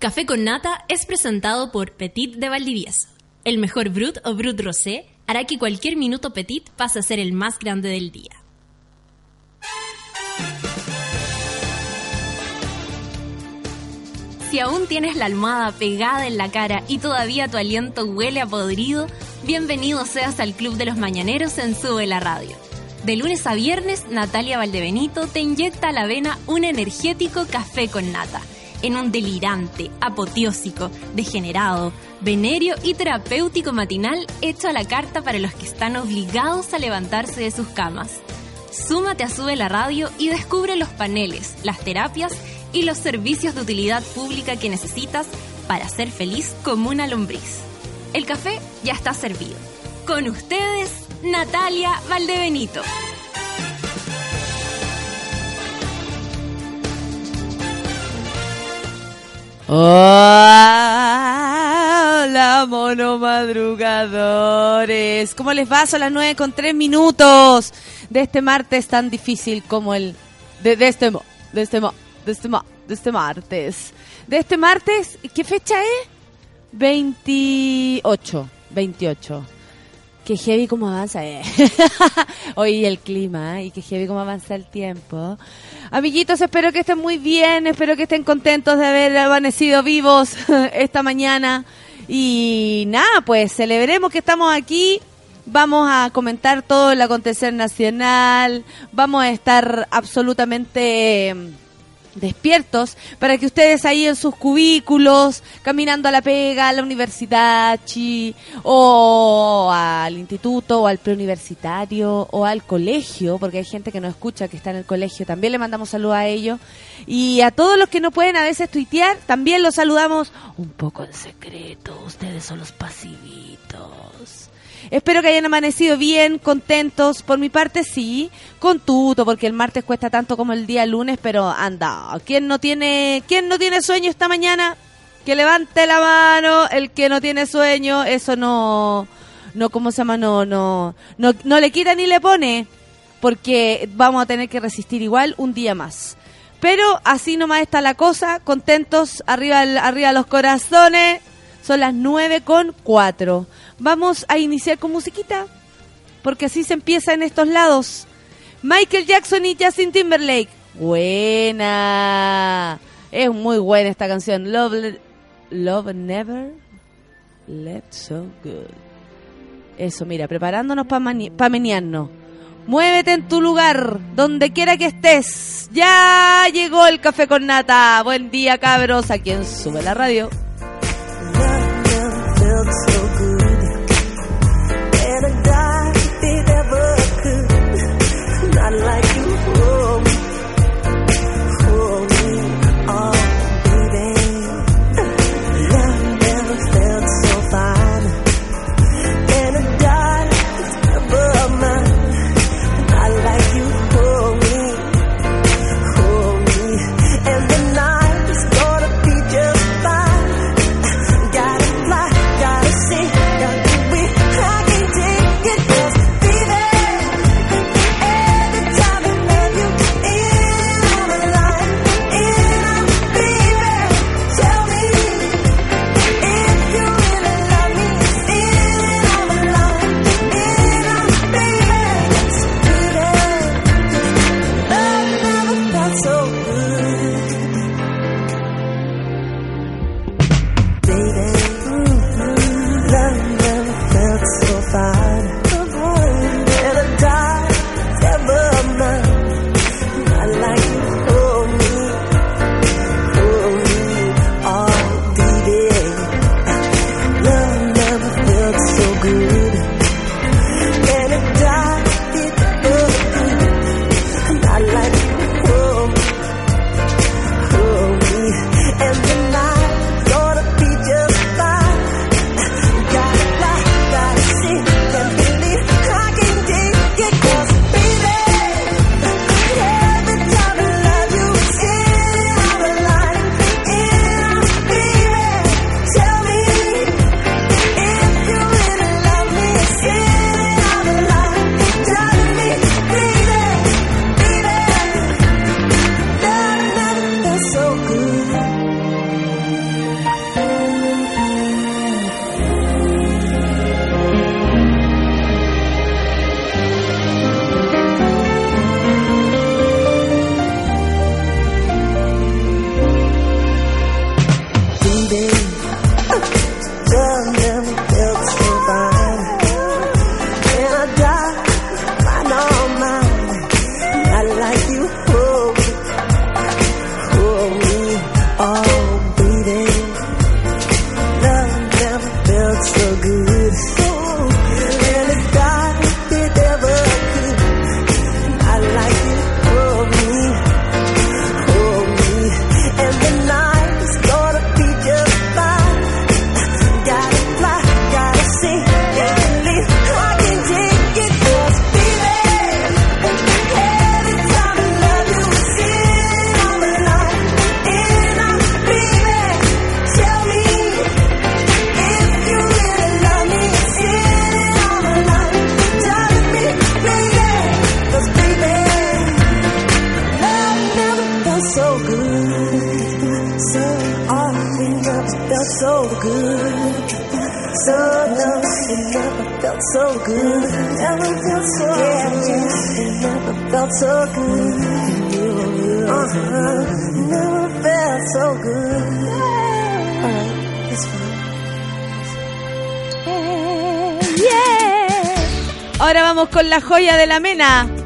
Café con Nata es presentado por Petit de Valdivieso. El mejor Brut o Brut Rosé hará que cualquier minuto Petit pase a ser el más grande del día. Si aún tienes la almohada pegada en la cara y todavía tu aliento huele a podrido, bienvenido seas al Club de los Mañaneros en Sube la Radio. De lunes a viernes, Natalia Valdebenito te inyecta a la vena un energético café con nata en un delirante, apoteósico, degenerado, venerio y terapéutico matinal hecho a la carta para los que están obligados a levantarse de sus camas. Súmate a Sube la Radio y descubre los paneles, las terapias y los servicios de utilidad pública que necesitas para ser feliz como una lombriz. El café ya está servido. Con ustedes, Natalia Valdebenito. Hola, mono madrugadores. ¿Cómo les va? Son las nueve con tres minutos de este martes tan difícil como el de, de este mo- de este mo- de este mo- de este martes. De este martes, ¿qué fecha es? 28, 28. Que heavy como avanza, eh. Hoy el clima, ¿eh? y que heavy como avanza el tiempo. Amiguitos, espero que estén muy bien, espero que estén contentos de haber amanecido vivos esta mañana. Y nada, pues celebremos que estamos aquí. Vamos a comentar todo el acontecer nacional. Vamos a estar absolutamente despiertos para que ustedes ahí en sus cubículos, caminando a la pega, a la universidad, o al instituto, o al preuniversitario, o al colegio, porque hay gente que no escucha que está en el colegio, también le mandamos saludos a ellos. Y a todos los que no pueden a veces tuitear, también los saludamos un poco en secreto, ustedes son los pasivitos. Espero que hayan amanecido bien, contentos. Por mi parte, sí. Con tuto, porque el martes cuesta tanto como el día lunes, pero anda. ¿Quién no tiene, quién no tiene sueño esta mañana? Que levante la mano. El que no tiene sueño, eso no, no, ¿cómo se llama? No, no, no, no le quita ni le pone. Porque vamos a tener que resistir igual un día más. Pero así nomás está la cosa. Contentos, arriba, arriba los corazones. Son las 9 con 4. Vamos a iniciar con musiquita, porque así se empieza en estos lados. Michael Jackson y Justin Timberlake. Buena. Es muy buena esta canción. Love, Love Never Left So Good. Eso, mira, preparándonos para menearnos. Muévete en tu lugar, donde quiera que estés. Ya llegó el café con nata. Buen día, cabros. A quien sube la radio. unlike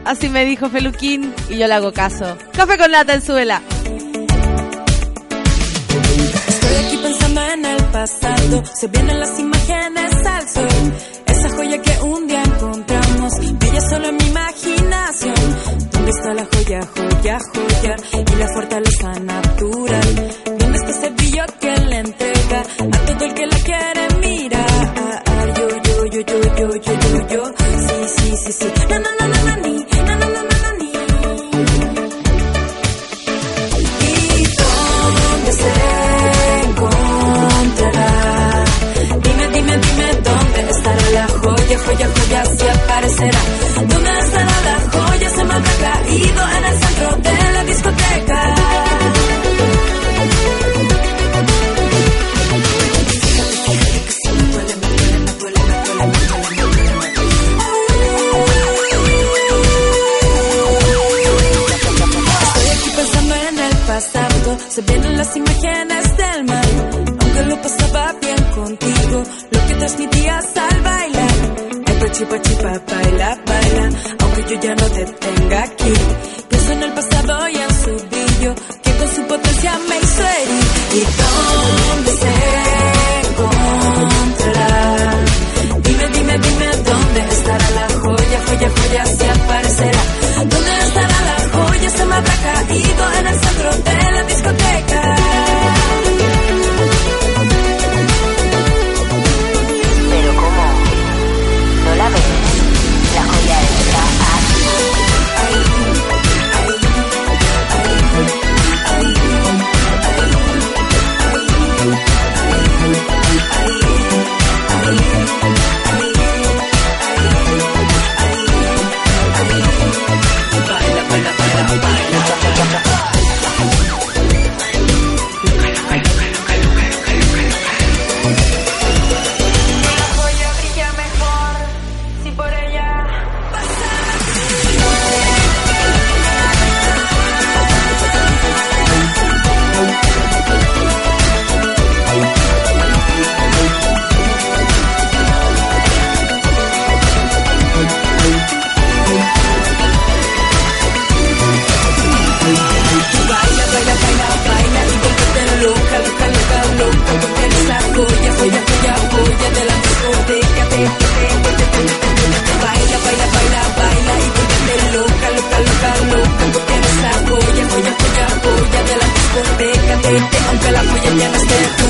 Así me dijo Feluquín y yo le hago caso. Café con nata en suela. Estoy aquí pensando en el pasado, se vienen las imágenes al sol. Esa joya que un día encontramos, brilla solo en mi imaginación. ¿Dónde está la joya, joya, joya? Y la fortaleza natural. Aparecerá. ¿Dónde estará la joya? Se me habrá caído en el centro de la discoteca. Estoy aquí pensando en el se vienen las imágenes del mar. Aunque lo pasaba bien contigo, lo que transmitías al bailar. Ay, pachi, pachi, pa, baila, baila. Aunque yo ya no te tenga aquí. Pienso en el pasado y en su brillo, que con su potencia me hizo herir. ¿Y dónde Aunque la joya ya no esté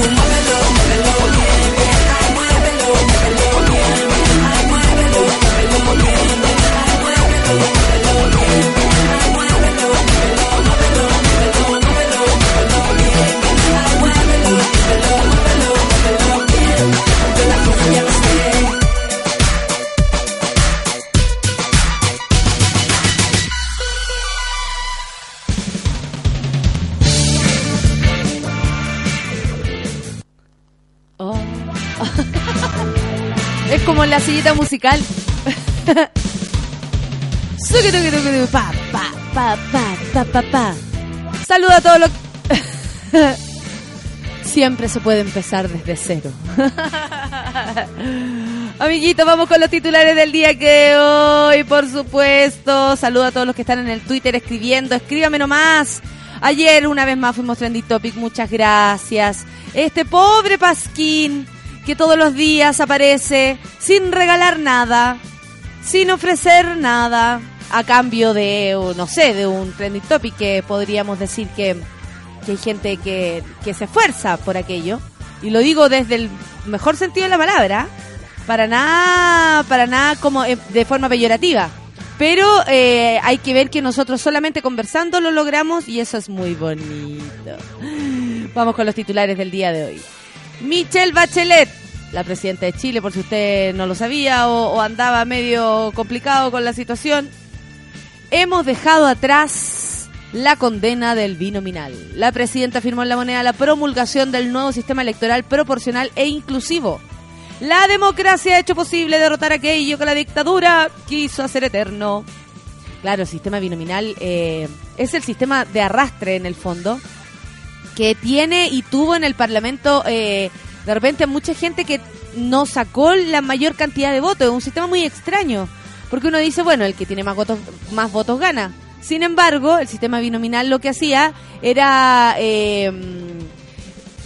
musical. Pa, pa, pa, pa, pa, pa. Saluda a todos los... Siempre se puede empezar desde cero. Amiguitos, vamos con los titulares del día que hoy, por supuesto. Saludo a todos los que están en el Twitter escribiendo. Escríbame nomás. Ayer una vez más fuimos Trendy Topic. Muchas gracias. Este pobre Pasquín que todos los días aparece sin regalar nada, sin ofrecer nada, a cambio de, no sé, de un Trendy Topic que podríamos decir que, que hay gente que, que se esfuerza por aquello. Y lo digo desde el mejor sentido de la palabra para nada, para nada como eh, de forma peyorativa. Pero eh, hay que ver que nosotros solamente conversando lo logramos y eso es muy bonito. Vamos con los titulares del día de hoy. Michelle Bachelet, la presidenta de Chile, por si usted no lo sabía o, andaba medio complicado con la situación. Hemos dejado atrás la condena del binominal. La presidenta firmó en la moneda la promulgación del nuevo sistema electoral proporcional e inclusivo. La democracia ha hecho posible derrotar aquello que la dictadura quiso hacer eterno. Claro, el sistema binominal eh, es el sistema de arrastre en el fondo que tiene y tuvo en el Parlamento eh, de repente mucha gente que no sacó la mayor cantidad de votos. Es un sistema muy extraño. Porque uno dice, bueno, el que tiene más votos, más votos gana. Sin embargo, el sistema binominal lo que hacía era, eh,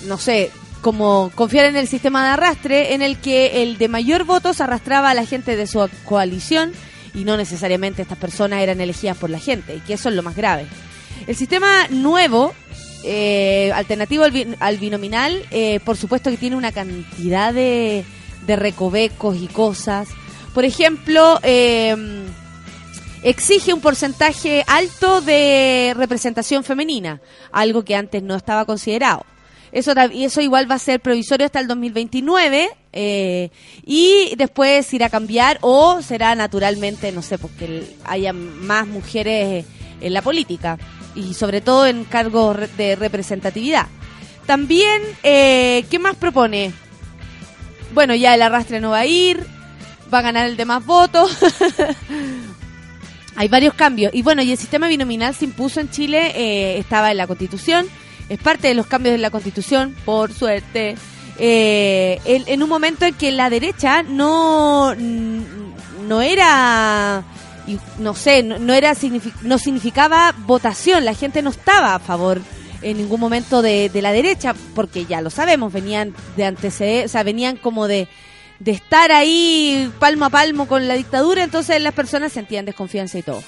no sé, como confiar en el sistema de arrastre en el que el de mayor votos arrastraba a la gente de su coalición y no necesariamente estas personas eran elegidas por la gente, y que eso es lo más grave. El sistema nuevo, eh, alternativo al, bin- al binominal, eh, por supuesto que tiene una cantidad de, de recovecos y cosas. Por ejemplo, eh, exige un porcentaje alto de representación femenina, algo que antes no estaba considerado. Eso, eso igual va a ser provisorio hasta el 2029 eh, y después irá a cambiar o será naturalmente, no sé, porque haya más mujeres en la política y sobre todo en cargos de representatividad. También, eh, ¿qué más propone? Bueno, ya el arrastre no va a ir, va a ganar el de más votos. Hay varios cambios. Y bueno, y el sistema binominal se impuso en Chile, eh, estaba en la Constitución, es parte de los cambios de la Constitución, por suerte. Eh, en, en un momento en que la derecha no, no era, y no sé, no, no era no significaba votación, la gente no estaba a favor en ningún momento de, de la derecha, porque ya lo sabemos, venían de antecedentes, o sea, venían como de, de estar ahí palmo a palmo con la dictadura, entonces las personas sentían desconfianza y todo.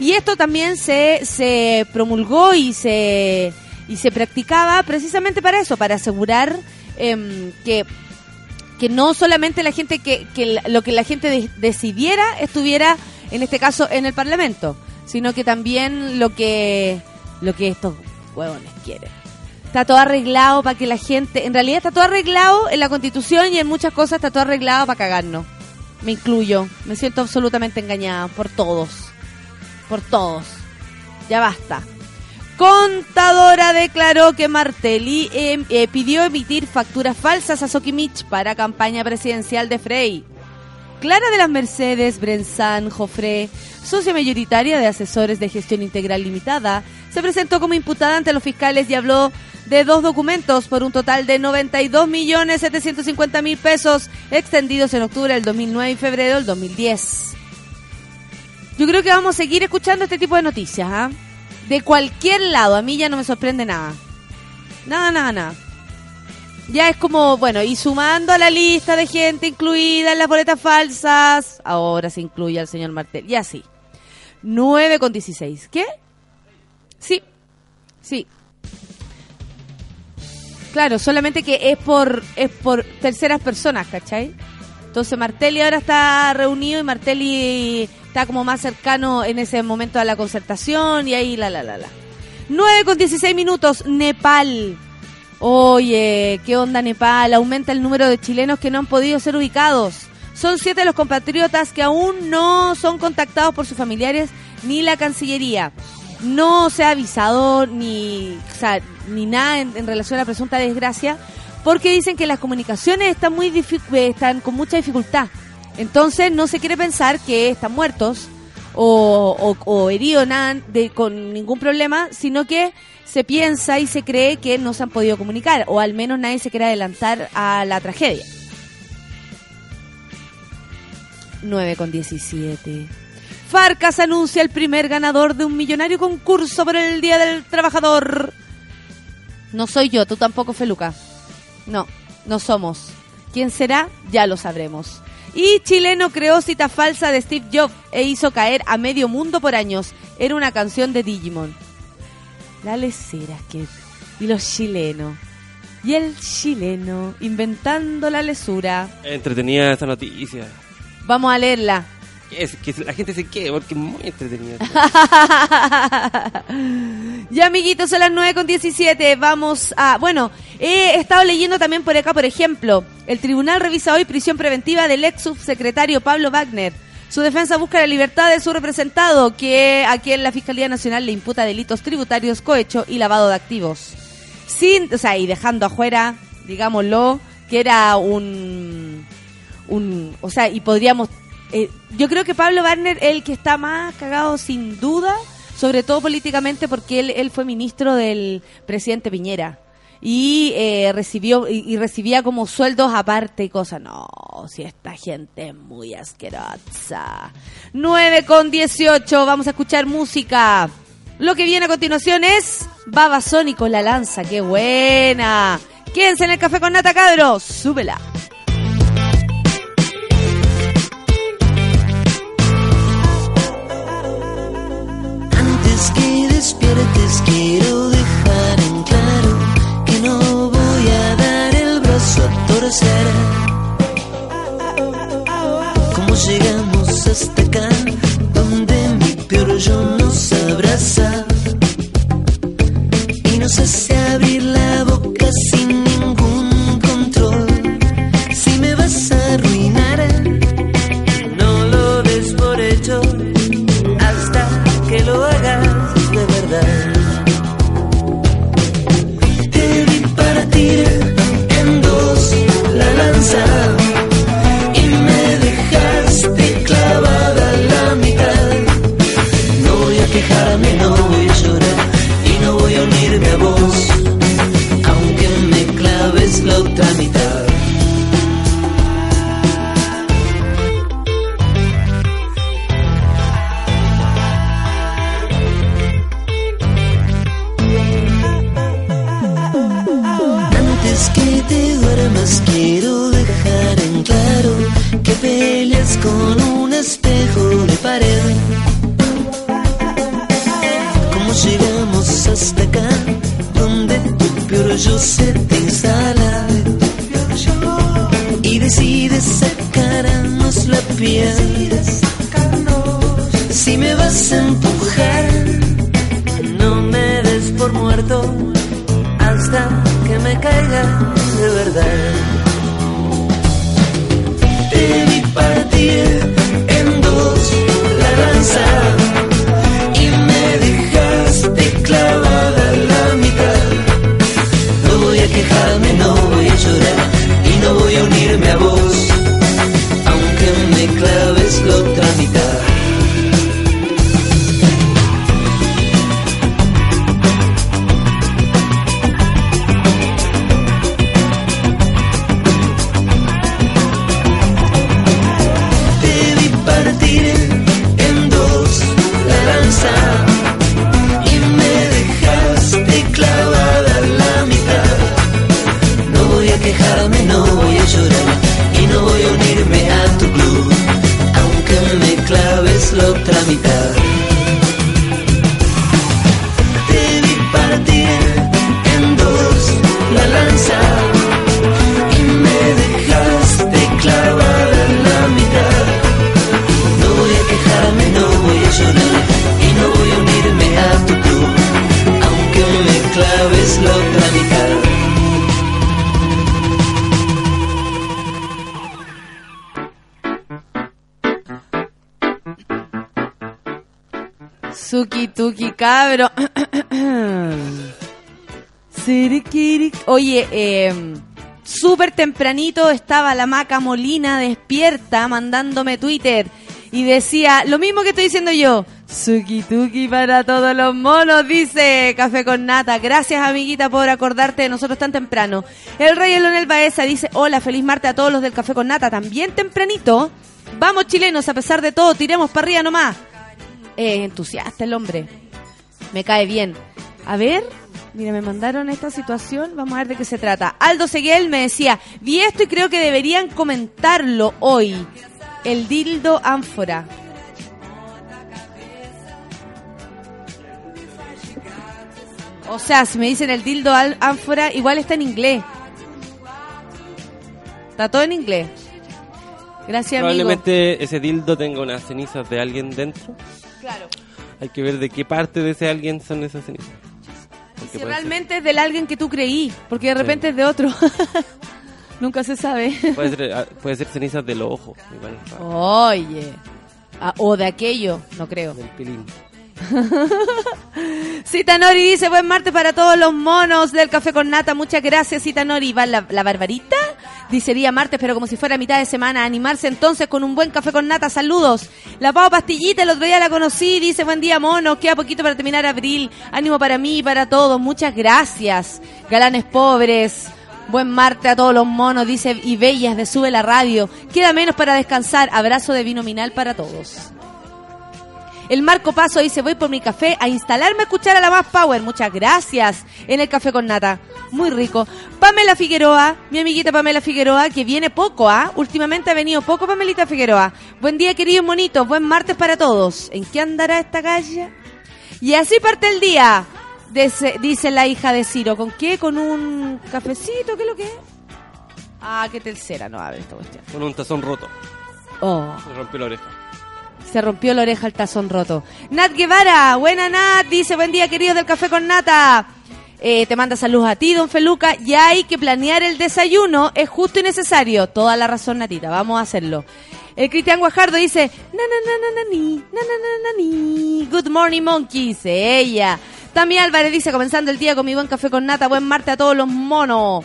Y esto también se, se promulgó y se, y se practicaba precisamente para eso, para asegurar em, que, que no solamente la gente, que, que lo que la gente de- decidiera estuviera, en este caso, en el Parlamento, sino que también lo que, lo que estos huevones quieren. Está todo arreglado para que la gente, en realidad está todo arreglado en la constitución y en muchas cosas está todo arreglado para cagarnos. Me incluyo, me siento absolutamente engañada por todos, por todos. Ya basta. Contadora declaró que Martelli eh, eh, pidió emitir facturas falsas a Sokimich para campaña presidencial de Frey. Clara de las Mercedes Brenzán Jofré, socia mayoritaria de Asesores de Gestión Integral Limitada, se presentó como imputada ante los fiscales y habló de dos documentos por un total de 92.750.000 pesos extendidos en octubre del 2009 y febrero del 2010. Yo creo que vamos a seguir escuchando este tipo de noticias, ¿ah? De cualquier lado, a mí ya no me sorprende nada. Nada, nada, nada. Ya es como, bueno, y sumando a la lista de gente incluida en las boletas falsas, ahora se incluye al señor Martel. Y así. 9 con 16. ¿Qué? Sí. Sí. Claro, solamente que es por es por terceras personas, ¿cachai? Entonces Martelli ahora está reunido y Martelli está como más cercano en ese momento a la concertación y ahí la la la la. 9 con 16 minutos, Nepal. Oye, ¿qué onda Nepal? Aumenta el número de chilenos que no han podido ser ubicados. Son siete los compatriotas que aún no son contactados por sus familiares ni la Cancillería. No se ha avisado ni, ni nada en, relación a la presunta desgracia porque dicen que las comunicaciones están, muy eh, están con mucha dificultad. Entonces no se quiere pensar que están muertos o, o, o heridos nada de, con ningún problema, sino que se piensa y se cree que no se han podido comunicar, o al menos nadie se quiere adelantar a la tragedia. 9 con 17. Farcas anuncia el primer ganador de un millonario concurso por el Día del Trabajador. No soy yo, tú tampoco, Feluca. No, no somos. ¿Quién será? Ya lo sabremos. Y chileno creó cita falsa de Steve Jobs e hizo caer a medio mundo por años. Era una canción de Digimon. La lecera que... Y los chilenos. Y el chileno inventando la lesura. Entretenida esta noticia. Vamos a leerla. Es que la gente se quede porque es muy entretenida. ya, amiguitos, son las 9 con 17. Vamos a. Bueno, he estado leyendo también por acá, por ejemplo, el tribunal revisa hoy prisión preventiva del ex subsecretario Pablo Wagner. Su defensa busca la libertad de su representado, que a quien la Fiscalía Nacional le imputa delitos tributarios, cohecho y lavado de activos. Sin, o sea, y dejando afuera, digámoslo, que era un, un, o sea, y podríamos, eh, yo creo que Pablo Warner es el que está más cagado sin duda, sobre todo políticamente porque él, él fue ministro del presidente Piñera y eh, recibió y, recibía como sueldos aparte y cosas. No, si esta gente es muy asquerosa. 9 con 18, vamos a escuchar música. Lo que viene a continuación es Babasónico La Lanza, qué buena. Quédense en el café con Nata Cabros, súbela. Antes que despiertes quiero a torcer. ¿Cómo llegamos hasta acá? Donde mi peor yo nos abraza y nos hace abrir la boca sin yo se te instala y decides sacarnos la piel. Si me vas a empujar, no me des por muerto hasta que me caiga de verdad. Te vi partir en dos la lanza voy a unirme Suki tuki cabro. Siriquiri. Oye, eh, súper tempranito estaba la maca Molina despierta mandándome Twitter y decía lo mismo que estoy diciendo yo. Suki tuki para todos los monos, dice Café con Nata. Gracias, amiguita, por acordarte de nosotros tan temprano. El rey Leonel Baeza dice: Hola, feliz martes a todos los del Café con Nata. También tempranito. Vamos, chilenos, a pesar de todo, tiremos para arriba nomás. Eh, entusiasta el hombre. Me cae bien. A ver, mira, me mandaron esta situación. Vamos a ver de qué se trata. Aldo Seguel me decía, vi esto y creo que deberían comentarlo hoy. El dildo ánfora. O sea, si me dicen el dildo ánfora, igual está en inglés. Está todo en inglés. Gracias, amigo. Probablemente ese dildo tenga unas cenizas de alguien dentro. Claro. Hay que ver de qué parte de ese alguien son esas cenizas. Porque Si realmente es del alguien que tú creí, porque de repente es de otro. Nunca se sabe. ser, puede, ser, ah, puede ser cenizas del ojo. Oye, Ah, o de aquello, no creo. Del pilín. Cita Nori dice, buen martes para todos los monos del café con nata. Muchas gracias, Cita Nori. Va la, la barbarita. Dice día martes, pero como si fuera mitad de semana. Animarse entonces con un buen café con nata. Saludos. La Pau Pastillita, el otro día la conocí. Dice, buen día, monos. Queda poquito para terminar abril. Ánimo para mí y para todos. Muchas gracias. Galanes pobres. Buen martes a todos los monos, dice y bellas de Sube la Radio. Queda menos para descansar. Abrazo de vino minal para todos. El Marco Paso dice, voy por mi café a instalarme a escuchar a la más power. Muchas gracias. En el café con nata. Muy rico. Pamela Figueroa, mi amiguita Pamela Figueroa, que viene poco, ¿ah? Últimamente ha venido poco Pamelita Figueroa. Buen día, queridos monitos. Buen martes para todos. ¿En qué andará esta calle? Y así parte el día, dice, la hija de Ciro. ¿Con qué? ¿Con un cafecito? ¿Qué es lo que es? Ah, qué tercera. No, a ver esta cuestión. Con un tazón roto. Oh. Me rompió la oreja. Se rompió la oreja el tazón roto. Nat Guevara, buena Nat, dice, buen día queridos del Café con Nata. Eh, te manda saludos a ti, don Feluca. Ya hay que planear el desayuno, es justo y necesario. Toda la razón, Natita, vamos a hacerlo. El Cristian Guajardo dice, na na. Good morning, monkeys, ella. También Álvarez dice, comenzando el día con mi buen café con nata, buen martes a todos los monos.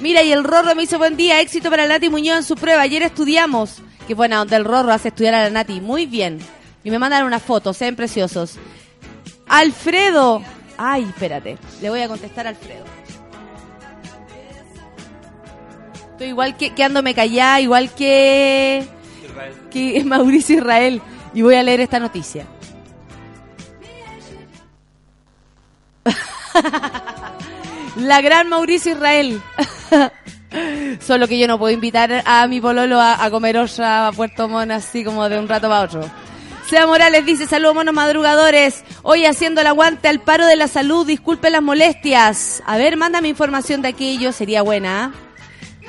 Mira, y el Rorro me hizo buen día, éxito para Nati Muñoz en su prueba. Ayer estudiamos. Qué buena onda el Rorro hace estudiar a la Nati. Muy bien. Y me mandan unas fotos, sean preciosos. Alfredo. Ay, espérate. Le voy a contestar a Alfredo. Estoy igual que quedándome callada, igual que, que Mauricio Israel. Y voy a leer esta noticia. La gran Mauricio Israel. Solo que yo no puedo invitar a mi pololo a, a comer ostra a Puerto Montt así como de un rato para otro. Sea Morales dice, saludos monos madrugadores. Hoy haciendo el aguante al paro de la salud, disculpen las molestias. A ver, mándame información de aquello, sería buena. ¿ah?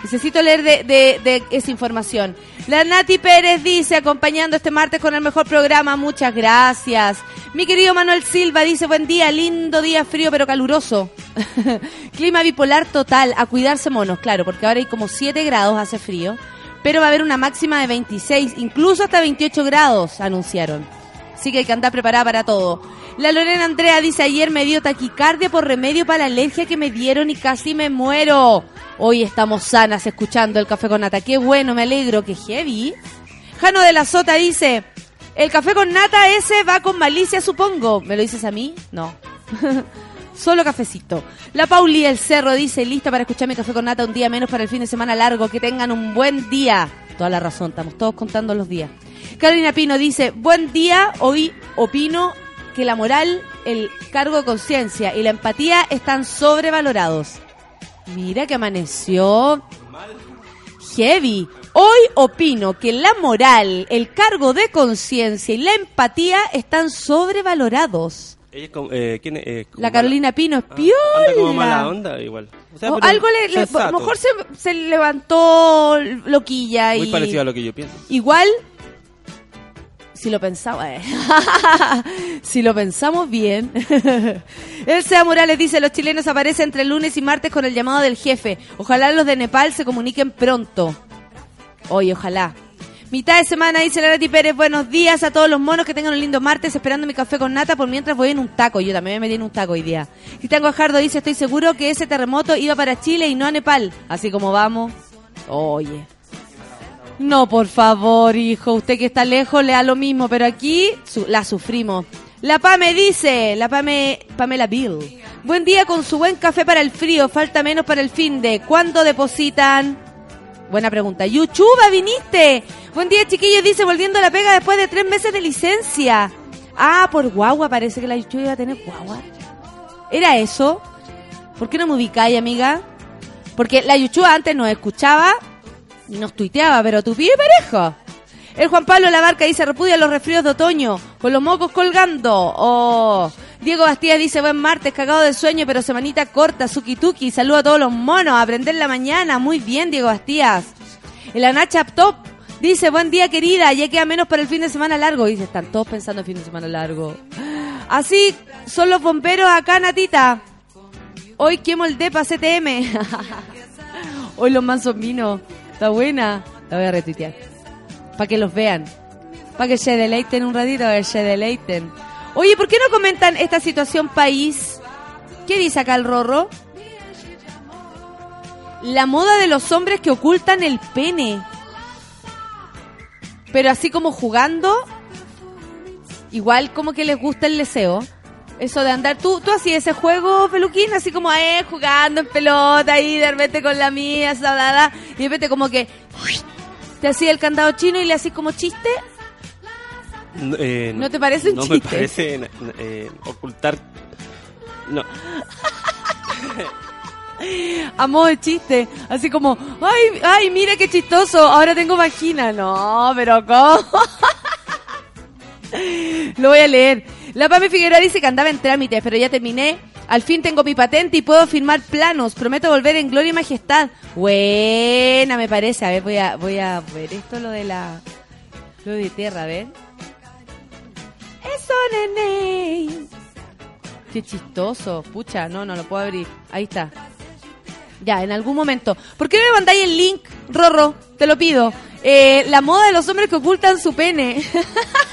Necesito leer de, de- de esa información. La Nati Pérez dice, acompañando este martes con el mejor programa, muchas gracias. Mi querido Manuel Silva dice, buen día, lindo día, frío pero caluroso. Clima bipolar total, a cuidarse monos, claro, porque ahora hay como 7 grados, hace frío. Pero va a haber una máxima de 26, incluso hasta 28 grados, anunciaron. Así que hay que andar preparada para todo. La Lorena Andrea dice, ayer me dio taquicardia por remedio para la alergia que me dieron y casi me muero. Hoy estamos sanas escuchando el café con nata. Qué bueno, me alegro. Qué heavy. Jano de la Sota dice, el café con nata ese va con malicia, supongo. ¿Me lo dices a mí? No. Solo cafecito. La Pauli El Cerro dice, lista para escuchar mi café con nata un día menos para el fin de semana largo. Que tengan un buen día. Toda la razón, estamos todos contando los días. Carolina Pino dice, buen día, hoy opino que la moral, el cargo de conciencia y la empatía están sobrevalorados. Mira que amaneció heavy. Hoy opino que la moral, el cargo de conciencia y la empatía están sobrevalorados. Ella es como, eh, ¿quién es? Eh, como La mala- Carolina Pino es Ah, anda como piola. mala onda, igual. O sea, O algo le, le- mejor se, se levantó loquilla Muy y parecido a lo que yo pienso. igual si lo pensaba eh. si lo pensamos bien el Sea Morales dice los chilenos aparecen entre lunes y martes con el llamado del jefe ojalá los de Nepal se comuniquen pronto hoy ojalá Mitad de semana, dice la Nati Pérez, buenos días a todos los monos que tengan un lindo martes, esperando mi café con nata, por mientras voy en un taco, yo también me metí en un taco hoy día. Cristian Guajardo dice, estoy seguro que ese terremoto iba para Chile y no a Nepal, así como vamos. Oye. No, por favor, hijo, usted que está lejos le da lo mismo, pero aquí la sufrimos. La Pame dice, la Pame, Pamela Bill. Buen día con su buen café para el frío, falta menos para el fin de. ¿Cuándo depositan? Buena pregunta. Yuchuba, viniste. Buen día, chiquillos. Dice, volviendo a la pega después de tres meses de licencia. Ah, por guagua. Parece que la Yuchuba iba a tener guagua. ¿Era eso? ¿Por qué no me ubicáis, amiga? Porque la Yuchuba antes nos escuchaba nos tuiteaba, pero tu pibe pareja. El Juan Pablo Labarca dice, repudia los resfríos de otoño, con los mocos colgando. Oh. Diego Bastía dice, buen martes, cagado de sueño, pero semanita corta, suki tuki. Saludo a todos los monos, aprender la mañana. Muy bien, Diego Bastías. El Anacha Top dice, buen día querida, ya queda menos para el fin de semana largo. Dice, están todos pensando en fin de semana largo. Así son los bomberos acá, Natita. Hoy quemo el DEPA CTM. Hoy los mansos vino. Está buena. La voy a retuitear. Para que los vean. Para que se deleiten un ratito, a ver, se deleiten. Oye, ¿por qué no comentan esta situación país? ¿Qué dice acá el Rorro? La moda de los hombres que ocultan el pene. Pero así como jugando, igual como que les gusta el deseo. Eso de andar, tú, tú hacías ese juego, peluquín, así como, eh, jugando en pelota ahí, de repente con la mía, esa, da, da, y de repente como que te hacía el candado chino y le hacís como chiste. No, eh, ¿No te parece un no chiste? me parece eh, ocultar. No. A modo de chiste, así como, ay, ay, mira qué chistoso, ahora tengo vagina. No, pero ¿cómo? Lo voy a leer. La Pame Figueroa dice que andaba en trámites, pero ya terminé. Al fin tengo mi patente y puedo firmar planos. Prometo volver en gloria y majestad. Buena, me parece. A ver, voy a, voy a ver esto, lo de la... Lo de tierra, a ver. Eso, nene. Qué chistoso. Pucha, no, no lo puedo abrir. Ahí está. Ya, en algún momento. ¿Por qué me mandáis el link, Rorro? Te lo pido. Eh, la moda de los hombres que ocultan su pene.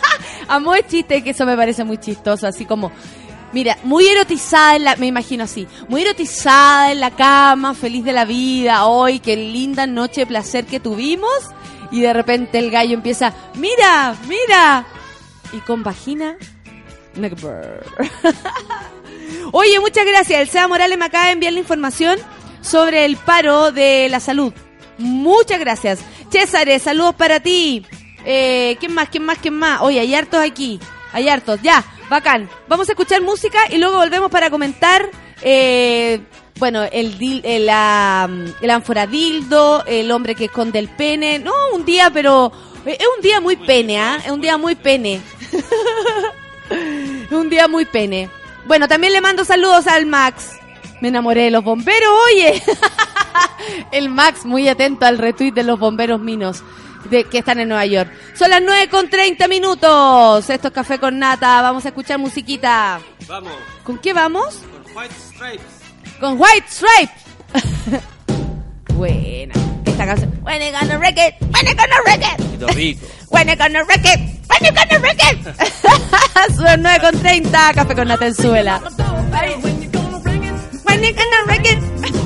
Amo el chiste, que eso me parece muy chistoso. Así como, mira, muy erotizada en la, me imagino así, muy erotizada en la cama, feliz de la vida. Hoy, qué linda noche de placer que tuvimos. Y de repente el gallo empieza, mira, mira. Y con vagina. Oye, muchas gracias. El Seba Morales me acaba de enviar la información sobre el paro de la salud. Muchas gracias. César, saludos para ti. Eh, ¿Quién más? ¿Quién más? ¿Quién más? Oye, hay hartos aquí. Hay hartos. Ya, bacán. Vamos a escuchar música y luego volvemos para comentar. eh, bueno, el, dil- el, la, el ánfora dildo, el hombre que esconde el pene. No, un día, pero eh, es un día muy pene, ¿ah? Es un día muy pene. Es un día muy pene. Bueno, también le mando saludos al Max. Me enamoré de los bomberos, oye. El Max muy atento al retweet de los bomberos minos de, que están en Nueva York. Son las 9 con 30 minutos. Esto es Café con Nata. Vamos a escuchar musiquita. Vamos, ¿Con qué vamos? con White Stripes. Con White Stripe. Buena. Esta canción. When you gonna wreck it? When you gonna wreck it? When you gonna wreck it? When you gonna wreck it? Son 9 con 30. Café con Nata en Suela. When you gonna ring it? When you gonna wreck it?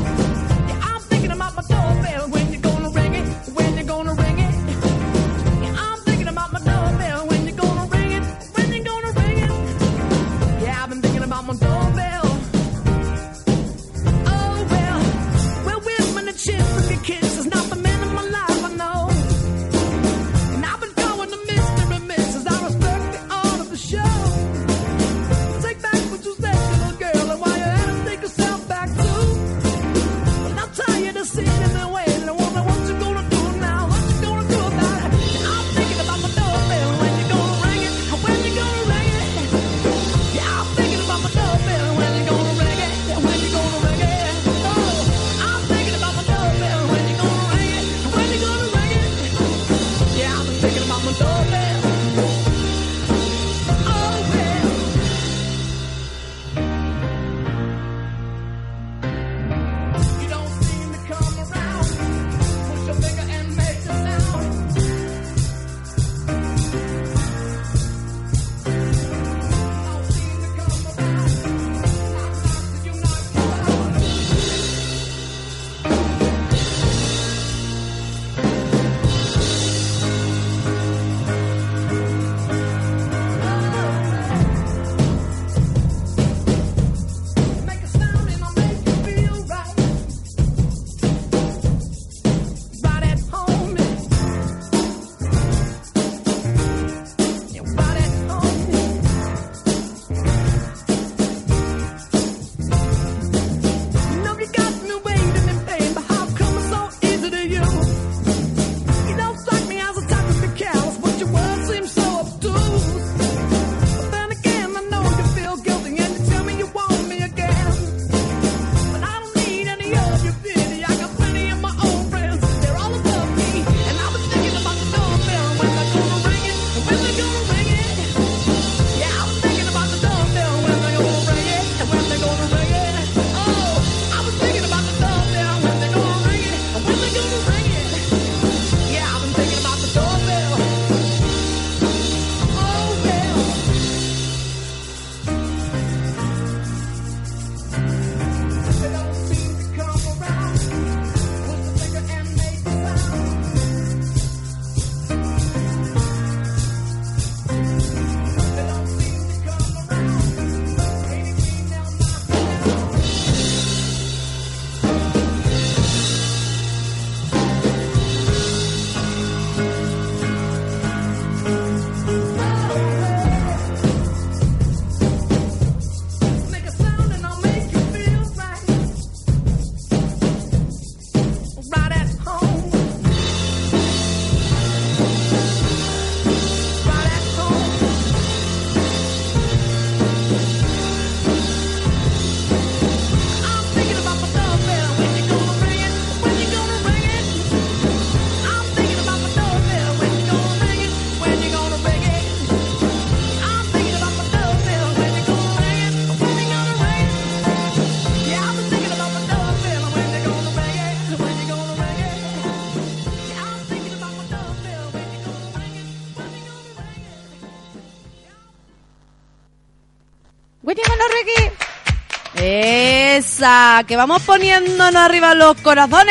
Que vamos poniéndonos arriba los corazones.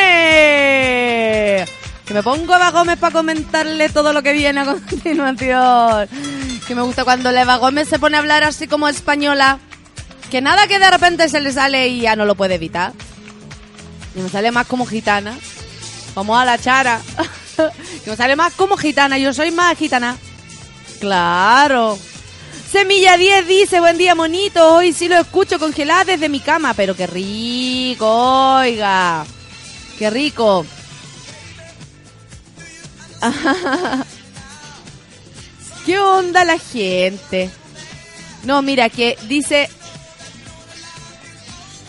Que me pongo Eva Gómez para comentarle todo lo que viene a continuación. Que me gusta cuando Eva Gómez se pone a hablar así como española. Que nada que de repente se le sale y ya no lo puede evitar. Y me sale más como gitana. Vamos a la chara. que me sale más como gitana. Yo soy más gitana. Claro. Semilla 10 dice, buen día monito, hoy sí lo escucho congelada desde mi cama, pero qué rico, oiga, qué rico. ¿Qué onda la gente? No, mira, que dice,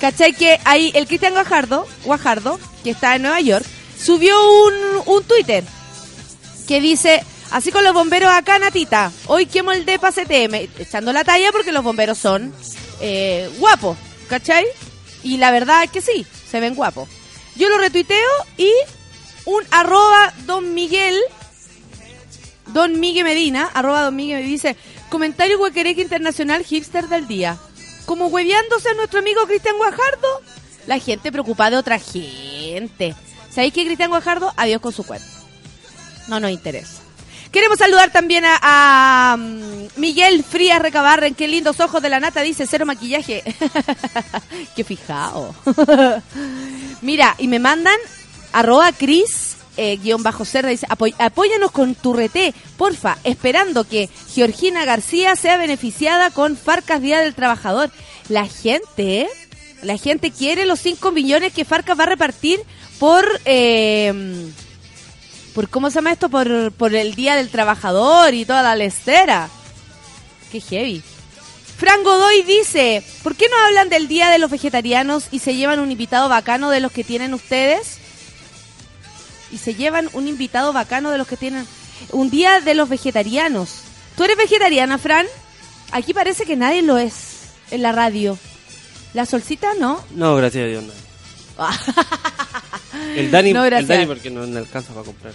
¿cachai? Que ahí el Cristian Guajardo, Guajardo, que está en Nueva York, subió un, un Twitter que dice, así con los bomberos acá, Natita, hoy quemo el DEPA CTM, echando la talla porque los bomberos son eh, guapos, ¿cachai? Y la verdad es que sí, se ven guapos. Yo lo retuiteo y un arroba don Miguel, don Miguel Medina, arroba dice, comentario huequereque internacional hipster del día. Como hueveándose a nuestro amigo Cristian Guajardo, la gente preocupada de otra gente. ¿Sabéis que Cristian Guajardo? Adiós con su cuento. No nos interesa. Queremos saludar también a, mm, Miguel Frías Recabarren. Qué lindos ojos de la nata, dice cero maquillaje. Qué fijado. Mira, y me mandan arroba Cris eh, guion bajo cerda dice "Apoy- apóyanos con tu reté, porfa, esperando que Georgina García sea beneficiada con Farcas Día del Trabajador. La gente, la gente quiere los 5 millones que Farcas va a repartir por eh, por cómo se llama esto por, por el Día del Trabajador y toda la lestera. Qué heavy. Fran Godoy dice, ¿por qué no hablan del Día de los Vegetarianos y se llevan un invitado bacano de los que tienen ustedes? Y se llevan un invitado bacano de los que tienen... Un Día de los Vegetarianos. ¿Tú eres vegetariana, Fran? Aquí parece que nadie lo es en la radio. La solcita no. No, gracias a Dios, no. El Dani, No, el. Dani porque no me alcanza para comprar.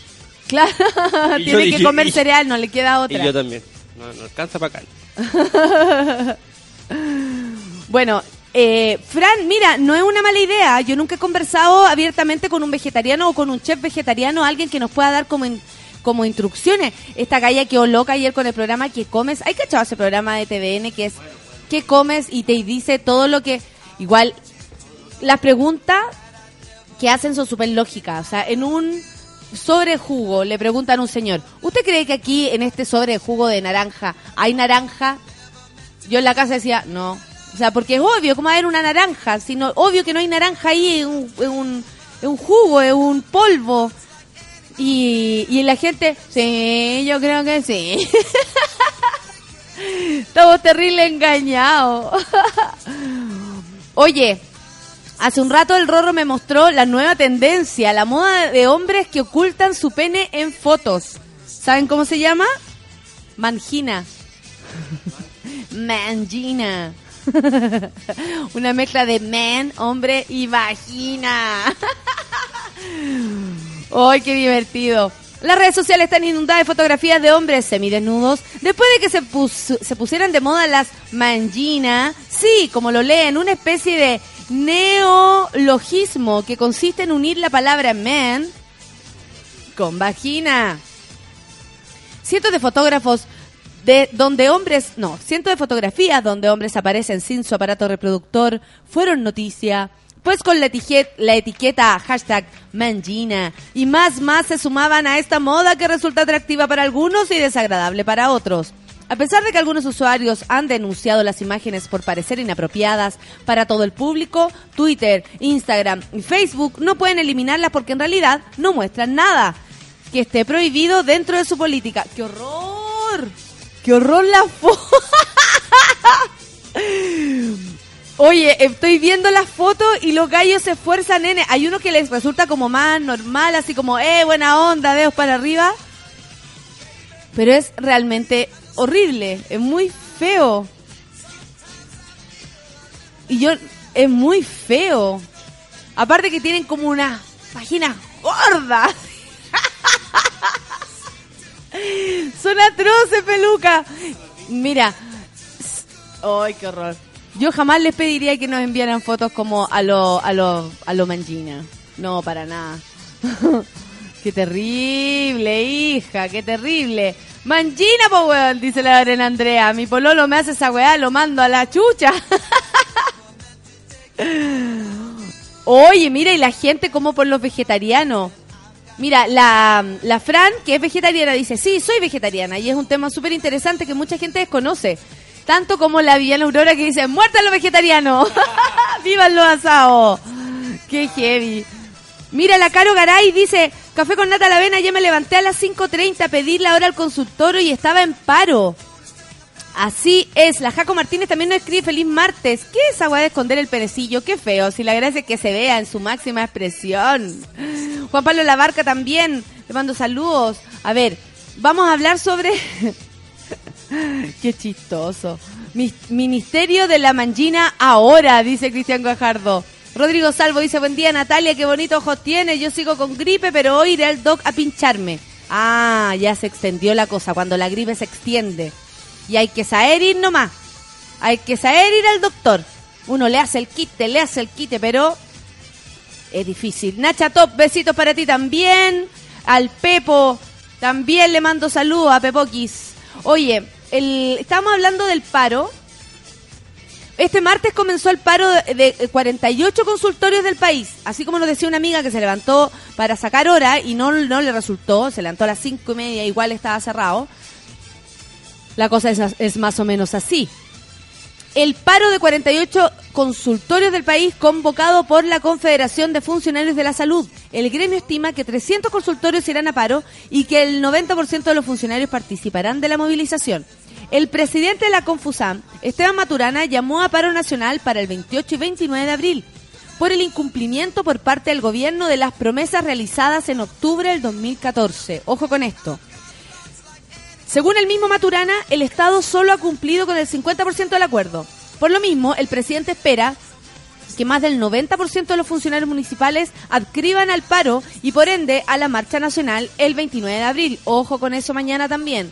Claro, Y tiene yo- que y- comer y- cereal, no le queda otra. Y yo también. No, no alcanza para acá. Bueno, eh, Fran, mira, no es una mala idea. Yo nunca he conversado abiertamente con un vegetariano o con un chef vegetariano, alguien que nos pueda dar como, in- como instrucciones. Esta galla quedó loca ayer con el programa que comes. ¿Hay cachado ese programa de TVN que es que comes y te dice todo lo que... Igual, las preguntas que hacen son súper lógicas. O sea, en un sobre jugo le preguntan a un señor, ¿usted cree que aquí en este sobre jugo de naranja hay naranja? Yo en la casa decía, no. O sea, porque es obvio, ¿cómo va a haber una naranja? Sino, obvio que no hay naranja ahí, es un, es un, un jugo, es un polvo. Y, y la gente, sí, yo creo que sí. Estamos terrible engañados. Oye, hace un rato el Rorro me mostró la nueva tendencia, la moda de hombres que ocultan su pene en fotos. ¿Saben cómo se llama? Mangina. Mangina. Una mezcla de man, hombre y vagina. ¡Ay, qué divertido! Las redes sociales están inundadas de fotografías de hombres semidesnudos después de que se, se pusieran de moda las mangina. Sí, como lo leen, una especie de neologismo que consiste en unir la palabra man con vagina. Cientos de fotógrafos de donde hombres, no, cientos de fotografías donde hombres aparecen sin su aparato reproductor fueron noticia, pues con la etiqueta, la etiqueta hashtag Mangina y más más se sumaban a esta moda que resulta atractiva para algunos y desagradable para otros. A pesar de que algunos usuarios han denunciado las imágenes por parecer inapropiadas para todo el público, Twitter, Instagram y Facebook no pueden eliminarlas porque en realidad no muestran nada que esté prohibido dentro de su política. ¡Qué horror! ¡Qué horror la foto! Oye, estoy viendo las fotos y los gallos se esfuerzan, nene. Hay uno que les resulta como más normal, así como, eh, buena onda, dedos para arriba. Pero es realmente horrible, es muy feo. Y yo, es muy feo. Aparte que tienen como una página gorda. Son atroces, peluca. Mira. Ay, qué horror. Yo jamás les pediría que nos enviaran fotos como a lo, a lo, a lo mangina. No, para nada. qué terrible, hija, qué terrible. Mangina, po weón, dice la Lorena Andrea. Mi pololo me hace esa weá, lo mando a la chucha. Oye, mira, y la gente como por los vegetarianos. Mira, la, la Fran, que es vegetariana, dice, sí, soy vegetariana. Y es un tema súper interesante que mucha gente desconoce. Tanto como la Villana Aurora que dice, muerta los vegetarianos. ¡Vivan los asados! ¡Qué heavy! Mira, la Caro Garay dice, café con nata a la avena, ya me levanté a las 5.30 a pedir la hora al consultorio y estaba en paro. Así es, la Jaco Martínez también nos escribe feliz martes. ¿Qué es weá de esconder el perecillo? Qué feo, si la gracia es que se vea en su máxima expresión. Juan Pablo Labarca también, le mando saludos. A ver, vamos a hablar sobre... Qué chistoso. Mi- Ministerio de la Mangina ahora, dice Cristian Guajardo. Rodrigo Salvo dice, buen día Natalia, qué bonito ojos tiene. Yo sigo con gripe, pero hoy iré al doc a pincharme. Ah, ya se extendió la cosa, cuando la gripe se extiende. Y hay que saber ir nomás. Hay que saber ir al doctor. Uno le hace el quite, le hace el quite, pero es difícil. Nacha Top, besitos para ti también. Al Pepo, también le mando saludos a Pepoquis. Oye, el, estábamos hablando del paro. Este martes comenzó el paro de, de 48 consultorios del país. Así como nos decía una amiga que se levantó para sacar hora y no, no le resultó. Se levantó a las cinco y media, igual estaba cerrado. La cosa es, es más o menos así. El paro de 48 consultorios del país convocado por la Confederación de Funcionarios de la Salud. El gremio estima que 300 consultorios irán a paro y que el 90% de los funcionarios participarán de la movilización. El presidente de la Confusam, Esteban Maturana, llamó a paro nacional para el 28 y 29 de abril por el incumplimiento por parte del gobierno de las promesas realizadas en octubre del 2014. Ojo con esto. Según el mismo Maturana, el Estado solo ha cumplido con el 50% del acuerdo. Por lo mismo, el presidente espera que más del 90% de los funcionarios municipales adscriban al paro y por ende a la marcha nacional el 29 de abril. Ojo con eso mañana también.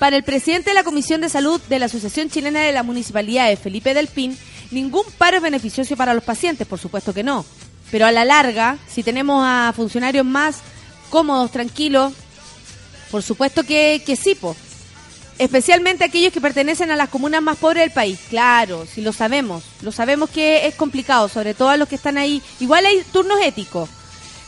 Para el presidente de la Comisión de Salud de la Asociación Chilena de la Municipalidad, Felipe Delpín, ningún paro es beneficioso para los pacientes, por supuesto que no. Pero a la larga, si tenemos a funcionarios más cómodos, tranquilos, por supuesto que, que sí, po. Especialmente aquellos que pertenecen a las comunas más pobres del país. Claro, si lo sabemos. Lo sabemos que es complicado, sobre todo a los que están ahí. Igual hay turnos éticos.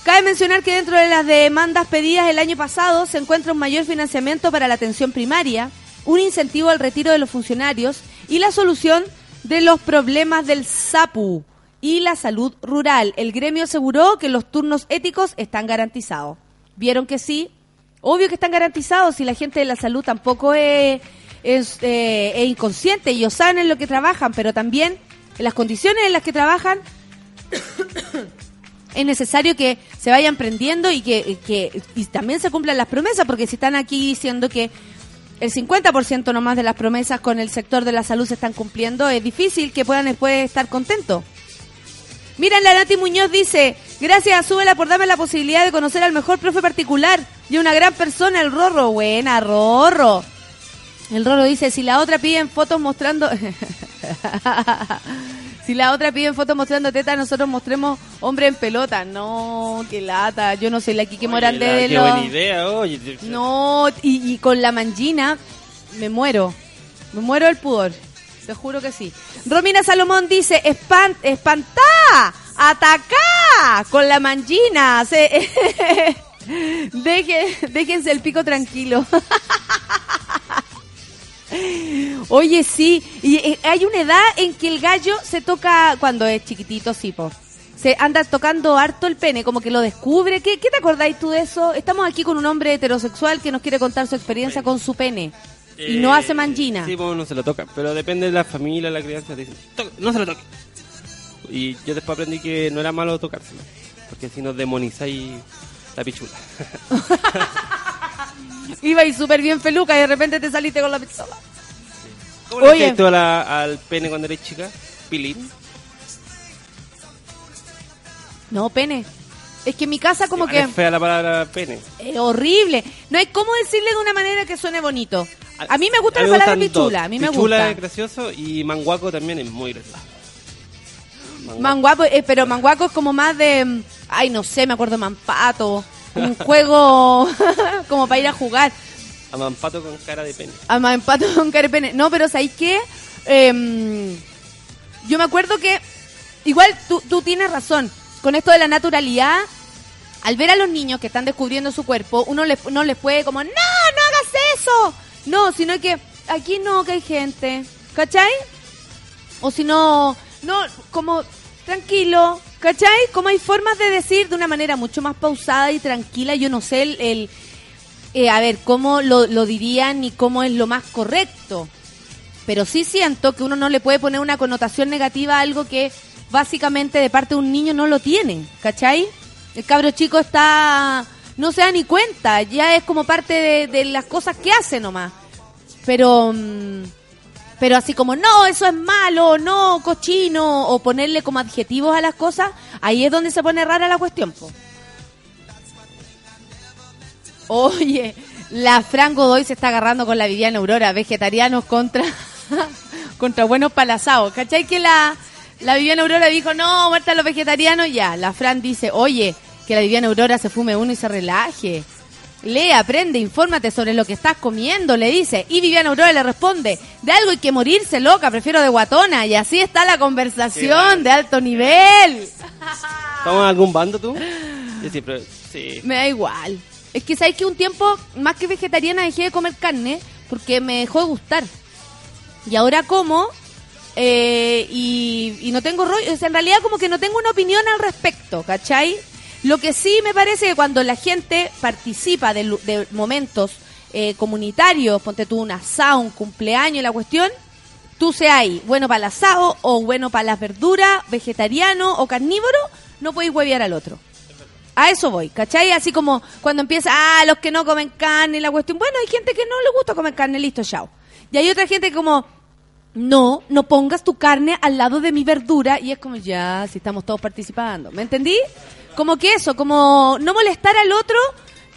Cabe mencionar que dentro de las demandas pedidas el año pasado se encuentra un mayor financiamiento para la atención primaria, un incentivo al retiro de los funcionarios y la solución de los problemas del SAPU y la salud rural. El gremio aseguró que los turnos éticos están garantizados. ¿Vieron que sí? Obvio que están garantizados y la gente de la salud tampoco es, es, eh, es inconsciente. Ellos saben en lo que trabajan, pero también en las condiciones en las que trabajan es necesario que se vayan prendiendo y que, también se cumplan las promesas, porque si están aquí diciendo que el 50% nomás de las promesas con el sector de la salud se están cumpliendo, es difícil que puedan después estar contentos. Mira, la Nati Muñoz dice, gracias a Súbela por darme la posibilidad de conocer al mejor profe particular y una gran persona, el Rorro. Buena, Rorro. El Rorro dice, si la otra piden fotos mostrando... si la otra piden fotos mostrando teta, nosotros mostremos hombre en pelota. No, qué lata. Yo no soy la Kike Morandé de Qué los... buena idea, oye. No, y, y con la mangina me muero. Me muero del pudor. Te juro que sí. Romina Salomón dice, Espan, espantá, atacá con la mangina. Se- Deje- déjense el pico tranquilo. Oye, sí, y eh, hay una edad en que el gallo se toca cuando es chiquitito, sí, po. Se anda tocando harto el pene, como que lo descubre. ¿Qué, qué te acordáis tú de eso? Estamos aquí con un hombre heterosexual que nos quiere contar su experiencia con su pene. Y no Eh, hace mangina. Sí, pues no se lo toca. Pero depende de la familia, la crianza. Dicen, "Toque, no se lo toque. Y yo después aprendí que no era malo tocárselo. Porque si no demonizáis la pichula. Iba y súper bien peluca y de repente te saliste con la pistola. ¿Cómo le Oye. decías tú a la- al pene cuando eres chica? Pilín. No, pene. Es que en mi casa como que Es fea la palabra pene. es horrible. No hay cómo decirle de una manera que suene bonito. A mí me gusta A la mí me palabra dos. pichula, a mí me Pichula gusta. es gracioso y manguaco también es muy gracioso. Manguaco. Manguaco, eh, pero manguaco es como más de, mm, ay, no sé, me acuerdo de Mampato, un juego como para ir a jugar. Amampato con cara de pene. A Mampato con carepene. No, pero ¿sabes qué? Em, yo me acuerdo que, igual tú, tú tienes razón, con esto de la naturalidad, al ver a los niños que están descubriendo su cuerpo, uno les, no les puede como, no, no hagas eso. No, sino que aquí no, que hay gente, ¿cachai? O si no, no, como tranquilo, ¿cachai? Como hay formas de decir de una manera mucho más pausada y tranquila, yo no sé el, el, eh, a ver, cómo lo, dirían ni cómo es lo más correcto. Pero sí siento que uno no le puede poner una connotación negativa a algo que básicamente de parte de un niño no lo tiene, ¿cachai? El cabro chico está, no se da ni cuenta, ya es como parte de, de las cosas que hace nomás. Pero, mm, pero así como, no, eso es malo, no, cochino, o ponerle como adjetivos a las cosas, ahí es donde se pone rara la cuestión. Oye, la Fran Godoy se está agarrando con la Viviana Aurora, vegetarianos contra contra buenos palazados. ¿Cachai que la, la Viviana Aurora dijo, no, muerta los vegetarianos? Ya, la Fran dice, oye, que la Viviana Aurora se fume uno y se relaje. Lee, aprende, infórmate sobre lo que estás comiendo, le dice. Y Viviana Aurora le responde, de algo hay que morirse, loca, prefiero de guatona. Y así está la conversación de alto nivel. ¿Estamos en algún bando tú? Yo siempre, sí. Me da igual. Es que sabes que un tiempo, más que vegetariana, dejé de comer carne porque me dejó de gustar. Y ahora como eh, y, y no tengo rollo. O sea, en realidad como que no tengo una opinión al respecto, ¿cachai? Lo que sí me parece que cuando la gente participa de, de momentos eh, comunitarios, ponte tú un asado, un cumpleaños, la cuestión, tú seas ahí, bueno para el asado o bueno para las verduras, vegetariano o carnívoro, no podéis huevear al otro. A eso voy, ¿cachai? Así como cuando empieza, ah, los que no comen carne, la cuestión. Bueno, hay gente que no le gusta comer carne, listo, chao. Y hay otra gente que como, no, no pongas tu carne al lado de mi verdura. Y es como, ya, si estamos todos participando. ¿Me entendí? Como que eso, como no molestar al otro,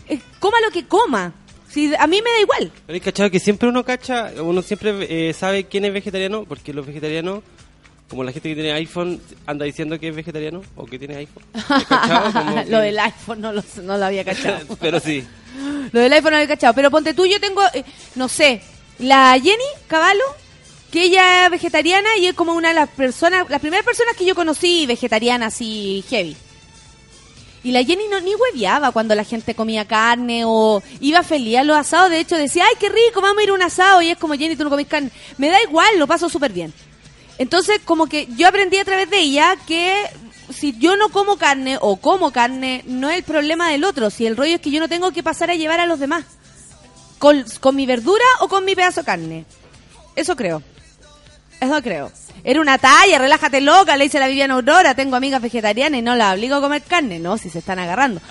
eh, coma lo que coma. Si, a mí me da igual. Pero cachado que siempre uno cacha, uno siempre eh, sabe quién es vegetariano, porque los vegetarianos, como la gente que tiene iPhone, anda diciendo que es vegetariano o que tiene iPhone. Lo del iPhone no lo, no lo había cachado. Pero sí. Lo del iPhone no lo había cachado. Pero ponte tú, yo tengo, eh, no sé, la Jenny Cavallo, que ella es vegetariana y es como una de las personas, las primeras personas que yo conocí vegetariana así heavy. Y la Jenny no, ni hueveaba cuando la gente comía carne o iba feliz a los asados. De hecho, decía, ay, qué rico, vamos a ir a un asado. Y es como, Jenny, tú no comís carne. Me da igual, lo paso súper bien. Entonces, como que yo aprendí a través de ella que si yo no como carne o como carne, no es el problema del otro. Si el rollo es que yo no tengo que pasar a llevar a los demás. Con, con mi verdura o con mi pedazo de carne. Eso creo. Eso creo. Era una talla, relájate loca, le dice la Viviana Aurora. Tengo amigas vegetarianas y no las obligo a comer carne. No, si se están agarrando.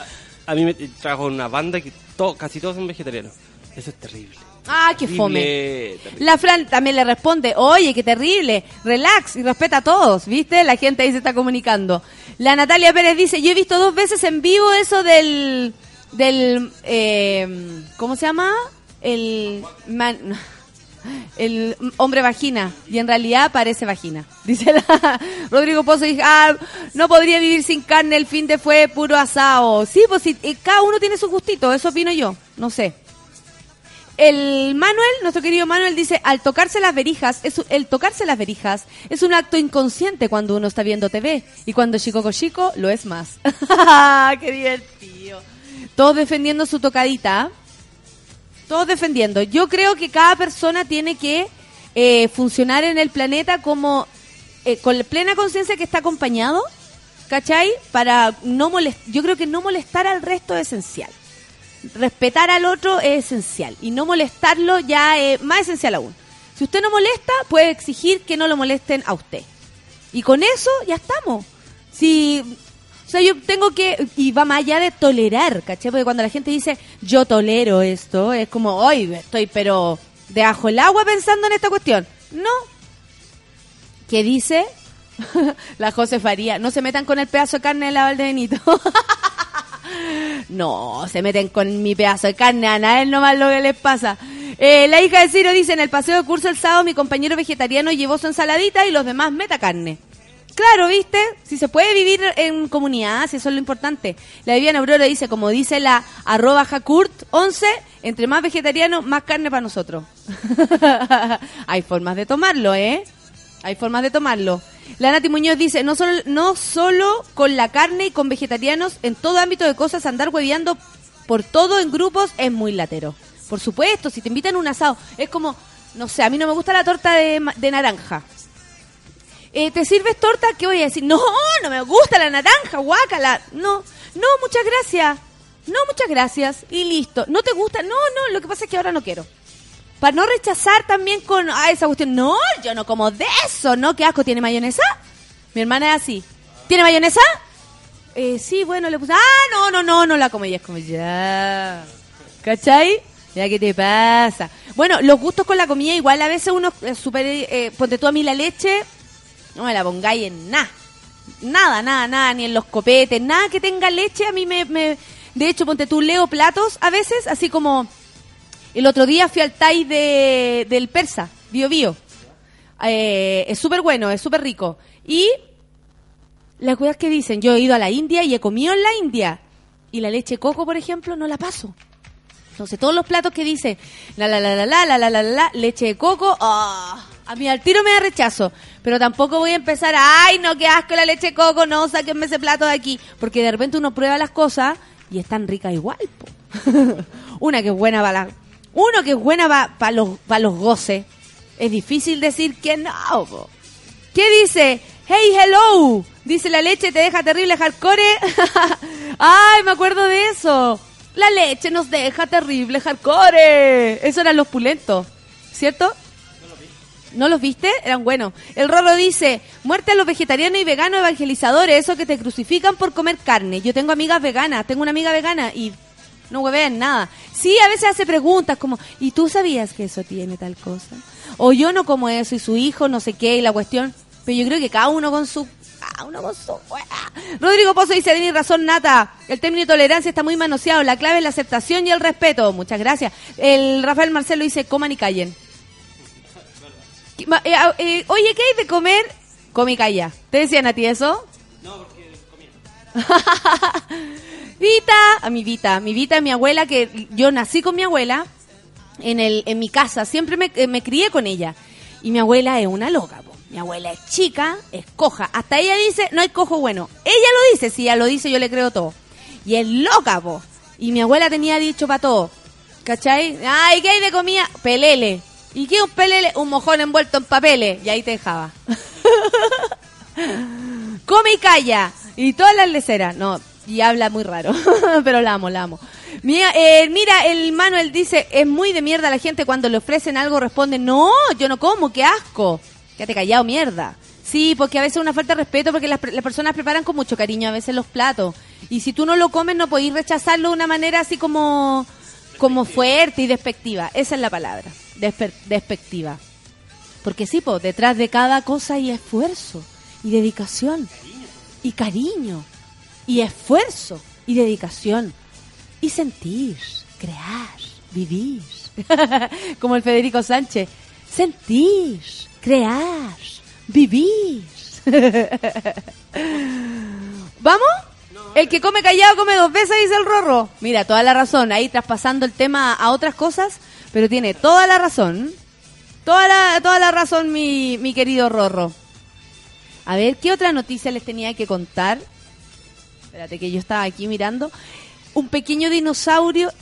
A mí me trabajo en una banda que casi todos son vegetarianos. Eso es terrible. Ah, qué Terrible, fome. terrible. La Fran también le responde, oye, qué terrible, relax y respeta a todos, ¿viste? La gente ahí se está comunicando. La Natalia Pérez dice, yo he visto dos veces en vivo eso del, del, eh, ¿cómo se llama? El, man- el hombre vagina, y en realidad parece vagina. Dice la, Rodrigo Pozo, dice, ah, no podría vivir sin carne, el fin de fue puro asado. Sí, pues sí, cada uno tiene su gustito, eso opino yo, no sé. El Manuel, nuestro querido Manuel, dice, al tocarse las verijas, es, el tocarse las verijas es un acto inconsciente cuando uno está viendo TV y cuando chico chico lo es más. ¡Qué divertido! Todos defendiendo su tocadita. ¿ah? Todos defendiendo. Yo creo que cada persona tiene que eh, funcionar en el planeta como eh, con plena conciencia que está acompañado, ¿cachai? Para no molestar, yo creo que no molestar al resto es esencial respetar al otro es esencial y no molestarlo ya es más esencial aún. Si usted no molesta, puede exigir que no lo molesten a usted. Y con eso ya estamos. Si, sea, yo tengo que, y va más allá de tolerar, ¿cachai? Porque cuando la gente dice, yo tolero esto, es como, hoy estoy pero de ajo el agua pensando en esta cuestión. No. ¿Qué dice? la José Faría, no se metan con el pedazo de carne de la Valdebenito. No, se meten con mi pedazo de carne, a nadie nomás lo que les pasa. Eh, la hija de Ciro dice, en el paseo de curso el sábado mi compañero vegetariano llevó su ensaladita y los demás meta carne. Claro, ¿viste? Si se puede vivir en comunidad, si eso es lo importante. La Viviana Aurora dice, como dice la arroba jacurt 11, entre más vegetariano, más carne para nosotros. Hay formas de tomarlo, ¿eh? Hay formas de tomarlo. La Nati Muñoz dice, no solo, no solo con la carne y con vegetarianos, en todo ámbito de cosas, andar hueveando por todo en grupos es muy latero. Por supuesto, si te invitan a un asado, es como, no sé, a mí no me gusta la torta de, de naranja. Eh, ¿Te sirves torta? ¿Qué voy a decir? No, no me gusta la naranja, guácala. No, no, muchas gracias. No, muchas gracias. Y listo. ¿No te gusta? No, no, lo que pasa es que ahora no quiero. Para no rechazar también con ah, esa cuestión. No, yo no como de eso, ¿no? ¿Qué asco tiene mayonesa? Mi hermana es así. ¿Tiene mayonesa? Eh, sí, bueno, le puse. Ah, no, no, no, no la como. Y es como ya. ¿Cachai? Ya, ¿qué te pasa? Bueno, los gustos con la comida, igual a veces uno es súper. Eh, ponte tú a mí la leche, no me la pongáis en nada. Nada, nada, nada, ni en los copetes, nada que tenga leche. A mí me. de hecho, ponte tú, leo platos a veces, así como. El otro día fui al Thai de, del Persa, Bio Bio. Eh, es súper bueno, es súper rico. Y las cosas que dicen, yo he ido a la India y he comido en la India. Y la leche coco, por ejemplo, no la paso. Entonces, todos los platos que dicen la la la la la la la la la, la, leche de coco, ah, a mí al tiro me da rechazo. Pero tampoco voy a empezar, ay, no, qué asco la leche coco, no, sáquenme ese plato de aquí. Porque de repente uno prueba las cosas y es tan rica igual. Una que es buena para la... Uno que es buena para los, pa los goces. Es difícil decir que no. ¿Qué dice? Hey, hello. Dice la leche te deja terrible hardcore. Ay, me acuerdo de eso. La leche nos deja terrible hardcore. Eso eran los pulentos, ¿cierto? ¿No los viste? Eran buenos. El Rorro dice, muerte a los vegetarianos y veganos evangelizadores, esos que te crucifican por comer carne. Yo tengo amigas veganas, tengo una amiga vegana y no huevean nada. Sí, a veces hace preguntas como, ¿y tú sabías que eso tiene tal cosa? O yo no como eso y su hijo no sé qué y la cuestión. Pero yo creo que cada uno con su... Rodrigo Pozo dice, tenés razón, Nata. El término tolerancia está muy manoseado. La clave es la aceptación y el respeto. Muchas gracias. El Rafael Marcelo dice, coman y callen. ¿Qué- ma- eh, ah, eh, oye, ¿qué hay de comer? Come y calla. ¿Te decían a ti eso? Vita, a mi Vita, mi Vita, mi abuela, que yo nací con mi abuela en, el, en mi casa, siempre me, eh, me crié con ella. Y mi abuela es una loca, po. mi abuela es chica, es coja. Hasta ella dice, no hay cojo bueno. Ella lo dice, si ella lo dice, yo le creo todo. Y es loca, po. Y mi abuela tenía dicho para todo. ¿Cachai? Ay, ¿qué hay de comida? Pelele. ¿Y qué un pelele? Un mojón envuelto en papeles. Y ahí te dejaba. come y calla. Y todas las leceras. No, y habla muy raro. Pero la amo, la amo. Mira, eh, mira, el Manuel dice, es muy de mierda la gente cuando le ofrecen algo responde, no, yo no como, qué asco. Quédate callado, mierda. Sí, porque a veces es una falta de respeto porque las, personas preparan con mucho cariño a veces los platos. Y si tú no lo comes no podéis rechazarlo de una manera así como, como fuerte y despectiva. Esa es la palabra, despectiva. Porque sí, po, detrás de cada cosa hay esfuerzo y dedicación y cariño y esfuerzo y dedicación y sentir, crear, vivir. Como el Federico Sánchez. Sentir, crear, vivir. ¿Vamos? El que come callado come dos veces, dice el Rorro. Mira, toda la razón. Ahí traspasando el tema a otras cosas, pero tiene toda la razón. Toda la, toda la razón, mi, mi querido Rorro. A ver, ¿qué otra noticia les tenía que contar? Espérate que yo estaba aquí mirando. Un pequeño dinosaurio.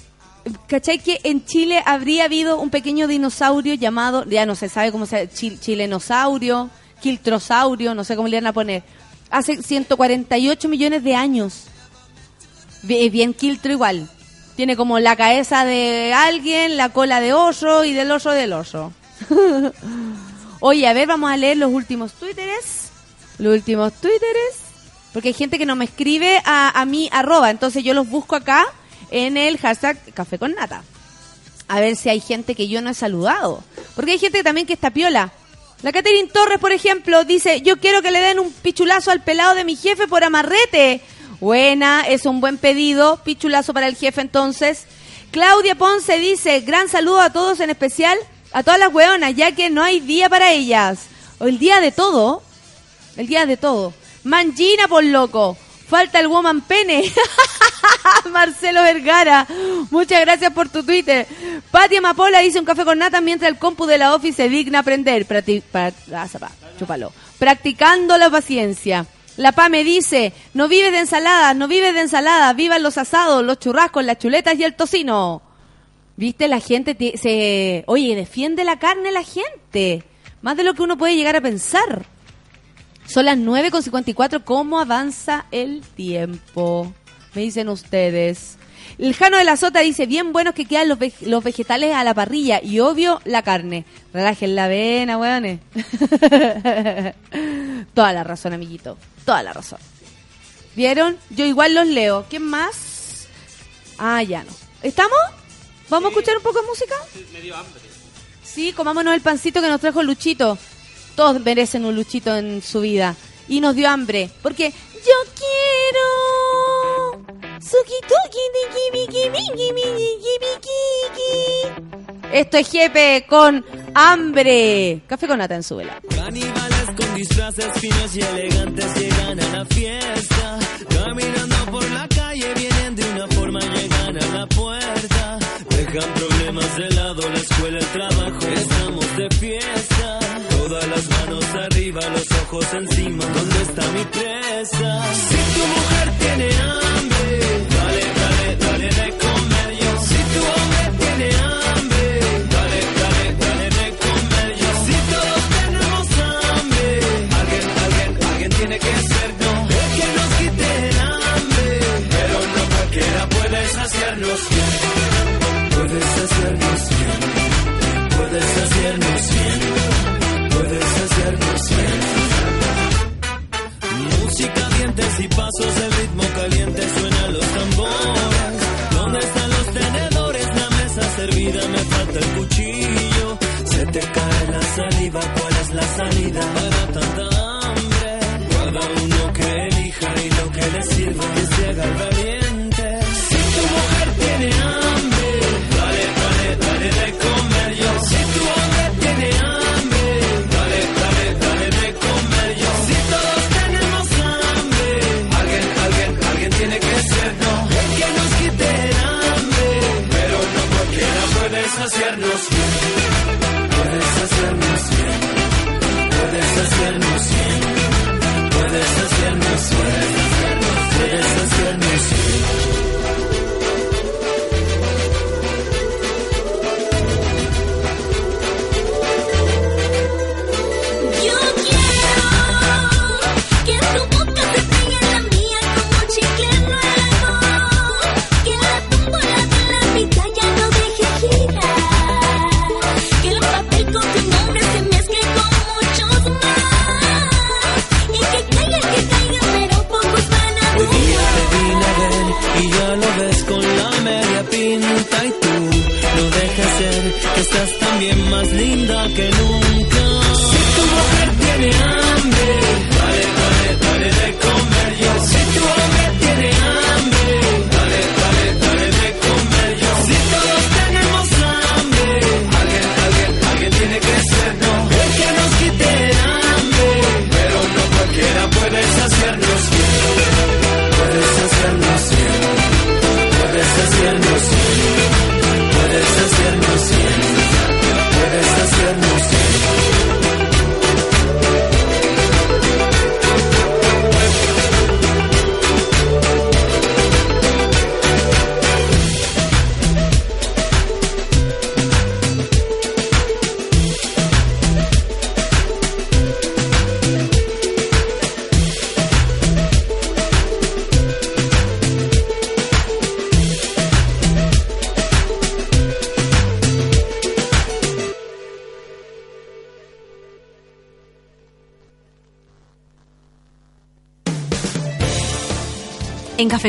¿Cachai que en Chile habría habido un pequeño dinosaurio llamado, ya no se sabe cómo se llama, chilenosaurio, quiltrosaurio, no sé cómo le van a poner, hace 148 millones de años. Bi- Bien quiltro igual. Tiene como la cabeza de alguien, la cola de oso y del oso del oso. Oye, a ver, vamos a leer los últimos twitteres. Los últimos twitteres. Porque hay gente que no me escribe a, a mi arroba. Entonces yo los busco acá en el hashtag Café con Nata. A ver si hay gente que yo no he saludado. Porque hay gente también que está piola. La Catherine Torres, por ejemplo, dice, yo quiero que le den un pichulazo al pelado de mi jefe por amarrete. Buena, es un buen pedido. Pichulazo para el jefe entonces. Claudia Ponce dice, gran saludo a todos, en especial a todas las hueonas, ya que no hay día para ellas. O el día de todo. El día de todo. Mangina, por loco. Falta el woman pene. Marcelo Vergara. Muchas gracias por tu Twitter. Pati Amapola dice un café con nata mientras el compu de la office se digna aprender. Ah. Practicando la paciencia. La Pame dice, no vives de ensaladas, no vives de ensaladas, vivan los asados, los churrascos, las chuletas y el tocino. ¿Viste? La gente se... Oye, defiende la carne la gente. Más de lo que uno puede llegar a pensar. Son las 9.54. ¿Cómo avanza el tiempo? Me dicen ustedes. El Jano de la Sota dice, bien buenos que quedan los, los vegetales a la parrilla y obvio la carne. Relajen la vena, weones. Toda la razón, amiguito. Toda la razón. ¿Vieron? Yo igual los leo. ¿Quién más? Ah, ya no. ¿Estamos? ¿Vamos a escuchar un poco de música? Medio hambre. Sí, comámonos el pancito que nos trajo Luchito. Todos merecen un Luchito en su vida. Y nos dio hambre. Porque yo quiero. Esto es Jepe con hambre. Café con nata en su vela. Caníbales con disfraces finos y elegantes llegan a la fiesta. Caminando por la calle vienen de una forma, llegan a la puerta. Dejan problemas de lado, la escuela, el trabajo, estamos de fiesta. Todas las manos arriba, los ojos encima, ¿dónde está mi presa? Si tu mujer tiene hambre,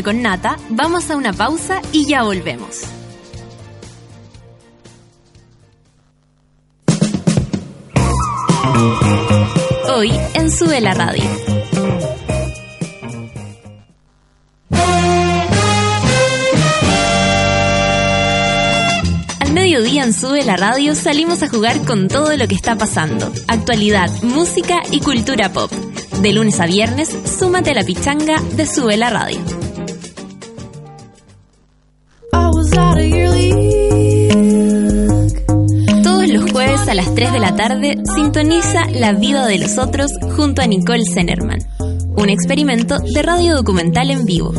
Con Nata vamos a una pausa y ya volvemos. Hoy en Sube la Radio. mediodía en Sube la Radio salimos a jugar con todo lo que está pasando. Actualidad, música y cultura pop. De lunes a viernes, súmate a la pichanga de Sube la Radio. A las 3 de la tarde sintoniza La vida de los otros junto a Nicole Zenerman. Un experimento de radio documental en vivo.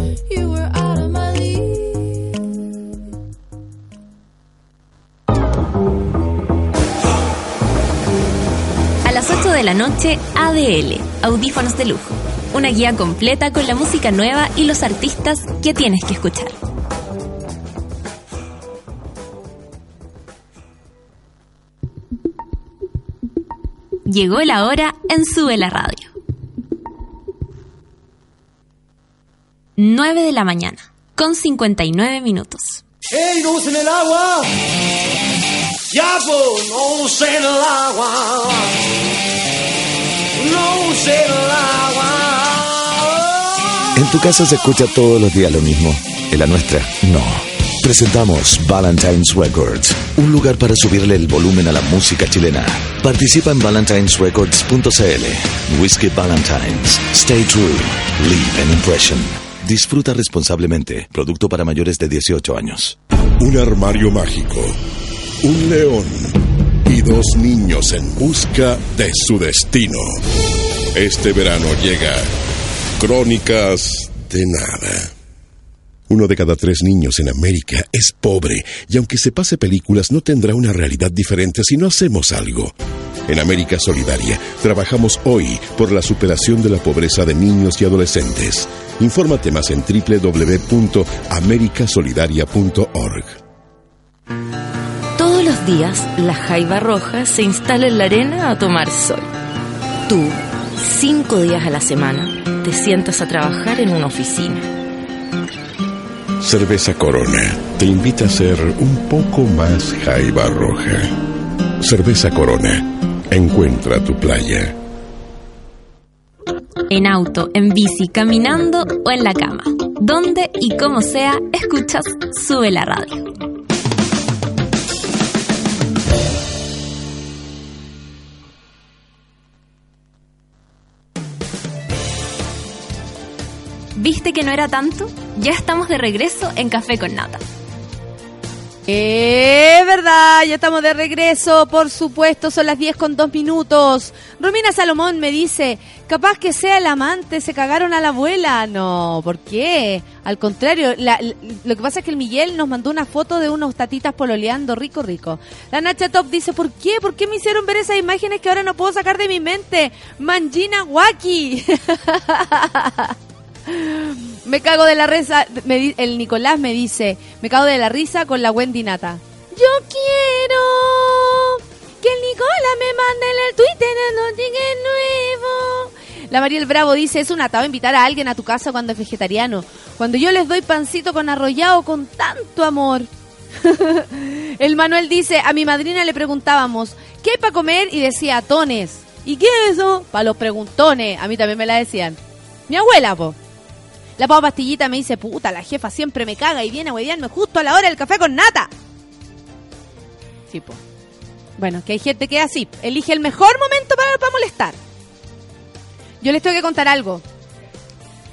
A las 8 de la noche, ADL, Audífonos de Lujo. Una guía completa con la música nueva y los artistas que tienes que escuchar. Llegó la hora en Sube la Radio. 9 de la mañana, con 59 minutos. ¡Ey, no usen el agua! ¡Ya, pues, no usen el agua! ¡No usen el agua! En tu casa se escucha todos los días lo mismo. En la nuestra, no. Presentamos Valentine's Records, un lugar para subirle el volumen a la música chilena. Participa en valentinesrecords.cl. Whiskey Valentines. Stay true. Leave an impression. Disfruta responsablemente. Producto para mayores de 18 años. Un armario mágico, un león y dos niños en busca de su destino. Este verano llega Crónicas de Nada. Uno de cada tres niños en América es pobre y aunque se pase películas no tendrá una realidad diferente si no hacemos algo. En América Solidaria trabajamos hoy por la superación de la pobreza de niños y adolescentes. Infórmate más en www.americasolidaria.org. Todos los días, la jaiba roja se instala en la arena a tomar sol. Tú, cinco días a la semana, te sientas a trabajar en una oficina. Cerveza Corona te invita a ser un poco más jaiba roja. Cerveza Corona. Encuentra tu playa. En auto, en bici, caminando o en la cama. Donde y como sea, escuchas Sube la Radio. ¿Viste que no era tanto? Ya estamos de regreso en Café con Nata. Es verdad, ya estamos de regreso, por supuesto, son las 10 con 2 minutos. Romina Salomón me dice, capaz que sea el amante, se cagaron a la abuela. No, ¿por qué? Al contrario, lo que pasa es que el Miguel nos mandó una foto de unos tatitas pololeando rico, rico. La Nacha Top dice, ¿por qué? ¿Por qué me hicieron ver esas imágenes que ahora no puedo sacar de mi mente? Mangina Waki. Me cago de la risa. el Nicolás me dice, me cago de la risa con la Wendy Nata. Yo quiero que el Nicolás me mande en el Twitter nuevo. La Mariel Bravo dice, es un atado invitar a alguien a tu casa cuando es vegetariano. Cuando yo les doy pancito con arrollado con tanto amor. el Manuel dice, a mi madrina le preguntábamos, ¿qué hay para comer? Y decía, tones. ¿Y qué es eso? Para los preguntones. A mí también me la decían. Mi abuela, po. La papa pastillita me dice, puta, la jefa siempre me caga y viene a huevearme justo a la hora del café con nata. Sí. Bueno, que hay gente que así. Elige el mejor momento para, para molestar. Yo les tengo que contar algo.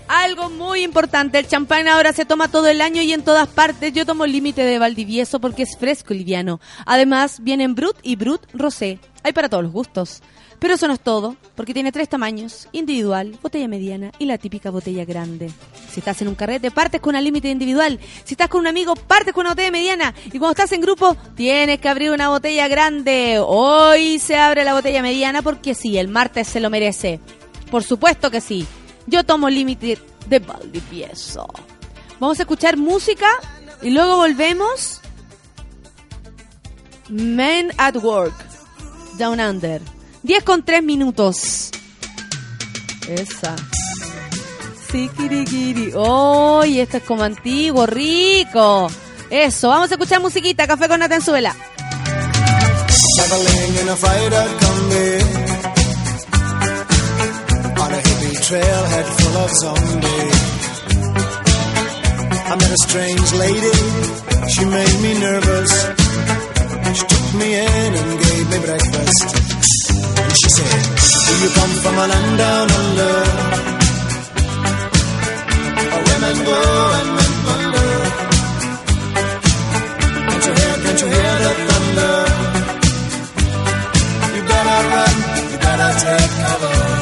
Algo muy importante. El champán ahora se toma todo el año y en todas partes. Yo tomo límite de Valdivieso porque es fresco y liviano. Además, vienen Brut y Brut Rosé. Hay para todos los gustos. Pero eso no es todo, porque tiene tres tamaños, individual, botella mediana y la típica botella grande. Si estás en un carrete, partes con una límite individual. Si estás con un amigo, partes con una botella mediana. Y cuando estás en grupo, tienes que abrir una botella grande. Hoy se abre la botella mediana porque sí, el martes se lo merece. Por supuesto que sí. Yo tomo límite de Valdivieso. Vamos a escuchar música y luego volvemos. Men at Work. Down Under. 10 con 3 minutos. Esa. Sikirikiri. ¡Oh! Y esto es como antiguo, rico. Eso, vamos a escuchar musiquita. Café con Nata en suela. Traveling in a freighter combi on a hippie trailhead full of zombies. I met a strange lady, she made me nervous. She took me in and gave me breakfast. And Do you come from a land down under? Where women go and men wonder. Can't you hear, can't you hear the thunder? You better run, you better take cover.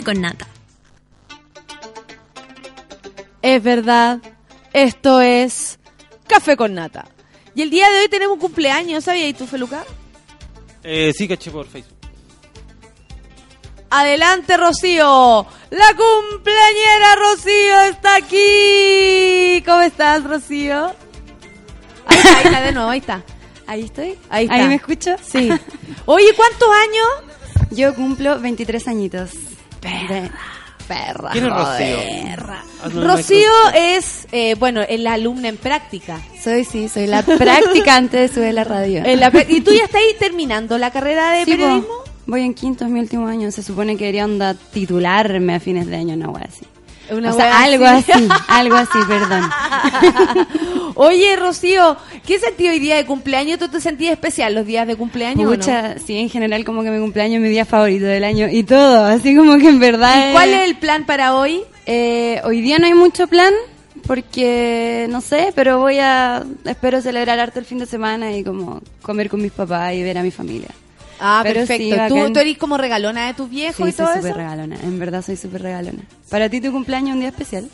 Café con Nata. Es verdad, esto es Café con Nata. Y el día de hoy tenemos un cumpleaños, ¿sabías tú, Feluca? Eh, sí, caché por Facebook. Adelante, Rocío. La cumpleañera Rocío está aquí. ¿Cómo estás, Rocío? Ahí está, ahí está de nuevo, ahí está. Ahí estoy. Ahí está. ¿Ahí me escucho? Sí. Oye, ¿cuántos años? Yo cumplo 23 añitos. Perra. Perra. ¿Quién es. Rocío? Una Rocío es, eh, bueno, es la alumna en práctica. Soy, sí, soy la practicante de Sube la Radio. En la pra- ¿Y tú ya estás ahí terminando la carrera de Sí, periodismo? Voy en quinto, es mi último año. Se supone que quería onda titularme a fines de año, una wea así. Una o sea, algo así. así. algo así, perdón. Oye, Rocío, ¿qué sentí hoy día de cumpleaños? ¿Tú te sentías especial los días de cumpleaños o no? Sí, en general como que mi cumpleaños es mi día favorito del año y todo, así como que en verdad... ¿Y cuál es el plan para hoy? Eh, hoy día no hay mucho plan porque no sé, pero voy a espero celebrar harto el fin de semana y como comer con mis papás y ver a mi familia. Ah, Pero perfecto. sí, ¿Tú, eres como regalona de tus viejos Sí, y todo soy eso? súper regalona, en verdad soy súper regalona. ¿Para ti tu cumpleaños es un día especial?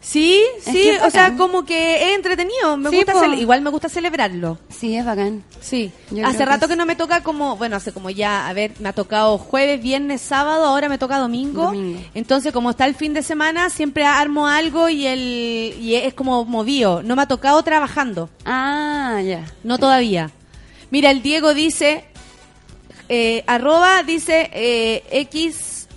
Sí, Es sí, o sea, como que es entretenido. Me Sí, gusta po. igual me gusta celebrarlo. Sí, es bacán. Sí. Yo hace que rato es- que no me toca como, bueno, hace como ya, a ver, me ha tocado jueves, viernes, sábado, ahora me toca domingo. Domingo. Entonces, como está el fin de semana, siempre armo algo y el y es como movido. No me ha tocado trabajando. Ah, ya. No todavía. Mira, el Diego dice, eh, arroba dice eh, X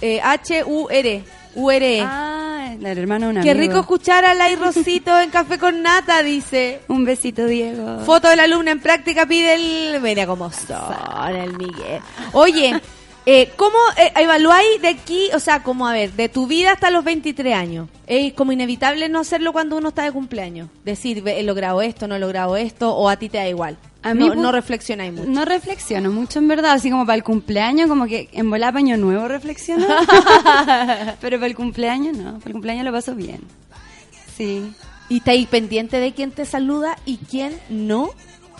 eh, H U R U R E. Ah, el hermano de un Qué amigo. rico escuchar a Lai Rosito en Café con Nata, dice. Un besito, Diego. Foto del alumno en práctica pide el... Mira cómo son el Miguel. Oye, Eh, ¿Cómo eh, evaluáis de aquí, o sea, como a ver, de tu vida hasta los 23 años? Es como inevitable no hacerlo cuando uno está de cumpleaños. Decir, he logrado esto, no he logrado esto, o a ti te da igual. A mí, no, pues, no reflexionáis mucho. No reflexiono mucho en verdad, así como para el cumpleaños, como que en volar año nuevo reflexiono. Pero para el cumpleaños no, para el cumpleaños lo paso bien. Sí. ¿Y estáis pendiente de quién te saluda y quién no?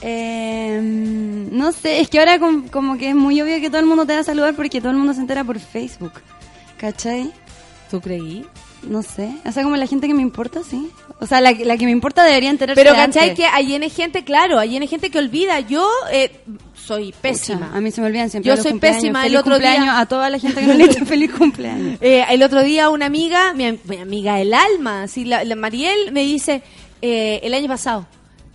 Eh, no sé, es que ahora com- como que es muy obvio que todo el mundo te va a saludar porque todo el mundo se entera por Facebook. ¿Cachai? ¿Tú creí? No sé. O sea, como la gente que me importa, sí. O sea, la, que- la que me importa debería enterarse Pero ¿cachai? Que hay N gente, claro, hay N gente que olvida. Yo eh, soy pésima. Pucha, a mí se me olvidan siempre Yo los soy cumpleaños. pésima. El otro cumpleaños día- a toda la gente que no le he dicho feliz cumpleaños. Eh, el otro día una amiga, mi, am- mi amiga del alma, sí, la, la Mariel, me dice, eh, el año pasado,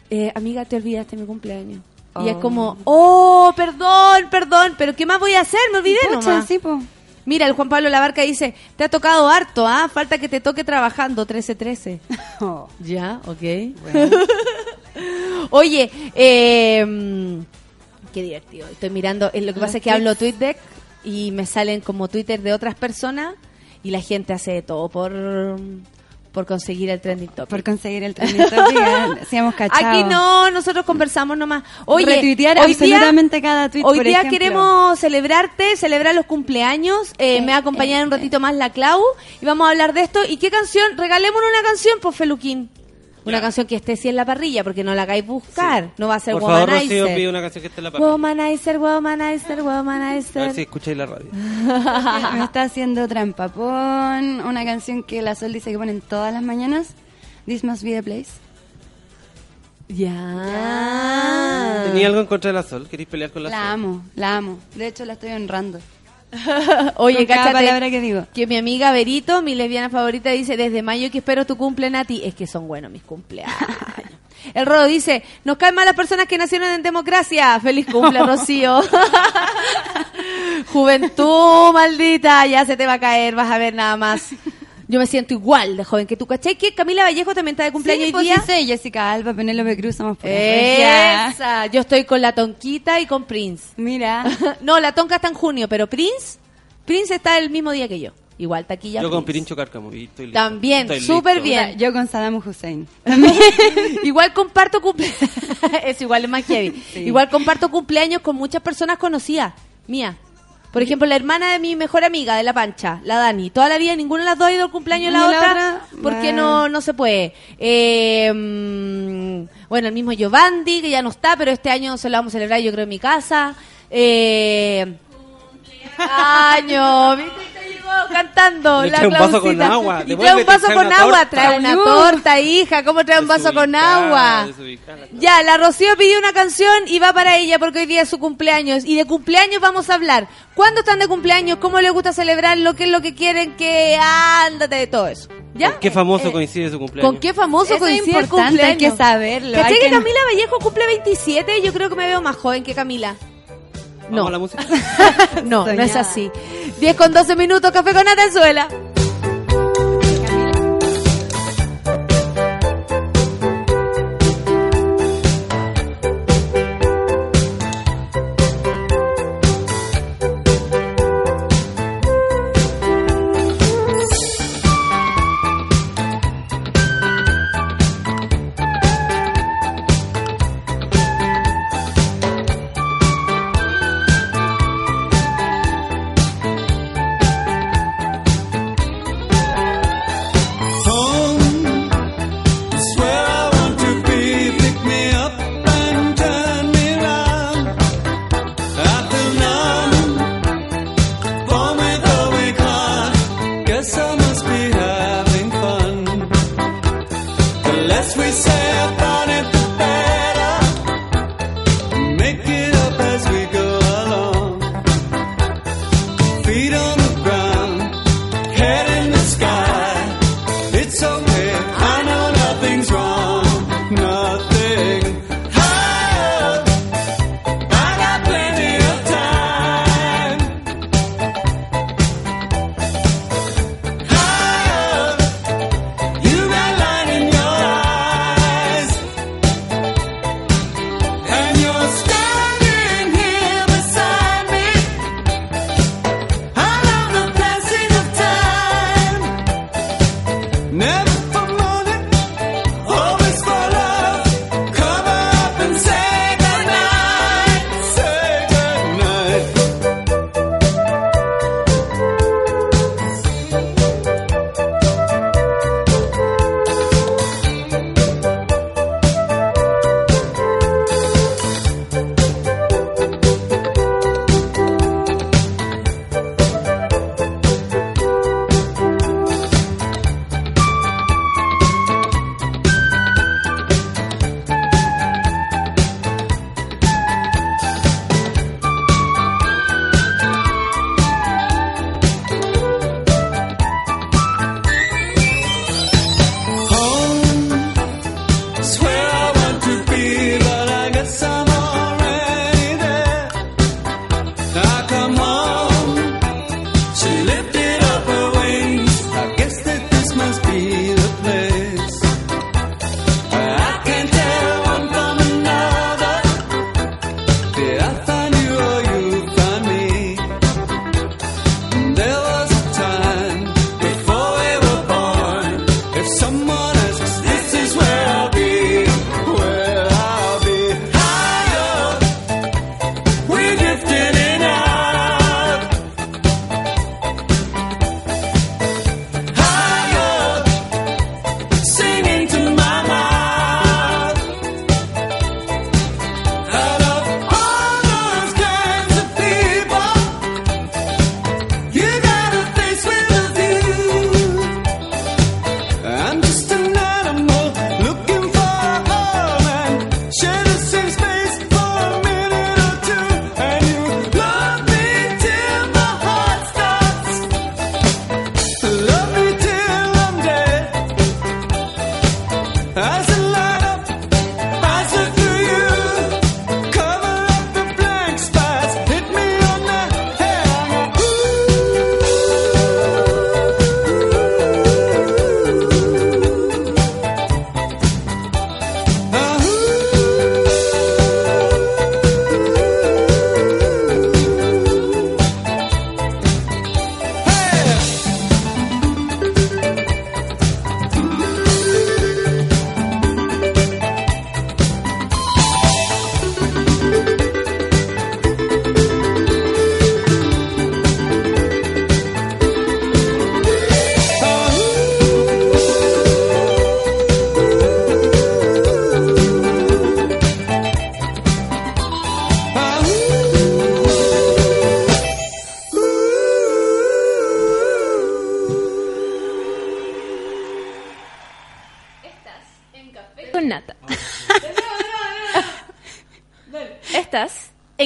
eh, amiga, te olvidaste mi cumpleaños. Y es Oh. como, oh, perdón, perdón, pero ¿qué más voy a hacer? Me olvidé Pucha, nomás. sí, po. Mira, el Juan Pablo Labarca dice, te ha tocado harto, ¿ah? Falta que te toque trabajando, 13-13. Oh. Ya, ok. Oye, eh, qué divertido. Estoy mirando, eh, lo que pasa es que hablo TweetDeck y me salen como Twitter de otras personas y la gente hace de todo por, por conseguir el trending topic. Por conseguir el trending topic, eh, sí hemos cachado. Aquí no, nosotros conversamos nomás. Oye, Retuitear hoy día- absolutamente cada tweet, Hoy por día ejemplo. queremos celebrarte, celebrar los cumpleaños. Eh, Eh, me va a acompañar eh, un ratito más la Clau y vamos a hablar de esto. ¿Y qué canción? Regalémonos una canción, por Feluquín. Una canción que esté sí en la parrilla, porque no la hagáis buscar. No va a ser Por favor, Rocío, Womanizer. pide una canción que esté en la parte. Womanizer, Womanizer, A Womanizer. ver si escucháis la radio. me está haciendo trampa. Pon una canción que la Sol dice que ponen todas las mañanas. This must be the place. Ya. ¿Tenía algo en contra de la Sol? ¿Queréis pelear con la, La Sol? amo, la amo. De hecho, la estoy honrando. Oye, cada palabra que digo. que mi amiga Berito, mi lesbiana favorita, dice, desde mayo que espero tu cumple, Nati. Es que son buenos mis cumpleaños. El Rodo dice, nos caen mal las personas que nacieron en democracia. Feliz cumple, Rocío. Juventud, maldita, ya se te va a caer, vas a ver nada más. Yo me siento igual de joven que tú, ¿cachai? Que Camila Vallejo también está de cumpleaños Sí, hoy pues día. sí sé, Jessica Alba, Penélope Cruz, somos regias. Esa, yo estoy con la Tonquita y con Prince. Mira. no, la Tonca está en junio, pero Prince, Prince está el mismo día que yo. Igual taquilla. Yo con Prince. Pirincho Cárcamo. y estoy listo. También, súper bien. Yo con Saddam Hussein. igual comparto cumpleaños. es igual, es más heavy. Sí. Igual comparto cumpleaños con muchas personas conocidas. Mía. Por ejemplo, la hermana de mi mejor amiga de La Pancha, la Dani. Toda la vida ninguna de las dos ha ido al cumpleaños de la ¿Y la otra, otra? porque no, no se puede. Eh, bueno, el mismo Giovanni, que ya no está, pero este año se lo vamos a celebrar yo creo en mi casa. Eh, año, ¿viste? Cantando Le la trae un vaso Clausita. con agua. Y trae un vaso con agua, trae una torta, hija. ¿Cómo trae un vaso con agua? Ya, la Rocío pidió una canción y va para ella porque hoy día es su cumpleaños. Y de cumpleaños vamos a hablar. ¿Cuándo están de cumpleaños? ¿Cómo les gusta celebrarlo? ¿Qué es lo que quieren? que Ándate de todo eso. ¿Ya? ¿Con qué famoso Eh, coincide su cumpleaños? ¿Con qué famoso Eso es coincide el importante, hay cumpleaños? que saberlo, ¿Cachai hay que que- Camila Vallejo cumple 27? Yo creo que me veo más joven que Camila. ¿Vamos No. a la música? No, no es Soñada. así. 10 con 12 minutos, café con Atenzuela.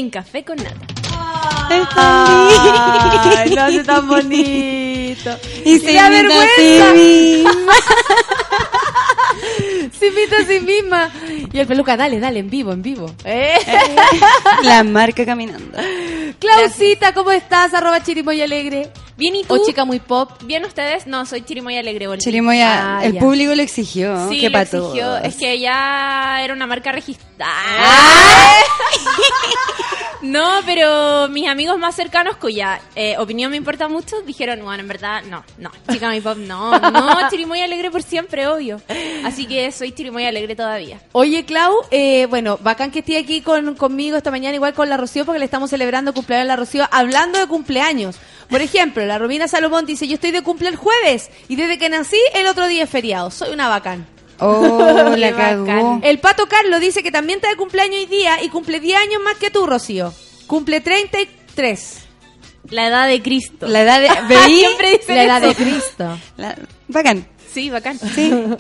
En Café con Nata. Ay, lo hace tan bonito. Y se se da imita a vergüenza. sí Se a sí misma. Y el peluca, dale, dale, en vivo, en vivo. Eh. La marca caminando. Clausita, ¿cómo estás? Arroba chirimoy alegre. Bien, ¿y tú? O chica muy pop. ¿Bien ustedes? No, soy Chirimoy Alegre. volví. Chirimoya, Ah, el ya. público lo exigió. Sí, que lo exigió. todos. Es que ya era una marca registrada. No, pero mis amigos más cercanos, cuya eh, opinión me importa mucho, dijeron, bueno, en verdad, no, no, chica mi pop, no, no, Chirimoy Alegre por siempre, obvio. Así que soy Chirimoy Alegre todavía. Oye, Clau, eh, bueno, bacán que esté aquí con, conmigo esta mañana, igual con la Rocío, porque le estamos celebrando cumpleaños a la Rocío, hablando de cumpleaños. Por ejemplo, la Romina Salomón dice, yo estoy de cumple el jueves, y desde que nací, el otro día es feriado. Soy una bacán. Oh, la cagó. El Pato Carlos dice que también está de cumpleaños hoy día, y cumple 10 años más que tú, Rocío. Cumple 33. La edad de Cristo. La edad de... ¿Veí? La edad eso. de Cristo. La- Bacán. Sí, bacán.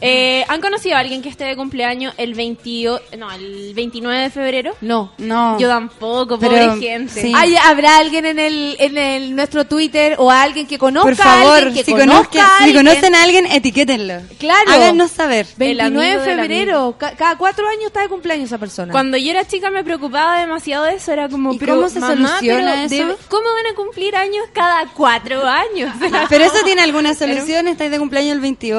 Eh, ¿Han conocido a alguien que esté de cumpleaños el 28, no, el 29 de febrero? No. No. Yo tampoco, Pero, pobre gente. sí. Ay, ¿Habrá alguien en el, en el nuestro Twitter o alguien que conozca Por a favor, alguien que si, conozca conozca, a si alguien? conocen a alguien, etiquétenlo. Claro. Háganos saber. El 29 de febrero, ca- cada cuatro años está de cumpleaños esa persona. Cuando yo era chica me preocupaba demasiado de eso, era como, ¿Y pero, cómo se mamá, soluciona pero eso? debe- ¿Cómo van a cumplir años cada cuatro años? Pero eso tiene alguna solución. ¿Estáis de cumpleaños el 28?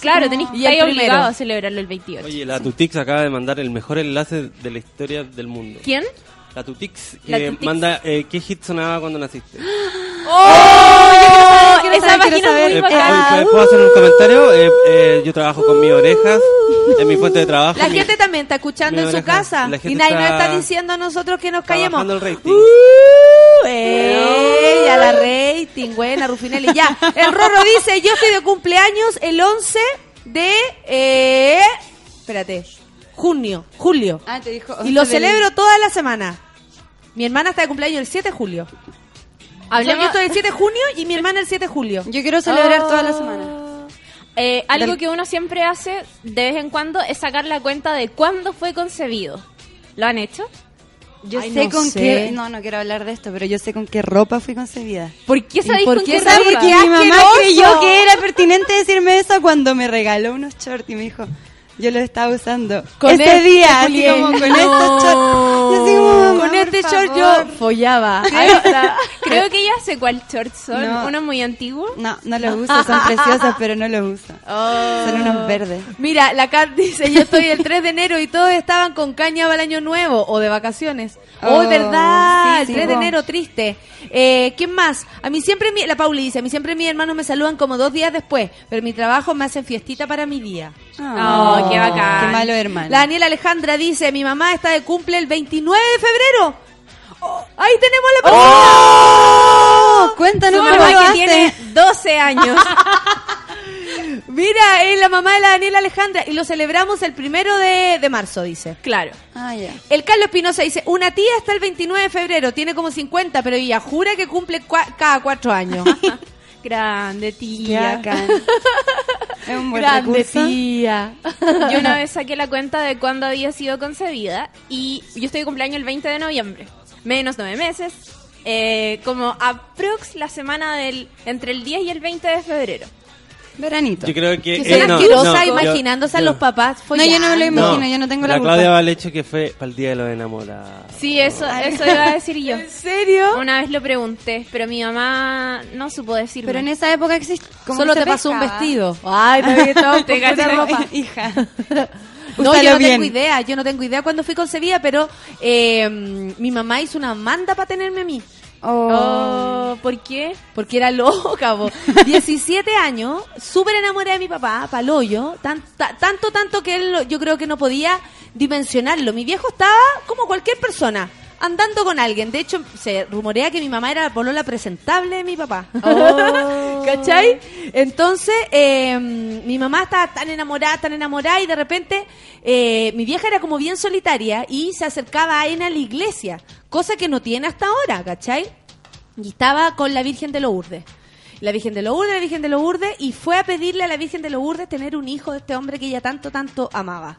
Claro, tenéis Y que estar obligado a celebrarlo el 28. Oye, la Tutix acaba de mandar el mejor enlace de la historia del mundo. ¿Quién? La Tutix, La que Tutix. manda eh, qué hit sonaba cuando naciste. ¡Oh! quiero Esa saber, quiero página es saber. muy Eh, ¿Puedo hacer un comentario? Eh, eh, yo trabajo con mis orejas, en mi fuente de trabajo. La mi- gente también está escuchando en su oreja. casa La gente y nadie nos está- diciendo a nosotros que nos callemos. bajando el rating. Uh, eh, ya la rating, buena, Rufinelli. Ya, el Rorro dice, yo estoy de cumpleaños el 11 de... Eh, espérate, junio, julio. Ah, te dijo. Y lo 11 del- celebro toda la semana. Mi hermana está de cumpleaños el 7 de julio. Hablemos... Yo estoy el 7 de junio y mi hermana el 7 de julio. Yo quiero celebrar Oh. toda la semana. Eh, algo Del- que uno siempre hace de vez en cuando es sacar la cuenta de cuándo fue concebido. ¿Lo han hecho? Yo Ay, sé no con sé. qué. No, no quiero hablar de esto, pero yo sé con qué ropa fui concebida. ¿Por qué sabéis por con qué qué ropa? que- mi mamá creyó que era pertinente decirme eso cuando me regaló unos shorts y me dijo, yo los estaba usando Con ese este, día, así como con No. estos shorts. Y así como, mamá, Con este short yo follaba. Creo que ya sé cuál shorts son. No. Uno muy antiguo. No, no los uso, son preciosas, pero no los uso. Son unos verdes. Mira, la Kat dice, yo estoy el 3 de enero y todos estaban con caña para el año nuevo o de vacaciones. Oh, Oh, verdad, sí, el sí, 3 de enero triste. Eh, ¿Quién más? A mí siempre, mi- la Pauli dice, a mí siempre mis hermanos me saludan como dos días después, pero mi trabajo me hacen fiestita para mi día. Oh, qué bacán. Qué malo hermano. La Daniela Alejandra dice, mi mamá está de cumple el 29 de febrero. Oh, ahí tenemos la ¡Oh! Cuéntanos Su cómo mamá lo que hace. tiene 12 años. Mira, es la mamá de la Daniela Alejandra y lo celebramos el primero de, de marzo, dice. claro. Ah, ya. El Carlos Espinosa dice, una tía está el 29 de febrero, tiene como 50, pero ella jura que cumple cua- cada cuatro años. Grande, tía. Es un buen Grande recurso. tía. Yo una vez saqué la cuenta de cuándo había sido concebida y yo estoy de cumpleaños el 20 de noviembre. Menos nueve meses. eh, como aprox la semana del entre el 10 y el 20 de febrero. Veranito. Yo creo que... Que eh, son no, asquerosas no, yo- imaginándose a los papás No, yo no me lo imagino, yo no tengo la, la culpa. Claudia Valecho que fue para el Día de los Enamorados. Sí, eso, eso iba a decir yo. ¿En serio? Una vez lo pregunté, pero mi mamá no supo decirme. Pero en esa época existe. Solo te pasó un vestido. Ay, no había estado Te gasté- ropa. Hija. No, Úsalo yo no bien. tengo idea, yo no tengo idea cuándo fui concebida, pero eh, mi mamá hizo una manda para tenerme a mí. Oh, ¿Por qué? Porque era loca, po. 17 años, súper enamorada de mi papá, paloyo, tan, ta- tanto, tanto que él, yo creo que no podía dimensionarlo. Mi viejo estaba como cualquier persona, andando con alguien. De hecho, se rumorea que mi mamá era la polola presentable de mi papá. ¿Cachai? Entonces, eh, mi mamá estaba tan enamorada, tan enamorada, y de repente eh, mi vieja era como bien solitaria y se acercaba a él a la iglesia, cosa que no tiene hasta ahora, ¿cachai? Y estaba con la Virgen de Lourdes. La Virgen de Lourdes, la Virgen de Lourdes, y fue a pedirle a la Virgen de Lourdes tener un hijo de este hombre que ella tanto, tanto amaba.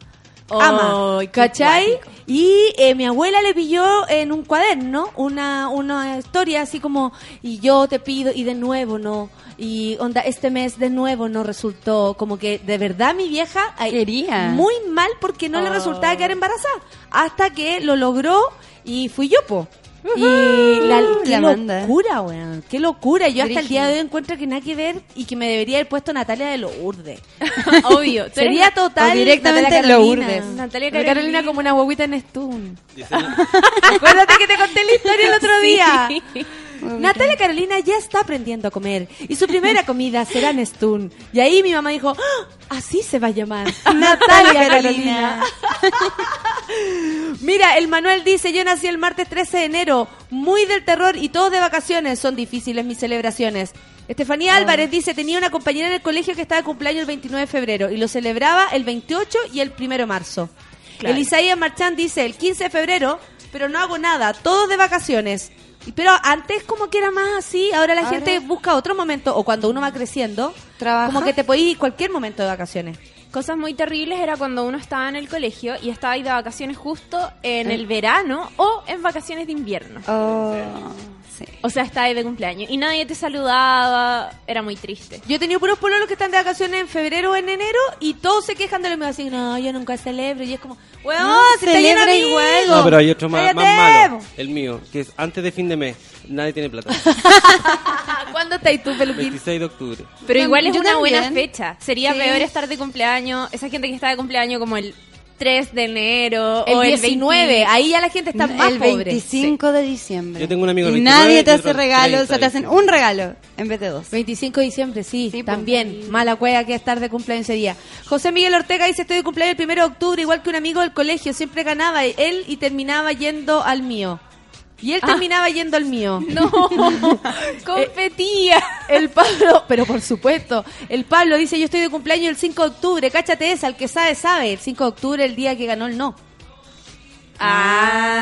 Ama, ¿cachai? Y eh, mi abuela le pilló en un cuaderno una, una historia así como, y yo te pido, y de nuevo no, y onda, este mes de nuevo no resultó, como que de verdad mi vieja ay, Quería. muy mal porque no le Oh. resultaba quedar embarazada, hasta que lo logró y fui yo, po. Y la, qué la locura, weón. Qué locura. Yo hasta el día de hoy encuentro que nada que ver y que me debería haber puesto Natalia de Lourdes. Obvio. Sería total o directamente. Lourdes. Natalia Carolina. Carolina como una huevita en Stun. Acuérdate que te conté la historia el otro día. Sí. Natalia Carolina ya está aprendiendo a comer y su primera comida será en Stun. Y ahí mi mamá dijo, "Ah, así se va a llamar. Natalia Carolina. Mira, el Manuel dice, yo nací el martes 13 de enero, muy del terror y todos de vacaciones. Son difíciles mis celebraciones. Estefanía Álvarez dice, tenía una compañera en el colegio que estaba de cumpleaños el 29 de febrero y lo celebraba el 28 y el 1 de marzo. Claro. El Isaías dice, el 15 de febrero, pero no hago nada, todos de vacaciones. Pero antes como que era más así, ahora la Ahora- gente busca otro momento, o cuando uno va creciendo, Trabaja. como que te podés ir cualquier momento de vacaciones. Cosas muy terribles era cuando uno estaba en el colegio y estaba ahí de vacaciones justo en Eh. el verano o en vacaciones de invierno. Oh, sí. O sea, ahí de cumpleaños y nadie te saludaba, era muy triste. Yo he tenido puros pololos que están de vacaciones en febrero o en enero y todos se quejan de lo mismo, así, no, yo nunca celebro. Y es como, weón, No, se está lleno de celebra amigos. No, pero hay otro más, malo, el mío, que es antes de fin de mes. Nadie tiene plata. ¿Cuándo estáis tú, peluquín? 26 de octubre. Pero igual es yo una buena fecha. Sería Sí. peor estar de cumpleaños, esa gente que está de cumpleaños como el 3 de enero El o el 19, 20. ahí ya la gente está más el pobre. 25 de diciembre. Yo tengo un amigo el Y 29 nadie te hace otro el regalo, o 30 sea, te hacen un regalo en vez de dos. 25 de diciembre, sí, Sí, pues. también. Mala cueva que estar de cumpleaños ese día. José Miguel Ortega dice, estoy de cumpleaños el 1 de octubre, igual que un amigo del colegio, siempre ganaba él y terminaba yendo al mío. Y él Ah. terminaba yendo al mío. No, competía. El Pablo, pero por supuesto, el Pablo dice, yo estoy de cumpleaños el 5 de octubre, cáchate esa, el que sabe, sabe. El 5 de octubre, el día que ganó el no.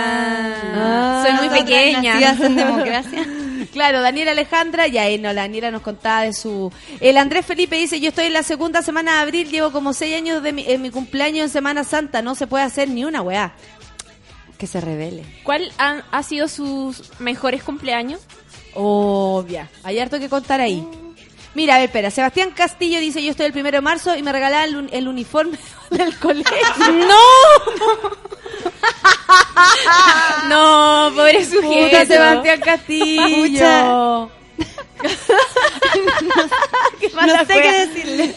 Ah, soy muy pequeña. en democracia. Claro, Daniela Alejandra, ya ahí no, la Daniela nos contaba de su... El Andrés Felipe dice, yo estoy en la segunda semana de abril, llevo como seis años de mi, en mi cumpleaños en Semana Santa, no se puede hacer ni una weá. Que se revele. ¿Cuál han- ha sido sus mejores cumpleaños? Obvia, hay harto que contar ahí. Mira, a ver, espera, Sebastián Castillo dice, yo estoy el primero de marzo y me regalaban el, un- el uniforme del colegio. No, pobre sujeto. Puta Sebastián Castillo. Qué No sé qué decirle.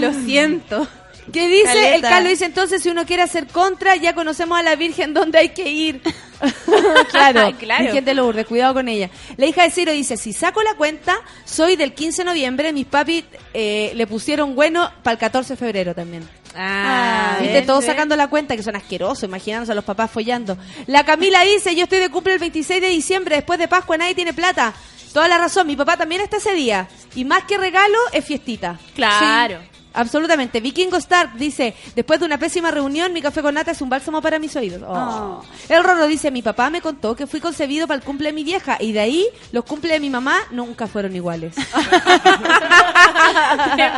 Lo siento. ¿Qué dice? El. Carlos dice, entonces si uno quiere hacer contra, ya conocemos a la Virgen dónde hay que ir. claro, Claro. Virgen de Lourdes, cuidado con ella. La hija de Ciro dice, si saco la cuenta, soy del 15 de noviembre, mis papis eh, le pusieron bueno para el 14 de febrero también. Ah, Viste, todos sacando la cuenta, que son asquerosos, imaginándose a los papás follando. La Camila dice, yo estoy de cumple el 26 de diciembre, después de Pascua nadie tiene plata. Toda la razón, mi papá también está ese día. Y más que regalo, es fiestita. Claro. Sí, absolutamente. Vikingo Stark dice, después de una pésima reunión, mi café con nata es un bálsamo para mis oídos. Oh. El Rorro dice, mi papá me contó que fui concebido para el cumple de mi vieja y de ahí los cumples de mi mamá nunca fueron iguales.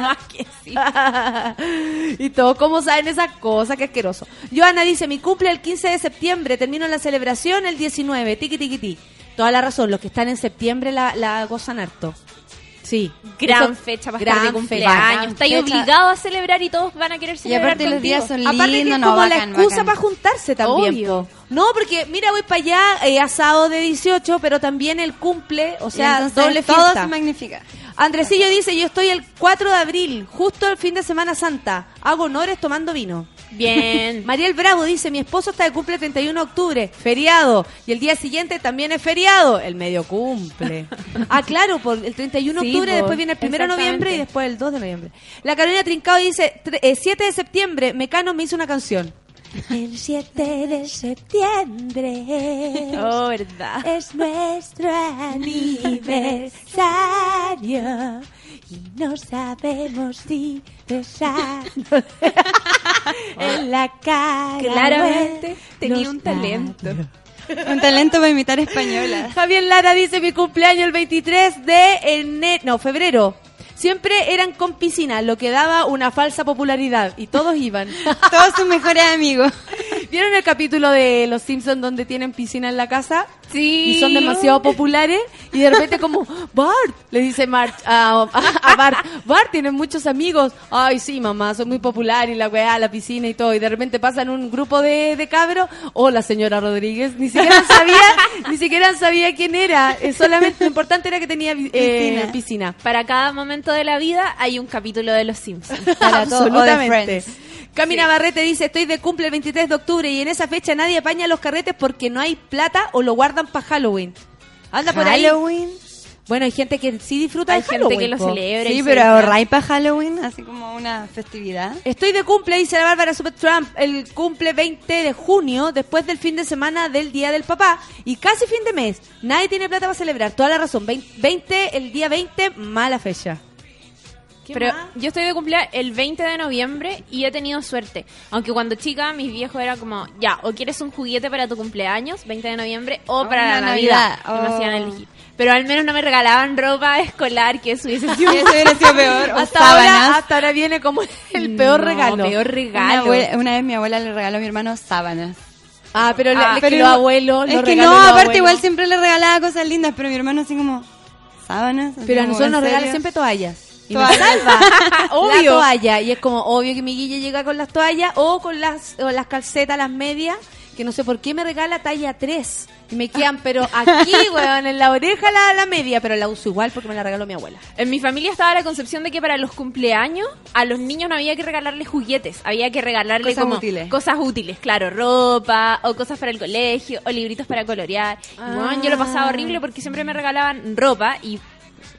Más que sí. y todos como saben esas cosas, qué asqueroso. Joana dice, mi cumple el 15 de septiembre, termino la celebración el 19, tiqui tiqui ti. Toda la razón, los que están en septiembre la, la gozan harto. Sí. Gran Eso- fecha para gran estar de cumpleaños. Estáis fecha. obligado a celebrar y todos van a querer Y celebrar aparte los contigo. días son Aparte que es lindos, como la excusa bacán. para juntarse también. Obvio. No, porque mira, voy para allá, eh, asado de 18, pero también el cumple, o Y sea, doble todo fiesta. se magnifica. Andresillo dice, yo estoy el 4 de abril, justo el fin de Semana Santa. Hago honores tomando vino. Bien. Mariel Bravo dice, mi esposo está de cumple el 31 de octubre, feriado. Y el día siguiente también es feriado, el medio cumple. ah, claro, por el 31 de Sí, octubre, po, después viene el 1 de noviembre y después el 2 de noviembre. La Carolina Trincado dice, tre- eh, 7 de septiembre, Mecano me hizo una canción. El 7 de septiembre Oh, verdad. es nuestro aniversario y no sabemos si besarnos en la cara. Claramente tenía un talento. labios. Un talento para imitar española. Javier Lara dice mi cumpleaños el 23 de enero, no, febrero. Siempre eran con piscina, lo que daba una falsa popularidad y todos iban. Todos sus mejores amigos. ¿Vieron el capítulo de Los Simpsons donde tienen piscina en la casa? Sí. Y son demasiado populares y de repente como, Bart, le dice March a, a- a Bart, Bart, tienes muchos amigos. Ay, sí, mamá, soy muy popular y la weá, la piscina y todo. Y de repente pasan un grupo de, de cabros. Hola, señora Rodríguez. Ni siquiera sabía, ni siquiera sabía quién era. Eh, solamente lo importante era que tenía eh, Piscina. piscina. Para cada momento de la vida hay un capítulo de Los Simpsons. Para todo. Absolutamente. Friends. Camina Barrete dice, estoy de cumple el 23 de octubre y en esa fecha nadie apaña los carretes porque no hay plata o lo guardan para Halloween. Anda por ahí. Halloween. Bueno, hay gente que sí disfruta Hay de gente Halloween. que lo po. celebra. Sí, y pero ahorráis para Halloween, así como una festividad. Estoy de cumple, dice la Bárbara Super Trump, el cumple 20 de junio, después del fin de semana del Día del Papá, y casi fin de mes. Nadie tiene plata para celebrar, toda la razón. Vein- 20, el día 20, mala fecha. ¿Qué Pero más? yo estoy de cumpleaños el 20 de noviembre y he tenido suerte. Aunque cuando chica, mis viejos eran como, ya, o quieres un juguete para tu cumpleaños, 20 de noviembre, o para una la Navidad. Navidad, Y me oh. hacían elegir. Pero al menos no me regalaban ropa escolar, que eso hubiese sido... Peor. Hasta, ahora, hasta ahora viene como el peor No, regalo. peor Una, regalo. abue- una vez mi abuela le regaló a mi hermano sábanas. Ah, pero, Ah, es pero los abuelos... Es que no, aparte abuelos. igual siempre le regalaba cosas lindas, pero mi hermano así como sábanas. Pero a nosotros ¿en nos regalan siempre toallas. Y salva. Obvio. La toalla. Y es como obvio que mi guille llega con las toallas o con las, o las calcetas, las medias, que no sé por qué me regala talla 3. Y me quedan, pero aquí, weón, en la oreja la, la media, pero la uso igual porque me la regaló mi abuela. En mi familia estaba la concepción de que para los cumpleaños a los niños no había que regalarles juguetes, había que regalarles Cosas como útiles. cosas útiles, claro, ropa o cosas para el colegio o libritos para colorear. Y, Ah. bueno, yo lo pasaba horrible porque siempre me regalaban ropa y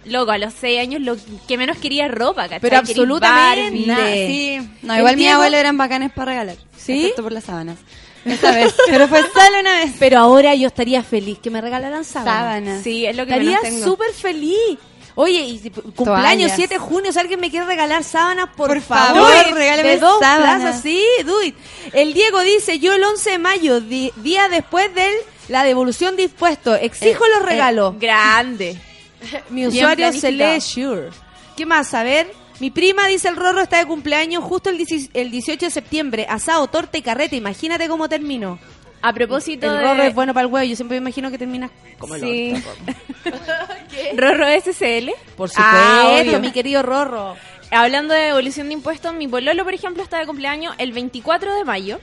loco, a los seis años lo que menos quería es ropa, ¿cachai? Pero absolutamente. Sí. No, igual mis Diego- abuelos eran bacanes para regalar. ¿Sí? Excepto por las sábanas. Esta vez. Pero fue solo una vez. Pero ahora yo estaría feliz que me regalaran sábanas. Sábanas. Sí, es lo que Estaría súper feliz. Oye, y cumpleaños Toallas. 7 de junio, si alguien me quiere regalar sábanas, por, Por favor, favor, regálame de dos sábanas. plazas, sí, do it. El Diego dice, yo el 11 de mayo, di- día después de la devolución de impuestos, exijo los regalos. Eh, grande. Mi usuario lee sure. ¿Qué más? A ver. Mi prima, dice el Rorro, está de cumpleaños justo el, 10 el 18 de septiembre. Asado, torta y carrete. Imagínate cómo termino. A propósito El de Rorro es bueno para el huevo. Yo siempre me imagino que termina como el Sí. orto. Rorro SCL. Por supuesto, Ah, obvio. mi querido Rorro. Hablando de devolución de impuestos, mi pololo, por ejemplo, está de cumpleaños el 24 de mayo.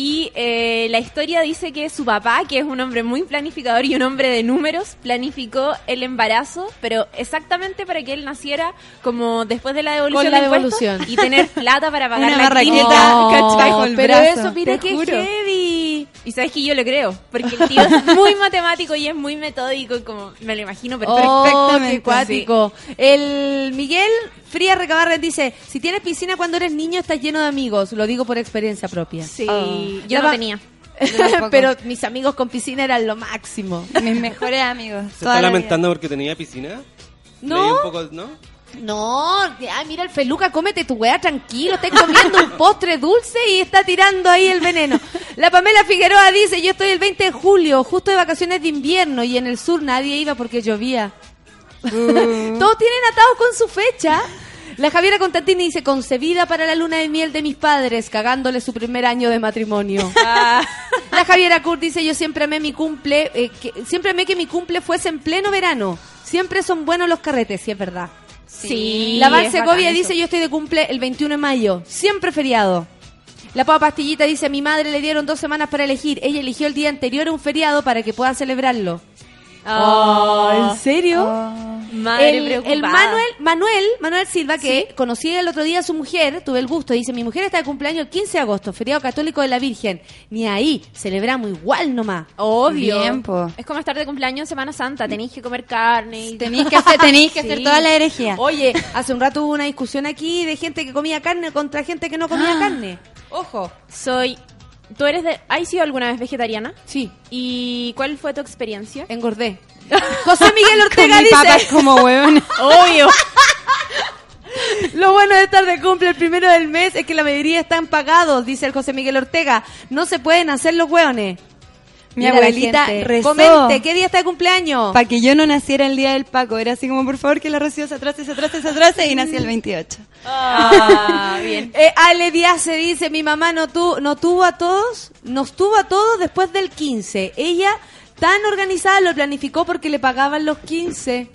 Y eh, la historia dice que su papá, que es un hombre muy planificador y un hombre de números, planificó el embarazo, pero exactamente para que él naciera como después de la devolución Con la de impuestos devolución. y tener plata para pagar Una la clínica, el pero brazo, eso, mira qué juro. heavy. Y sabes que yo le creo, porque el tío es muy matemático y es muy metódico, y como me lo imagino perfecto. Oh, Perfectamente, qué cuático. El Miguel Fría Recabarren dice, si tienes piscina cuando eres niño estás lleno de amigos. Lo digo por experiencia propia. Sí, Oh. Yo La no tenía. Pero mis amigos con piscina eran lo máximo. Mis mejores amigos. ¿Se está la lamentando porque tenía piscina? No. Leí un poco, ¿no? No, ay, mira el feluca, cómete tu weá tranquilo, estás comiendo un postre dulce y está tirando ahí el veneno. La Pamela Figueroa dice, yo estoy el 20 de julio, justo de vacaciones de invierno y en el sur nadie iba porque llovía. Todos tienen atados con su fecha. La Javiera Constantini dice, concebida para la luna de miel de mis padres, cagándole su primer año de matrimonio. La Javiera Kurt dice, yo siempre amé mi cumple, eh, que, siempre amé que mi cumple fuese en pleno verano. Siempre son buenos los carretes, si es verdad. Sí. La Val Segovia dice, yo estoy de cumple el 21 de mayo, siempre feriado. La Papa Pastillita dice, a mi madre le dieron dos semanas para elegir. Ella eligió el día anterior a un feriado para que pueda celebrarlo. Oh, ¿En serio? Madre el, preocupada. el Manuel, Manuel, Manuel Silva, que conocí el otro día a su mujer, tuve el gusto, dice, mi mujer está de cumpleaños el 15 de agosto, feriado católico de la Virgen. Ni ahí, celebramos igual nomás. Obvio. Es como estar de cumpleaños en Semana Santa. Tenéis que comer carne. Y... Tenéis que hacer, tenéis que hacer toda la herejía. Oye, hace un rato hubo una discusión aquí de gente que comía carne contra gente que no comía Ah. carne. Ojo. Soy. ¿Tú eres de. ¿Has sido alguna vez vegetariana? Sí, ¿Y cuál fue tu experiencia? engordé. José Miguel Ortega dice, como huevón. Obvio. lo bueno de estar de cumple el primero del mes es que la mayoría están pagados, dice el José Miguel Ortega. No se pueden hacer los hueones. Mi Mira abuelita rezó. Comente, ¿qué día está de cumpleaños? Para que yo no naciera el día del Paco. Era así como, por favor, que la Rocío se atrase, se atrase, se atrase. Y nací el 28. Ah, bien. Eh, Ale Díaz se dice, mi mamá no, tu, no tuvo a todos, nos tuvo a todos después del 15. Ella, tan organizada, lo planificó porque le pagaban los 15.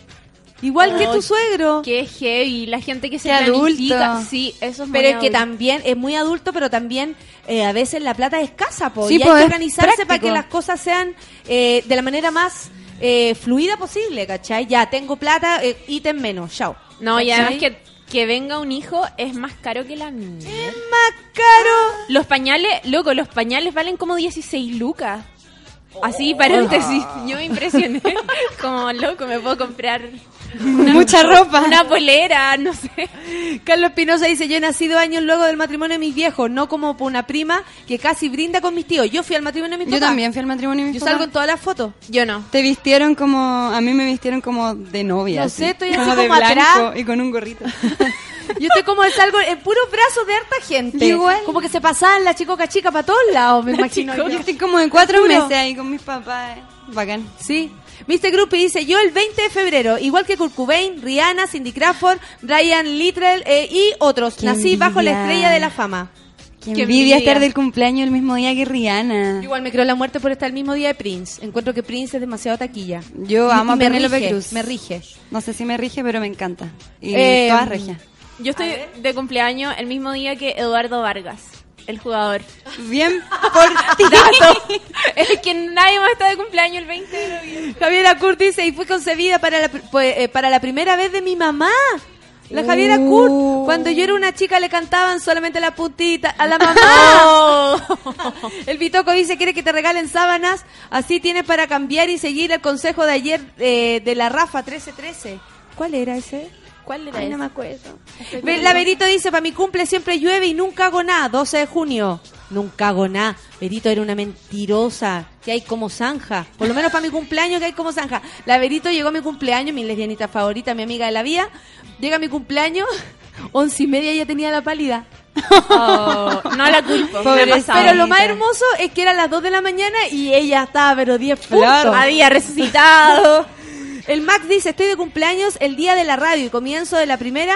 Igual que tu suegro. Qué heavy, la gente que se Qué planifica. adulto. Sí, eso es muy Pero es que adulto. también es muy adulto, pero también eh, a veces la plata es escasa, po, Sí, y hay po, que es organizarse para práctico. que las cosas sean eh, de la manera más eh, fluida posible, ¿cachai? Ya, tengo plata, eh, ítem menos, chao. No, y además que, que venga un hijo es más caro que la niña. Es más caro. Los pañales, loco, los pañales valen como 16 lucas. Así, paréntesis, yo me impresioné. Como, loco, me puedo comprar Mucha ropa. una polera, no sé. Carlos Espinosa dice, yo he nacido años luego del matrimonio de mis viejos, no como por una prima que casi brinda con mis tíos. Yo fui al matrimonio de mis Yo papás. también fui al matrimonio de mis Yo papás. salgo en todas las fotos. Yo no. Te vistieron como, a mí me vistieron como de novia. No así. sé, estoy así como de como atrás. y con un gorrito. Yo estoy como salgo en puros brazos de harta gente. Igual. Como que se pasaban la chicoca chica para todos lados, me imagino. Yo estoy como de cuatro meses ahí con mis papás. eh. Bacán. Sí. Mr. Groupie dice, yo el 20 de febrero, igual que Kurt Cobain, Rihanna, Cindy Crawford, Brian Littrell eh, y otros, Qué nací bajo la estrella de la fama. Qué Qué envidia estar del cumpleaños el mismo día que Rihanna. Igual me creo la muerte por estar el mismo día de Prince. Encuentro que Prince es demasiado taquilla. Yo amo y a me Penélope rige, Cruz. Me rige. No sé si me rige, pero me encanta. Y Eh, todas regias. Yo estoy de cumpleaños el mismo día que Eduardo Vargas, el jugador. Bien por ti. es que nadie más está de cumpleaños el 20 de noviembre. Javiera Kurt dice, y fue concebida para la, pues, eh, para la primera vez de mi mamá. La Javiera Kurt, cuando yo era una chica le cantaban solamente la puntita a la mamá. El Bitoco dice, quiere que te regalen sábanas, así tienes para cambiar y seguir el consejo de ayer eh, de la Rafa 1313. ¿Cuál era ese? ¿Cuál era Ay, no me acuerdo. Ve- La Verito dice, para mi cumple siempre llueve y nunca hago nada. 12 de junio. Nunca hago nada. Verito era una mentirosa. Que hay como zanja. Por lo menos para mi cumpleaños que hay como zanja. La Verito llegó a mi cumpleaños, mi lesbianita favorita, mi amiga de la vida. Llega a mi cumpleaños, once y media ya tenía la pálida. Oh, no la culpo. pasado. Pero lo más hermoso es que eran las 2 de la mañana y ella estaba, pero 10 puntos. Claro. Había resucitado. El Max dice, estoy de cumpleaños el día de la radio y comienzo de la primera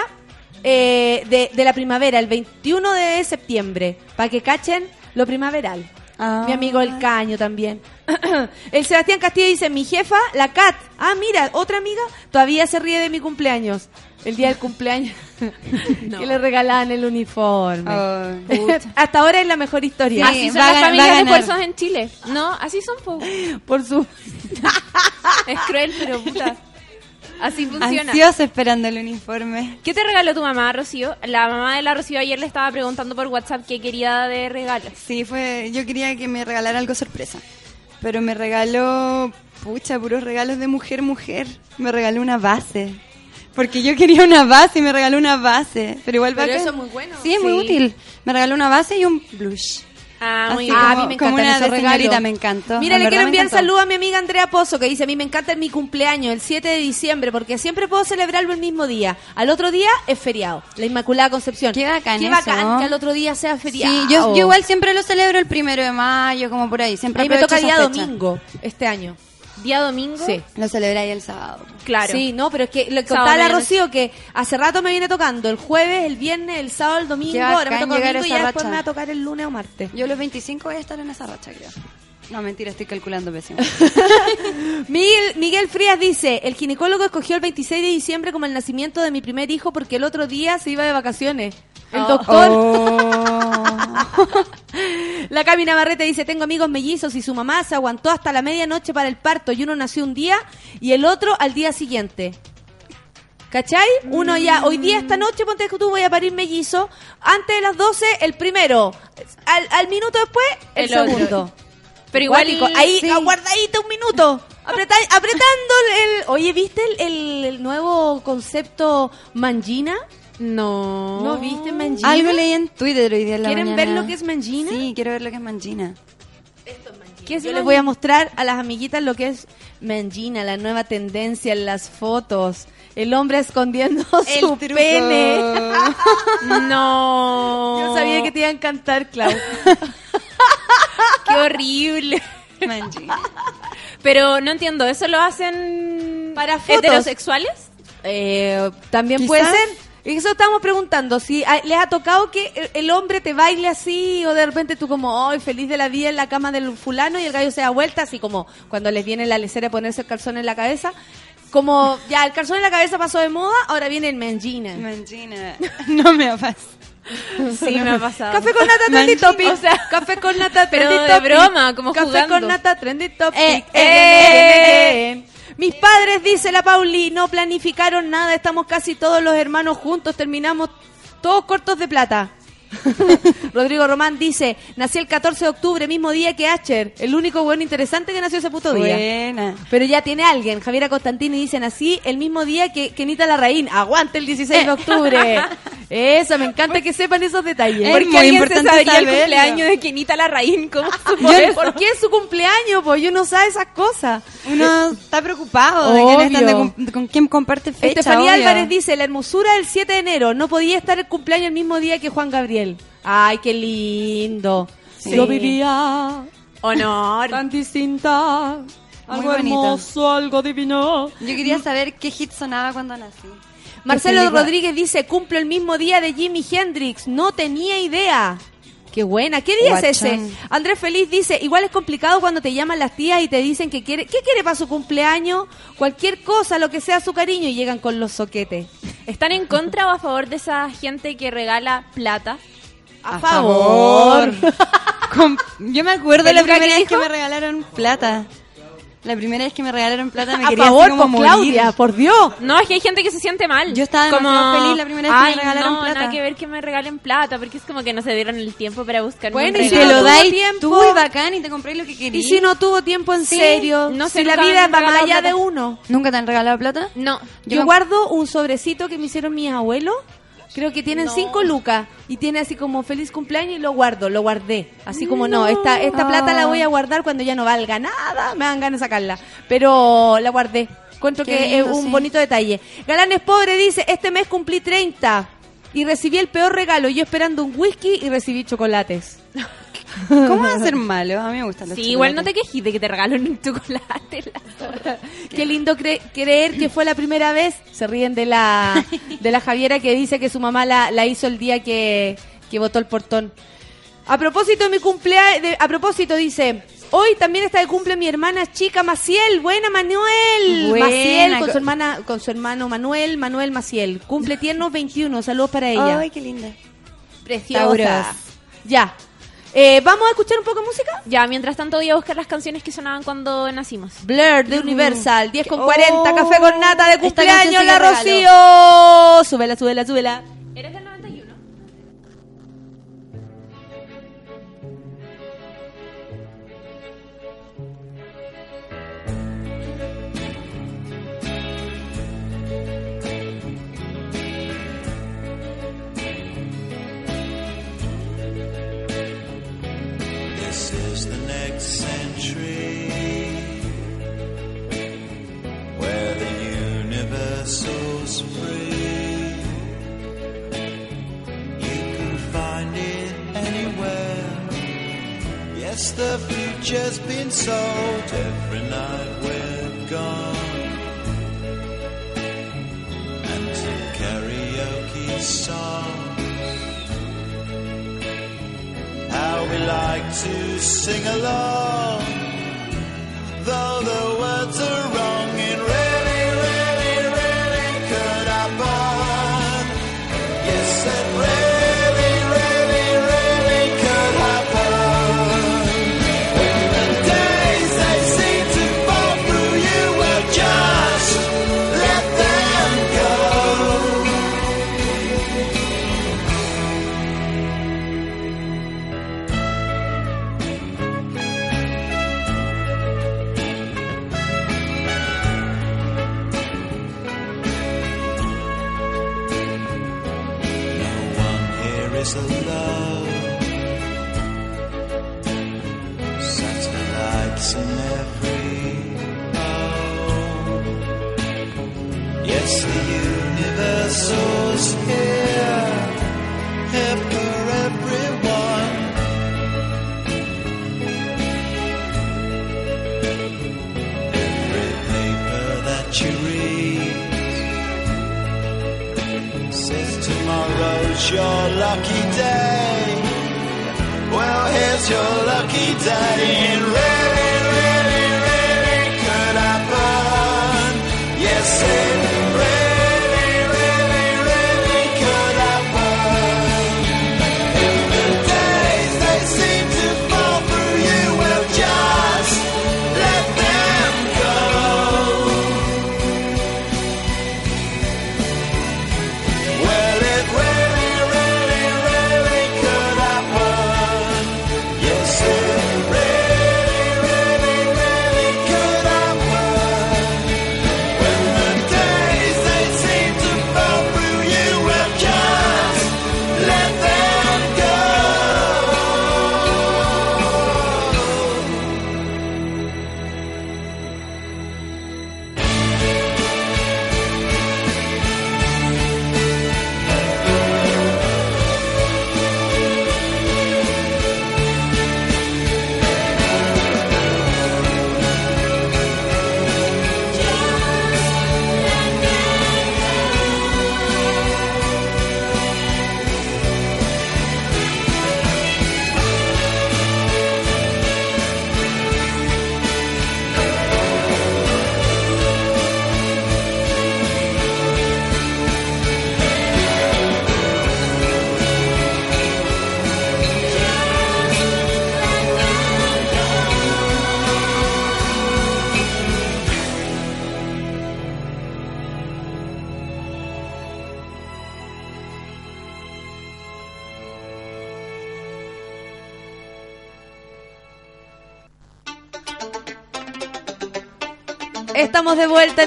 eh, de, de la primavera, el 21 de septiembre, para que cachen lo primaveral. Ah. Mi amigo El Caño también. el Sebastián Castillo dice, mi jefa, la Cat. Ah, mira, otra amiga, todavía se ríe de mi cumpleaños. El día del cumpleaños. que le regalaban el uniforme. Oh. Hasta ahora es la mejor historia. Sí. Así son las familias de esfuerzos en Chile. No, así son, po. Por su... Es cruel, pero puta. Así funciona. Ansiosa esperando el uniforme. ¿Qué te regaló tu mamá, Rocío? La mamá de la Rocío ayer le estaba preguntando por WhatsApp qué quería de regalos. Sí, fue. Yo quería que me regalara algo sorpresa. Pero me regaló, pucha, puros regalos de mujer, mujer. Me regaló una base. Porque yo quería una base y me regaló una base. Pero igual Pero bacán. eso es muy bueno. Sí, es muy Sí. útil. Me regaló una base y un blush. Ah, muy bien. Ah, a como- mí me como una de señorita, me encantó. Mira, En le quiero enviar saludo a mi amiga Andrea Pozo, que dice, a mí me encanta mi cumpleaños, el 7 de diciembre, porque siempre puedo celebrarlo el mismo día. Al otro día es feriado, la Inmaculada Concepción. Qué bacán Qué eso. bacán que al otro día sea feriado. Sí, yo, yo igual siempre lo celebro el primero de mayo, como por ahí. Siempre A mí me toca día fecha. domingo este año. Día domingo. Sí. Lo celebré ahí el sábado. Claro. Sí, no, pero es que lo que Sábado, contaba la medianoche. Rocío, que hace rato me viene tocando el jueves, el viernes, el sábado, el domingo, ahora me toca llegar domingo a y ya después racha. me va a tocar el lunes o martes. Yo los 25 voy a estar en esa racha, creo. No, mentira, estoy calculando pésimo. Miguel, Miguel Frías dice, el ginecólogo escogió el 26 de diciembre como el nacimiento de mi primer hijo porque el otro día se iba de vacaciones. El Oh. doctor, Oh. la Cami Navarrete dice, tengo amigos mellizos y su mamá se aguantó hasta la medianoche para el parto y uno nació un día y el otro al día siguiente. ¿Cachai? Uno ya, hoy día, esta noche, ponte que tú voy a parir mellizo, antes de las 12 el primero, al, al minuto después el, El otro. Pero igual. Cuático. ahí sí. aguardadito un minuto. Apreta- apretando el, Oye, ¿viste el, el- el nuevo concepto mangina? No. ¿No viste mangina? Algo leí en Twitter hoy día en la ¿Quieren mañana. ver lo que es mangina? Sí, quiero ver lo que es mangina. ¿Qué es Yo les voy a mostrar a las amiguitas lo que es mangina, la nueva tendencia en las fotos. El hombre escondiendo El su truco. pene. No. Yo sabía que te iba a encantar, Clau. Qué horrible. Mangina. Pero no entiendo, ¿eso lo hacen Para fotos. heterosexuales? Eh, También Quizás. puede ser. Eso estamos preguntando, si a- les ha tocado que el- el hombre te baile así o de repente tú como, ¡ay, feliz de la vida en la cama del fulano! y el gallo se da vuelta, así como cuando les viene la lecera de ponerse el calzón en la cabeza. Como, ya, el calzón en la cabeza pasó de moda, ahora viene el mangina. Mangina. No me ha pasado. Sí, me ha pasado. Café con nata trendy topic. O sea, café con nata pero trendy de topic. broma, como Café jugando. con nata trendy topic. Eh, Eh, eh, eh. Mis padres, dice la Pauli, no planificaron nada. Estamos casi todos los hermanos juntos. Terminamos todos cortos de plata. Rodrigo Román dice, nací el 14 de octubre, mismo día que Asher, el único bueno interesante que nació ese puto día. Buena. Pero ya tiene alguien, Javiera Constantini dice, nací el mismo día que Kenita Larraín, aguante el 16 de octubre. Eso, me encanta que sepan esos detalles. Es ¿Por muy qué alguien se el cumpleaños de Kenita Larraín? ¿Cómo Yo-? ¿Por qué es su cumpleaños? Pues yo no sabe esas cosas. Uno está preocupado de quién están de con quién comparte fecha. Estefanía obvio. Álvarez dice, la hermosura del 7 de enero, no podía estar el cumpleaños el mismo día que Juan Gabriel. Ay, qué lindo. Sí. Yo vivía Honor. tan distinta, Muy algo bonito. hermoso, algo divino. Yo quería saber qué hit sonaba cuando nací. Marcelo? Rodríguez dice, cumple el mismo día de Jimi Hendrix, no tenía idea. Qué buena, ¿qué día es ese? Andrés Feliz dice, igual es complicado cuando te llaman las tías y te dicen que quiere, ¿qué quiere para su cumpleaños? Cualquier cosa, lo que sea su cariño y llegan con los soquetes. ¿Están en contra o a favor de esa gente que regala plata? A, A favor. Yo me acuerdo la ¿Peluca primera vez que me regalaron plata. La primera vez que me regalaron plata me A quería favor, así como por morir. Claudia, por Dios. No, es que hay gente que se siente mal. Yo estaba demasiado feliz la primera vez que me regalaron no, plata". que ver que me regalen plata, porque es como que no se dieron el tiempo para buscar Bueno, un y si Te lo dais tiempo. tú y bacán y te compréis lo que Y querías. si no tuvo tiempo en Sí, serio, no sé, si la vida va más allá de uno. ¿Nunca te han regalado plata? No. Yo, Yo guardo un sobrecito que me hicieron mis abuelos. Creo que tienen No. cinco lucas y tiene así como feliz cumpleaños y lo guardo, lo guardé. Así como no, esta, esta plata la voy a guardar cuando ya no valga nada, me dan ganas de sacarla. Pero la guardé. Encuentro Qué que lindo, es un sí. bonito detalle. Galanes Pobre dice, este mes cumplí 30 y recibí el peor regalo. Yo esperando un whisky y recibí chocolates. ¿Cómo va a ser malo? A mí me gustan los Sí, igual no te quejes de que te regalen un chocolate. la. Qué lindo cre- creer que fue la primera vez. Se ríen de la, de la Javiera que dice que su mamá la, la hizo el día que, que botó el portón. A propósito de mi cumpleaños, a propósito dice, hoy también está de cumple mi hermana chica Maciel. Buena Manuel. Buena. Maciel con su hermana, con su hermano Manuel, Manuel Maciel. Cumple tiernos 21. Saludos para ella. Ay, qué linda. Preciosa. Tauros. Ya. Eh, Vamos a escuchar un poco de música. Ya, mientras tanto voy a buscar las canciones que sonaban cuando nacimos. Blur de Universal, 10 con Oh. 40, café con nata de cumpleaños, la Rocío. Súbela, súbela, súbela. ¿Eres del century where the universal's free. You can find it anywhere. Yes, the future's been sold every night we're gone. And to karaoke songs how we like to sing along. Though the words are wrong, it really, your lucky day. Well, here's your lucky day.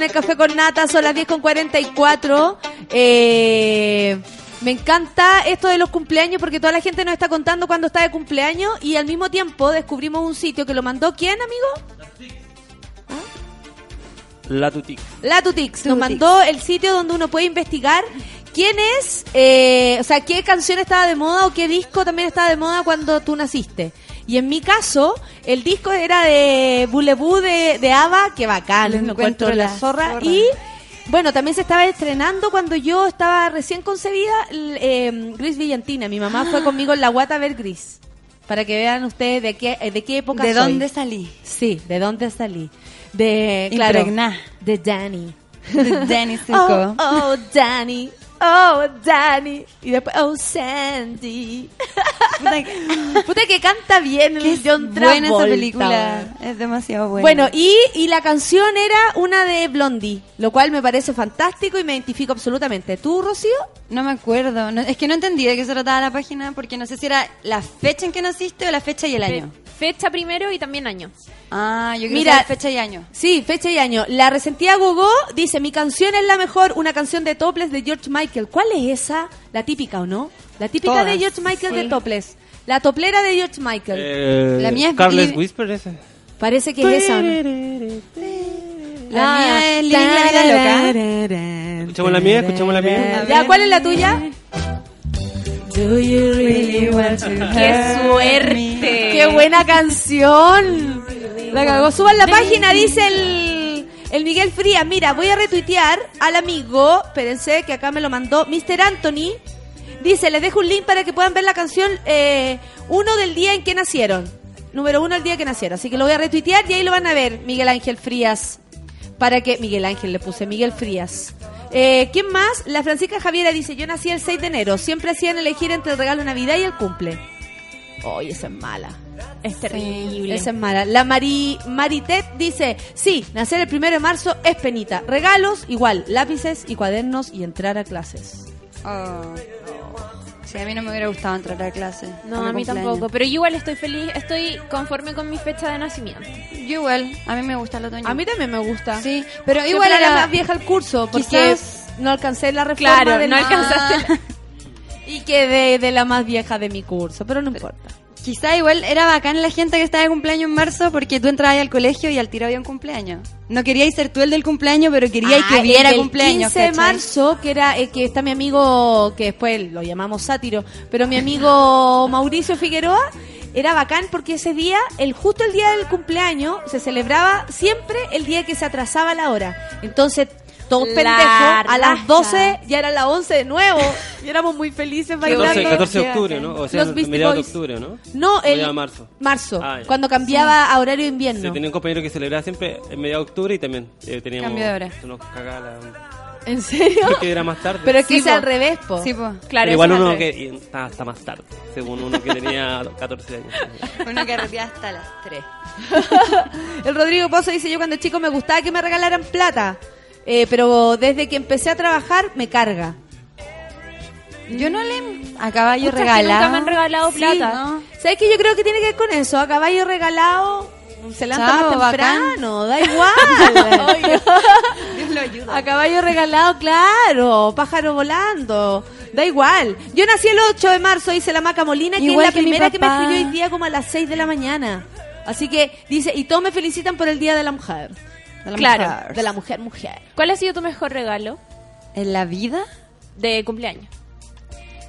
En el Café con Nata, son las 10 con 44. Eh, me encanta esto de los cumpleaños porque toda la gente nos está contando cuando está de cumpleaños y al mismo tiempo descubrimos un sitio que lo mandó ¿quién, amigo? La tutic. La Tutix nos mandó el sitio donde uno puede investigar quién es, eh, o sea, qué canción estaba de moda o qué disco también estaba de moda cuando tú naciste. Y en mi caso, el disco era de Bulebú de, de ABBA, que bacán, Lo encuentro encuentro la la zorra. zorra. Y bueno, también se estaba estrenando cuando yo estaba recién concebida, eh, Gris Villantina. Mi mamá fue conmigo en la guata a ver Gris. Para que vean ustedes de qué, eh, de qué época ¿De soy. dónde salí? Sí, de dónde salí. De, claro, Impregná. de Danny. De Danny Zuko. Oh, oh, Danny. Oh, Danny. Y después, oh, Sandy. Puta que canta bien el John Travolta. buena esa película. Es demasiado buena. Bueno, y, y la canción era una de Blondie, lo cual me parece fantástico y me identifico absolutamente. ¿Tú, Rocío? No me acuerdo. No- es que no entendí de qué se trataba la página porque no sé si era la fecha en que naciste o la fecha y el año. Fecha primero y también año. Ah, yo creo Mira, que era fecha y año. Sí, fecha y año. La resentida Gogo dice, mi canción es la mejor, una canción de Topless de George Michael. ¿Cuál es esa? La típica, ¿o no? La típica Todas, de George Michael sí. de Topless. La toplera de George Michael. Eh, La mía es Carles Whisper, ese. Parece que es esa, ¿o ¿no? La Ah, mía es Living la vida loca. Escuchamos la mía, escuchamos la mía. Ya, ¿cuál es la tuya? Do you really want to ¡Qué suerte! ¡Qué buena canción! La cagó. Suban la página, dice el, el Miguel Frías. Mira, voy a retuitear al amigo, espérense, que acá me lo mandó, Mr. Anthony. Dice, les dejo un link para que puedan ver la canción eh, uno del día en que nacieron. Número uno el día que nacieron. Así que lo voy a retuitear y ahí lo van a ver, Miguel Ángel Frías. Para que... Miguel Ángel le puse, Miguel Frías. Eh, ¿Quién más? La Francisca Javiera dice, yo nací el 6 de enero. Siempre hacían elegir entre el regalo de Navidad y el cumple. Oye, esa es mala. Es terrible. Esa es mala. La Mari, Maritet dice, sí, nacer el primero de marzo es penita. Regalos, igual, lápices y cuadernos y entrar a clases. Oh. Sí, a mí no me hubiera gustado entrar a clase. No, a mí cumpleaños. tampoco. Pero yo igual estoy feliz, estoy conforme con mi fecha de nacimiento. Yo igual, a mí me gusta el otoño. A mí también me gusta. Sí, pero igual era era la más vieja el curso porque Quizás- no alcancé la reforma Claro, del- no alcanzaste. y quedé de la más vieja de mi curso, pero no importa. Quizá igual era bacán la gente que estaba de cumpleaños en marzo porque tú entrabas al colegio y al tiro había un cumpleaños. No queríais ser tú el del cumpleaños, pero queríais Ah, que viera el del cumpleaños. 15 de marzo, que era eh, que está mi amigo, que después lo llamamos sátiro, pero mi amigo Mauricio Figueroa, era bacán porque ese día, el justo el día del cumpleaños, se celebraba siempre el día que se atrasaba la hora. Entonces, todos La pendejos, a las raja. 12 ya era las 11 de nuevo. y éramos muy felices bailando. 14, 14 de octubre. ¿no? O sea, Los Beastie mediados de octubre, ¿no? No, O el ya marzo. marzo, Ah, cuando cambiaba a horario de invierno. Sí, tenía un compañero que celebraba siempre en mediados de octubre y también eh, teníamos... Cambio de hora. se Nos cagaba la... ¿En serio? Porque era más tarde. Pero es que Sí, es al revés, po. Sí, po. Pero igual uno que y hasta más tarde, según uno que tenía 14 años. Uno que arrepía hasta las 3. El Rodrigo Pozo dice, yo cuando chico me gustaba que me regalaran plata, eh, pero desde que empecé a trabajar me carga. Yo no le... A caballo que regalado. nunca me han regalado Sí, plata. ¿no? ¿Sabes qué? Yo creo que tiene que ver con eso. A caballo regalado se levanta Chao, más temprano, da igual. Dios lo ayuda. A caballo regalado, claro. Pájaro volando. Da igual. Yo nací el 8 de marzo, dice la Maca Molina, que Igual es la que primera que me escribió hoy día como a las 6 de la mañana. Así que dice, y todos me felicitan por el Día de la Mujer. De la Claro. mujer. De la mujer, mujer. ¿Cuál ha sido tu mejor regalo ¿En la vida? de cumpleaños?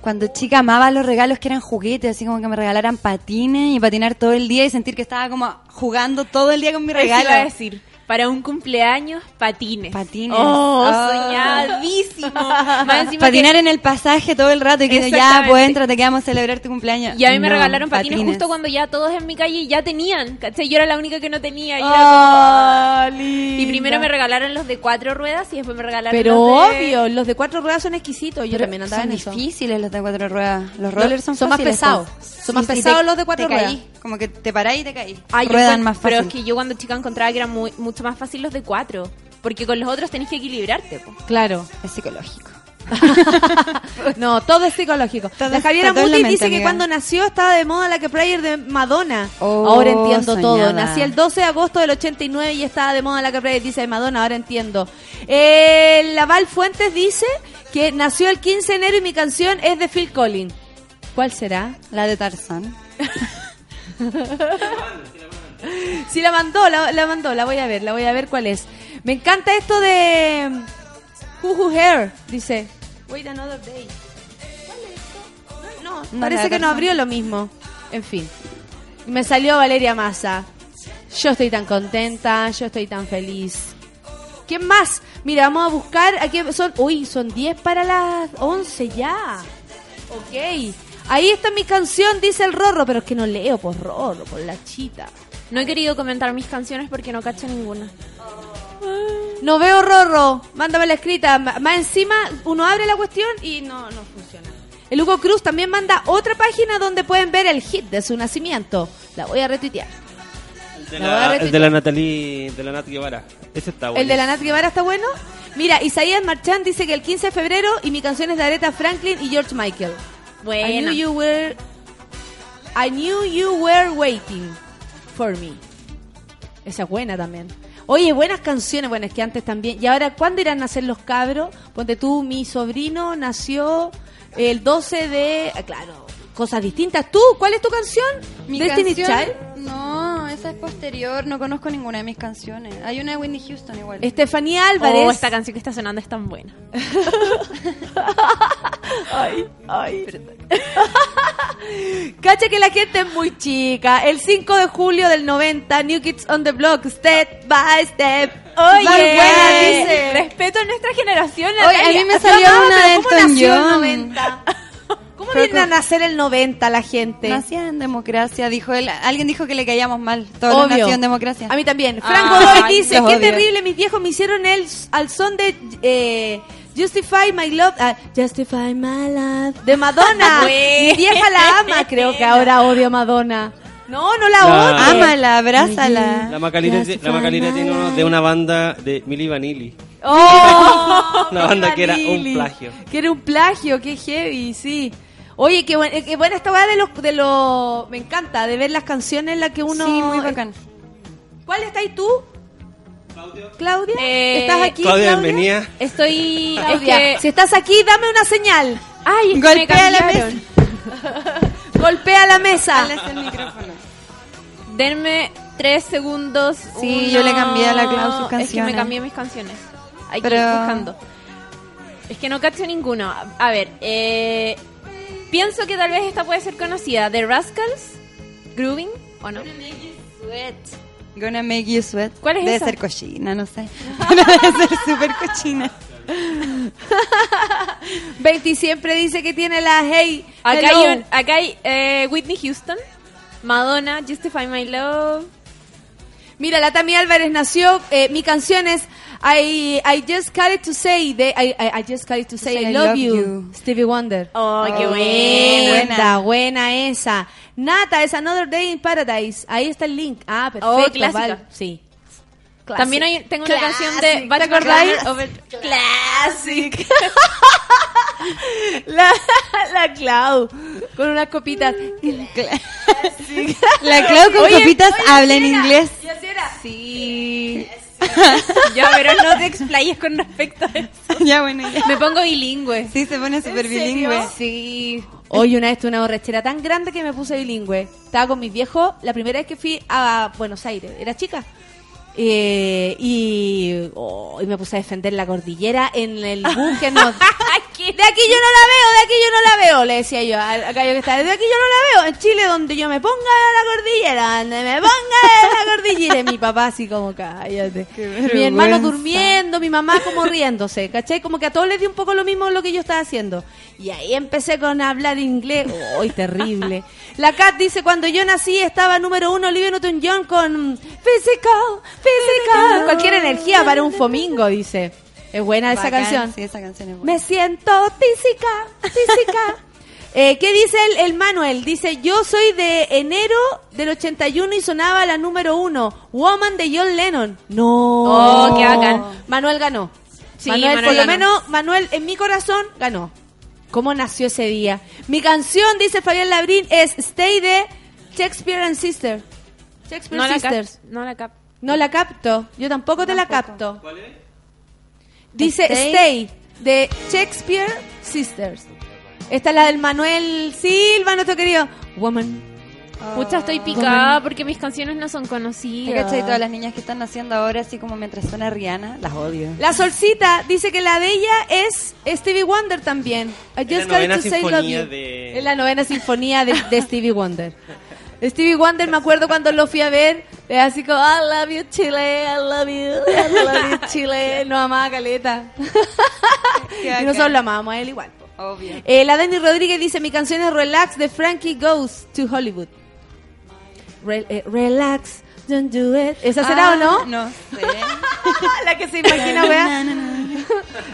Cuando chica amaba los regalos que eran juguetes, así como que me regalaran patines y patinar todo el día y sentir que estaba como jugando todo el día con mi Eso regalo. iba a decir. Para un cumpleaños, patines. Patines. Oh, Ah. soñadísimo. Más Patinar que- en el pasaje todo el rato y que ya, pues entra, te quedamos a celebrar tu cumpleaños. Y a mí me No, regalaron patines, justo cuando ya todos en mi calle ya tenían, ¿cachai? Yo era la única que no tenía. Y, Ah, como- y primero me regalaron los de cuatro ruedas y después me regalaron Pero los de... obvio, los de cuatro ruedas son exquisitos. Yo Pero también andaba son en eso. difíciles los de cuatro ruedas. Los rollers son, son más fáciles, pesados. pues. Son más pesados los de cuatro te ruedas. caí. Como que te parás y te caí. Ah, yo Ruedan más fácil. Pero es que yo cuando chica encontraba que eran muy, mucho más fácil los de cuatro. Porque con los otros tenés que equilibrarte, po. Claro. Es psicológico. No, todo es psicológico. Todo la Javiera Muti dice que amiga. cuando nació estaba de moda la que Prayer de Madonna. Oh, ahora entiendo todo. Nací el 12 de agosto del 89 y estaba de moda la que Prayer dice de Madonna. Ahora entiendo. Eh, Laval Fuentes dice que nació el 15 de enero y mi canción es de Phil Collins. ¿Cuál será? La de Tarzán. Sí, la mandó, la, la mandó, la voy a ver, la voy a ver cuál es. Me encanta esto de Who Who Hair, dice. Wait another day. ¿Cuál es esto? No, No, parece que no abrió lo mismo. En fin. Me salió Valeria Massa. Yo estoy tan contenta, yo estoy tan feliz. ¿Quién más? Mira, vamos a buscar. Aquí son, uy, son 10 para las 11 ya. Ok. Ahí está mi canción, dice el Rorro, pero es que no leo por Rorro, por la chita. No he querido comentar mis canciones porque no cacho ninguna. No veo Rorro, mándame la escrita. Más encima, uno abre la cuestión y no, no funciona. El Hugo Cruz también manda otra página donde pueden ver el hit de su nacimiento. La voy a retuitear. De La la, retuitear. el de la Natalie, de la Nat Guevara. Ese está bueno. ¿El de la Nat Guevara está bueno? Mira, Isaías Marchand dice que el 15 de febrero y mi canción es de Aretha Franklin y George Michael. I Buena. knew you were I knew you were waiting for me. Esa es buena también. Oye, buenas canciones, bueno, es que antes también. Y ahora, ¿cuándo irán a nacer los cabros? Ponte tú, mi sobrino nació el 12 de... ah, Claro, cosas distintas. ¿Tú? ¿Cuál es tu canción? Mi Destiny canción- Child. No, esa es posterior. No conozco ninguna de mis canciones. Hay una de Whitney Houston igual. Estefanía Álvarez. Oh, esta canción que está sonando es tan buena. Ay, ay. Cacha que la gente es muy chica. El 5 de julio del 90, New Kids on the Block, Step by Step. Oye, Muy buena, dice. Respeto a nuestra generación. Oye, a mí me salió una de ¿Cómo Elton John. 90? ¿Cómo Pero viene a con- nacer el 90 la gente? Nacía en democracia, dijo él. Alguien dijo que le caíamos mal. Obvio. nació en democracia. A mí también. Ay, Godoy dice, qué odio. terrible, mis viejos me hicieron el al son de eh, Justify My Love, ah, Justify My Love de Madonna. Buena. Mi vieja la ama, creo que ahora odio a Madonna. No, no la odio. Ámala, abrázala. La Macalina, la Macalina tiene uno de una banda de Milli Vanilli. Oh, Una banda Milli que era un plagio. Que era un plagio, qué heavy, sí. Oye, qué, buen- eh, qué buena esta weá de los, de los... Me encanta, de ver las canciones en las que uno... Sí, muy bacán. ¿Cuál estás tú? Claudia. Eh, ¿Estás aquí, Claudia, Claudia? bienvenida. Estoy... es Claudia, que- si estás aquí, dame una señal. Ay, es que me Golpea la cambiaron. Golpea la mesa. Dale el micrófono. Denme tres segundos. Sí, yo le cambié a la Clau sus Es que me canciones. cambié mis canciones. Hay que ir buscando. Es que no cacho ninguno. A ver, eh, pienso que tal vez esta puede ser conocida. The Rascals. grooving o no? Sweat. Gonna make you sweat. ¿Cuál es Debe esa? ser cochina, no sé. Debe ser súper cochina. 20 siempre dice que tiene la Hey. Acá hello. hay, un- acá hay eh, Whitney Houston, Madonna, Justify My Love. Mira, la Tami Álvarez nació. eh, mi canción es I, I Just Got It to Say. De, I, I, I Just Got It to Say I, love, you. Stevie Wonder. Oh, qué Oh, buena. Buena, buena esa. Nata es Another Day in Paradise. Ahí está el link. Ah, perfecto. Oh, clásica. vale. Sí. También hay, tengo una Classic. canción de ¿Te Bach acordáis? Over- Classic. La, la Clau. Con unas copitas. La Clau con Oye, copitas oye, habla en inglés. Sí. ya, pero no te explayes con respecto a eso. ya, bueno, ya. Me pongo bilingüe. Sí, se pone súper serio? bilingüe. Sí. Hoy una vez tuve una borrachera tan grande que me puse bilingüe. Estaba con mis viejos la primera vez que fui a Buenos Aires. Era chica. Eh, y, oh, y me puse a defender la cordillera en el bus que nos... De aquí yo no la veo, de aquí yo no la veo, le decía yo al al gallo que está. De aquí yo no la veo. En Chile, donde yo me ponga la cordillera, donde me ponga la cordillera. Y mi papá así como, cállate. Mi hermano durmiendo, mi mamá como riéndose, ¿cachai? Como que a todos les dio un poco lo mismo lo que yo estaba haciendo. Y ahí empecé con hablar inglés. ¡Uy, terrible! La Kat dice, cuando yo nací estaba número uno Olivia Newton-John con Physical, Physical. Cualquier energía para un fomingo, dice. Es buena esa Bacán, canción. Sí, esa canción es buena. Me siento física, física. Eh, ¿Qué dice el, el Manuel? Dice, yo soy de enero del 81 y sonaba la número uno, Woman de John Lennon. No. Oh, qué bacán. Manuel ganó. Sí, Manuel, Manuel por lo menos, Manuel, en mi corazón, ganó. ¿Cómo nació ese día? Mi canción, dice Fabián Labrín, es Stay de Shakespeare and Sister. Shakespeare No la, cap- Sisters. no la cap. No la capto. Yo tampoco te la capto. ¿Cuál es? Dice Stay. Stay, de Shakespeare Sisters. Esta es la del Manuel Silva, nuestro querido Woman. Pucha, estoy picada porque mis canciones no son ¿Te conocidas. cachai? Todas las niñas que están naciendo ahora, así como mientras suena Rihanna, las odio. La Solcita dice que la de ella es Stevie Wonder también. I Es just la got novena to say love sinfonía you. de- Es la novena sinfonía de, de Stevie Wonder. Stevie Wonder, me acuerdo cuando lo fui a ver, es así como, I love you Chile, I love you, I love you Chile. No amaba Caleta. y nosotros lo amamos a él igual. Obvio. Eh, la Dani Rodríguez dice, mi canción es Relax de Frankie Goes to Hollywood. Re- eh, relax, don't do it. ¿Esa será Ah, o no? No sé. la que se imagina, wea.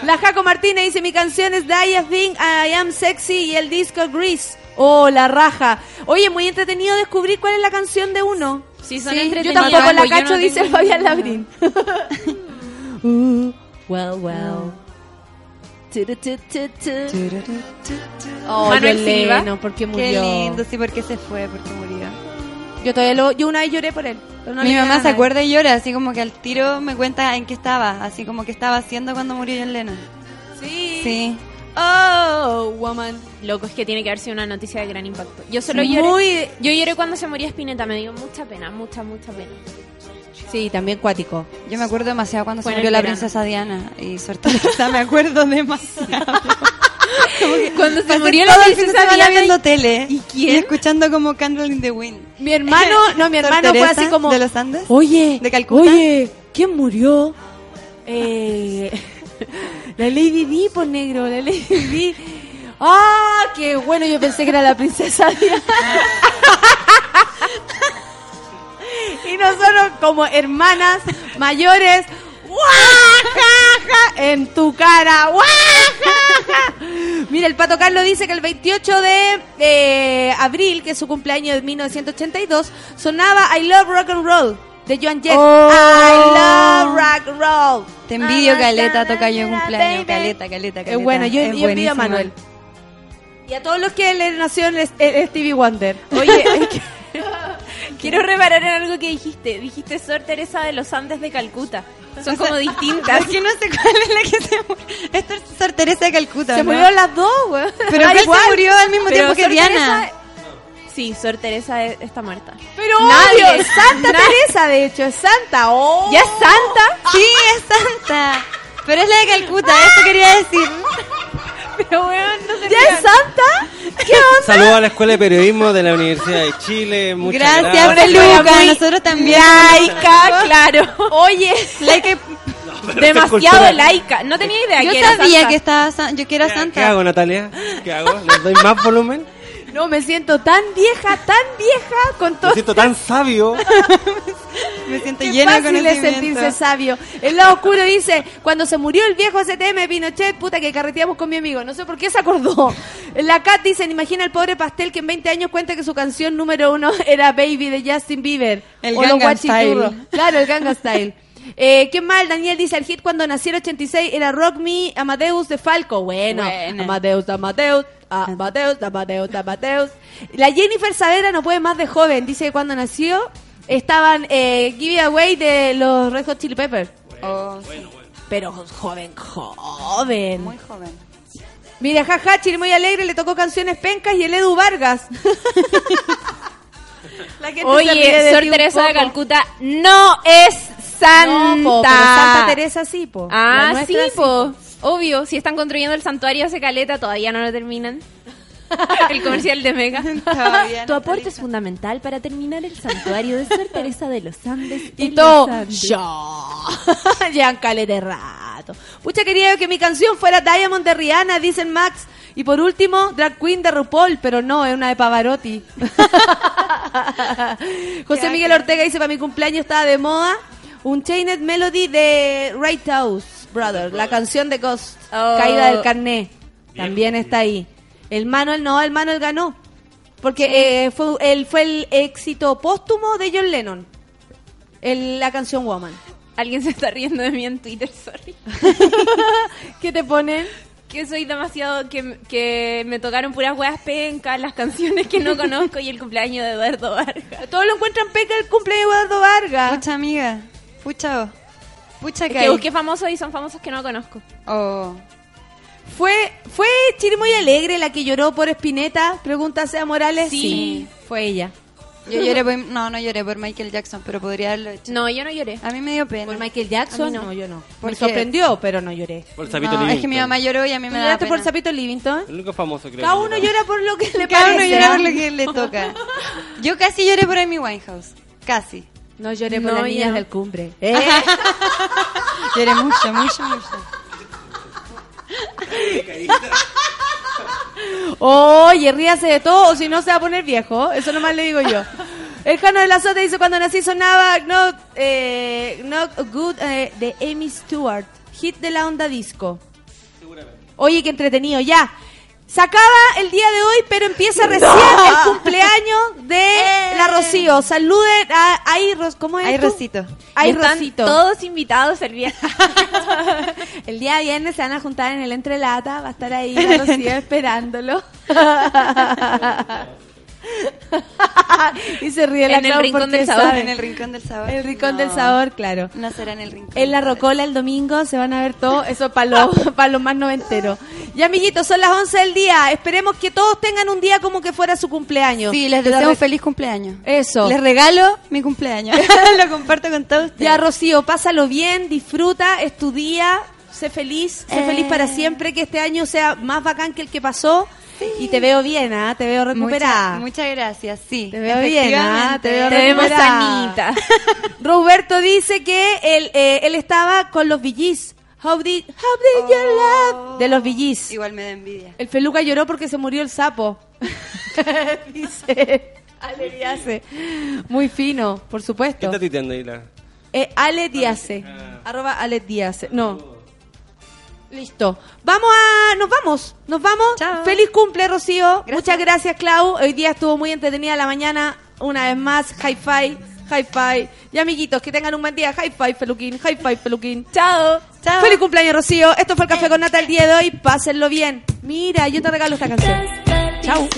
La Jaco Martínez dice, mi canción es Die Thing, I Am Sexy y el disco Grease. Oh, la raja. Oye, muy entretenido descubrir cuál es la canción de uno. Sí, son Yo entretenidas. tampoco la Yo no cacho, dice el Fabián. Labrín. Uh, well, well. Oh, Manuel Silva. Lennon, ¿por qué Qué murió? lindo, sí, porque se fue, porque murió. Yo todavía lo, yo una vez lloré por él. no Mi mamá se acuerda y llora, así como que al tiro me cuenta en qué estaba, así como que estaba haciendo cuando murió John Lennon. Sí. Sí. Oh, woman. Loco, es que tiene que haber sido una noticia de gran impacto. Yo solo Sí, lloré. muy- Yo lloré cuando se moría Spinetta, me dio mucha pena, mucha, mucha pena. Sí, también cuático. Yo me acuerdo demasiado cuando Fue se murió la verano. princesa Diana y suerte me acuerdo demasiado. Cuando se murió la princesa Diana viendo y- tele ¿Y quién? escuchando como Candle in the Wind. Mi hermano, no, mi hermano fue así como. de los Andes. Oye, de Calcuta. Oye, ¿quién murió? Eh, la Lady Di, por negro, la Lady Di. ¡Ah, qué bueno! Yo pensé que era la princesa Diana. y nosotros, como hermanas mayores, ¡guajaja! En tu cara, ¡guajaja! Mira, el Pato Carlos dice que el 28 de eh, abril, que es su cumpleaños de 1982, sonaba I Love Rock and Roll de Joan Jett. Oh. I Love Rock and Roll. Te envidio, Caleta, toca yo en cumpleaños. Caleta, caleta, caleta. Es bueno, yo, Es yo envidio a. Manuel. Y a todos los que le nació el- el Stevie Wonder. Oye, que- quiero reparar en algo que dijiste. Dijiste Sor Teresa de los Andes de Calcuta. Son como distintas. Es que no sé cuál es la que se murió. Esto es Sor Teresa de Calcuta. Se ¿no? murieron las dos, güey. Pero Da ¿cuál igual. se murió al mismo Pero tiempo que Sor Diana? Teresa- Sí, Sor Teresa e- está muerta. Pero Nadie. obvio, Santa Teresa, de hecho, es Santa. Oh. ¿Ya es santa? Sí, es Santa. Pero es la de Calcuta, eso quería decir. Pero weón, no se ¿Ya es santa? ¿Qué onda? Saludos a la Escuela de Periodismo de la Universidad de Chile. Muchas Gracias, gracias. Peluca. muy Nosotros también. Laica, claro. Oye, Laica. Pero Demasiado laica. No tenía idea Yo que era sabía santa. que estaba san- yo que era ¿Qué, santa. ¿Qué hago, Natalia? ¿Qué hago? ¿Les doy más volumen? No, me siento tan vieja, tan vieja con todo. Me siento tan sabio. Me siento Qué llena de fácil es conocimiento. sentirse sabio. El lado oscuro dice, cuando se murió el viejo STM Pinochet, puta que carreteamos con mi amigo. No sé por qué se acordó. La Cat dice, imagina el pobre pastel que en 20 años cuenta que su canción número uno era Baby de Justin Bieber. El o. Style. Claro, el Ganga Style. Eh, ¿Qué mal? Daniel dice, el hit cuando nació el 86 era Rock Me Amadeus de Falco. Bueno, Bueno. Amadeus, Amadeus, Amadeus, Amadeus, Amadeus. La Jennifer Savera no puede más de joven. Dice que cuando nació estaban eh, Give It Away de los Red Hot Chili Peppers. Oh. Pero joven, joven. Muy joven. Mira, jaja, Chirimoy Alegre le tocó canciones pencas y el Edu Vargas. La gente Oye, Sor Teresa de. Calcuta no es santa. No, po, pero Santa Teresa sí, po. Ah, nuestra sí, po. Obvio, si están construyendo el santuario hace caleta, todavía no lo terminan. el comercial de Mega. No tu aporte es fundamental para terminar el santuario de Sor Teresa de los Andes. Y todo, yo. Llevan caleta de rato. Pucha, quería que mi canción fuera Diamond de Rihanna, dicen Max. Y por último, Drag Queen de RuPaul, pero no, es una de Pavarotti. José Miguel Ortega dice, para mi cumpleaños estaba de moda un Chained Melody de Ray Tows Brother, la canción de Ghost, Oh. Caída del Carné. También está ahí. El Manuel no, el Manuel ganó. Porque eh, fue, el, fue el éxito póstumo de John Lennon. El- la canción Woman. Alguien se está riendo de mí en Twitter, sorry. ¿Qué te ponen? Que soy demasiado. Que, que me tocaron puras weas pencas, las canciones que no conozco y el cumpleaños de Eduardo Vargas. Todos lo encuentran peca el cumpleaños de Eduardo Vargas. Pucha amiga. Pucha. Pucha Es que que hay. busqué famosos y son famosos que no conozco. Oh. ¿Fue, ¿Fue Chirimoy Alegre la que lloró por Espineta? Pregunta Sea Morales. Sí. fue ella. Yo lloré por... No, no lloré por Michael Jackson, pero podría haberlo hecho. No, yo no lloré. A mí me dio pena. ¿Por Michael Jackson? No. no. yo no. Me Porque- sorprendió, pero no lloré. Por el Zapito No, es Livingstone. que mi mamá lloró y a mí ¿Tú me da lloraste pena. por Zapito Livingstone? El único famoso, creo. Cada que uno llora. llora por lo que le Cada uno parece. llora ¿ah? por lo que le toca. Yo casi lloré por Amy Winehouse. Casi. No lloré por No, las niñas del cumbre. ¿eh? Lloré mucho, mucho, mucho. Oye, ríase de todo o si no se va a poner viejo. Eso nomás le digo yo. El Jano de la Sota dice, cuando nací sonaba Not, eh, Not Good eh, de Amy Stewart. Hit de la onda disco. Oye, qué entretenido. Ya. Se acaba el día de hoy, pero empieza recién el cumpleaños de la Rocío. Saluden a Ros- ¿cómo es Ay, tú? Rosito. Están Rosito. todos invitados el viernes. El día viernes se van a juntar en el entrelata, va a estar ahí la Rocío esperándolo. y se ríe la En el rincón del sabor. sabe. En el rincón del sabor. El rincón No. del sabor, claro. No será en el rincón. En la Rocola el domingo se van a ver todo, eso para los, para los más noventeros. Y amiguitos, son las 11 del día. Esperemos que todos tengan un día como que fuera su cumpleaños. Sí, les deseo un feliz cumpleaños. Eso. Les regalo mi cumpleaños. Lo comparto con todos ustedes. Ya, Rocío, pásalo bien, disfruta, es tu día, sé feliz, sé Eh. feliz para siempre, que este año sea más bacán que el que pasó. Y te veo bien, ¿ah? Te veo recuperada. Muchas, muchas gracias, sí. Te veo bien, ¿ah? Te veo Te vemos recuperada. sanita. Roberto dice que él, eh, él estaba con los VGs. How did, how did you love? De los VGs. Igual me da envidia. El Feluca lloró porque se murió el sapo. dice Ale Diace. Muy fino, por ¿Qué supuesto. está tuiteando ahí la? Eh, Ale Diace. Arroba Ale Diace. No. Listo. Vamos a. Nos vamos. Nos vamos. Chao. Feliz cumple, Rocío. Muchas gracias, Clau. Hoy día estuvo muy entretenida la mañana. Una vez más. Hi-Fi. Hi-Fi. Y amiguitos, que tengan un buen día. Hi-Fi, Feluquín. Hi-Fi, Feluquín. Chao. Chao. Feliz cumpleaños, Rocío. Esto fue el café con Nata el día de hoy. Pásenlo bien. Mira, yo te regalo esta canción. Chao.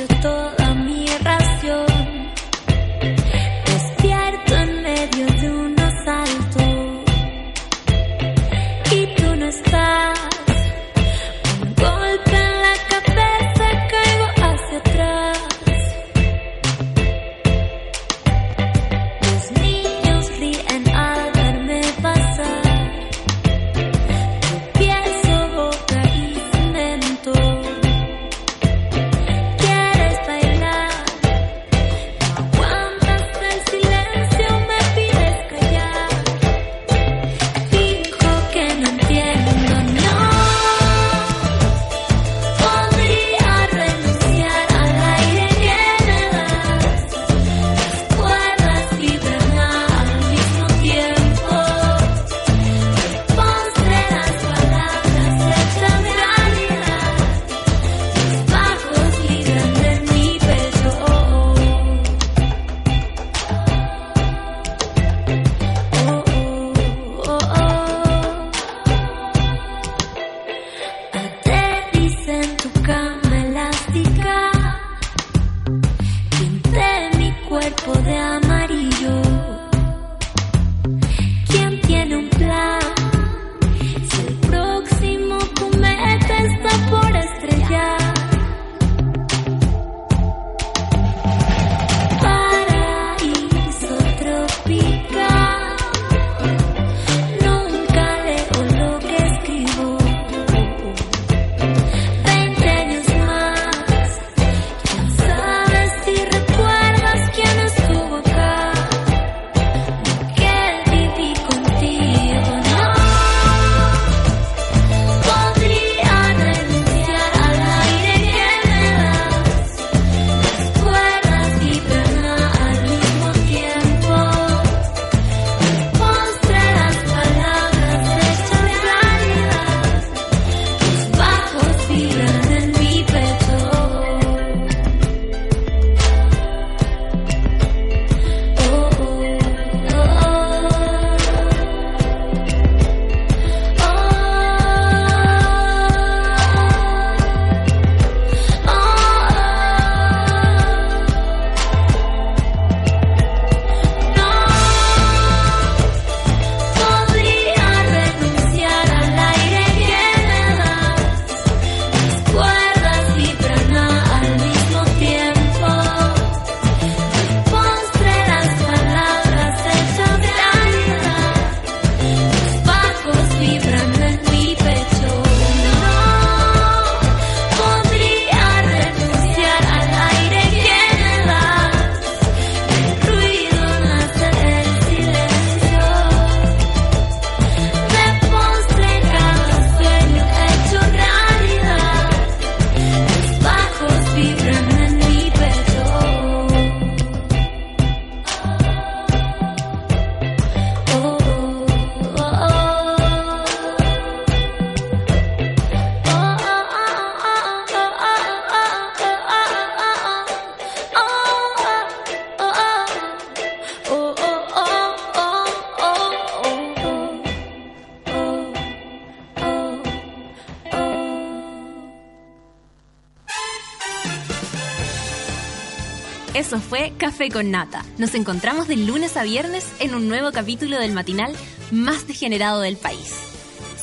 Con Nata. Nos encontramos de lunes a viernes en un nuevo capítulo del matinal más degenerado del país.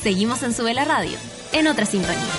Seguimos en Sube la Radio, en otra sintonía.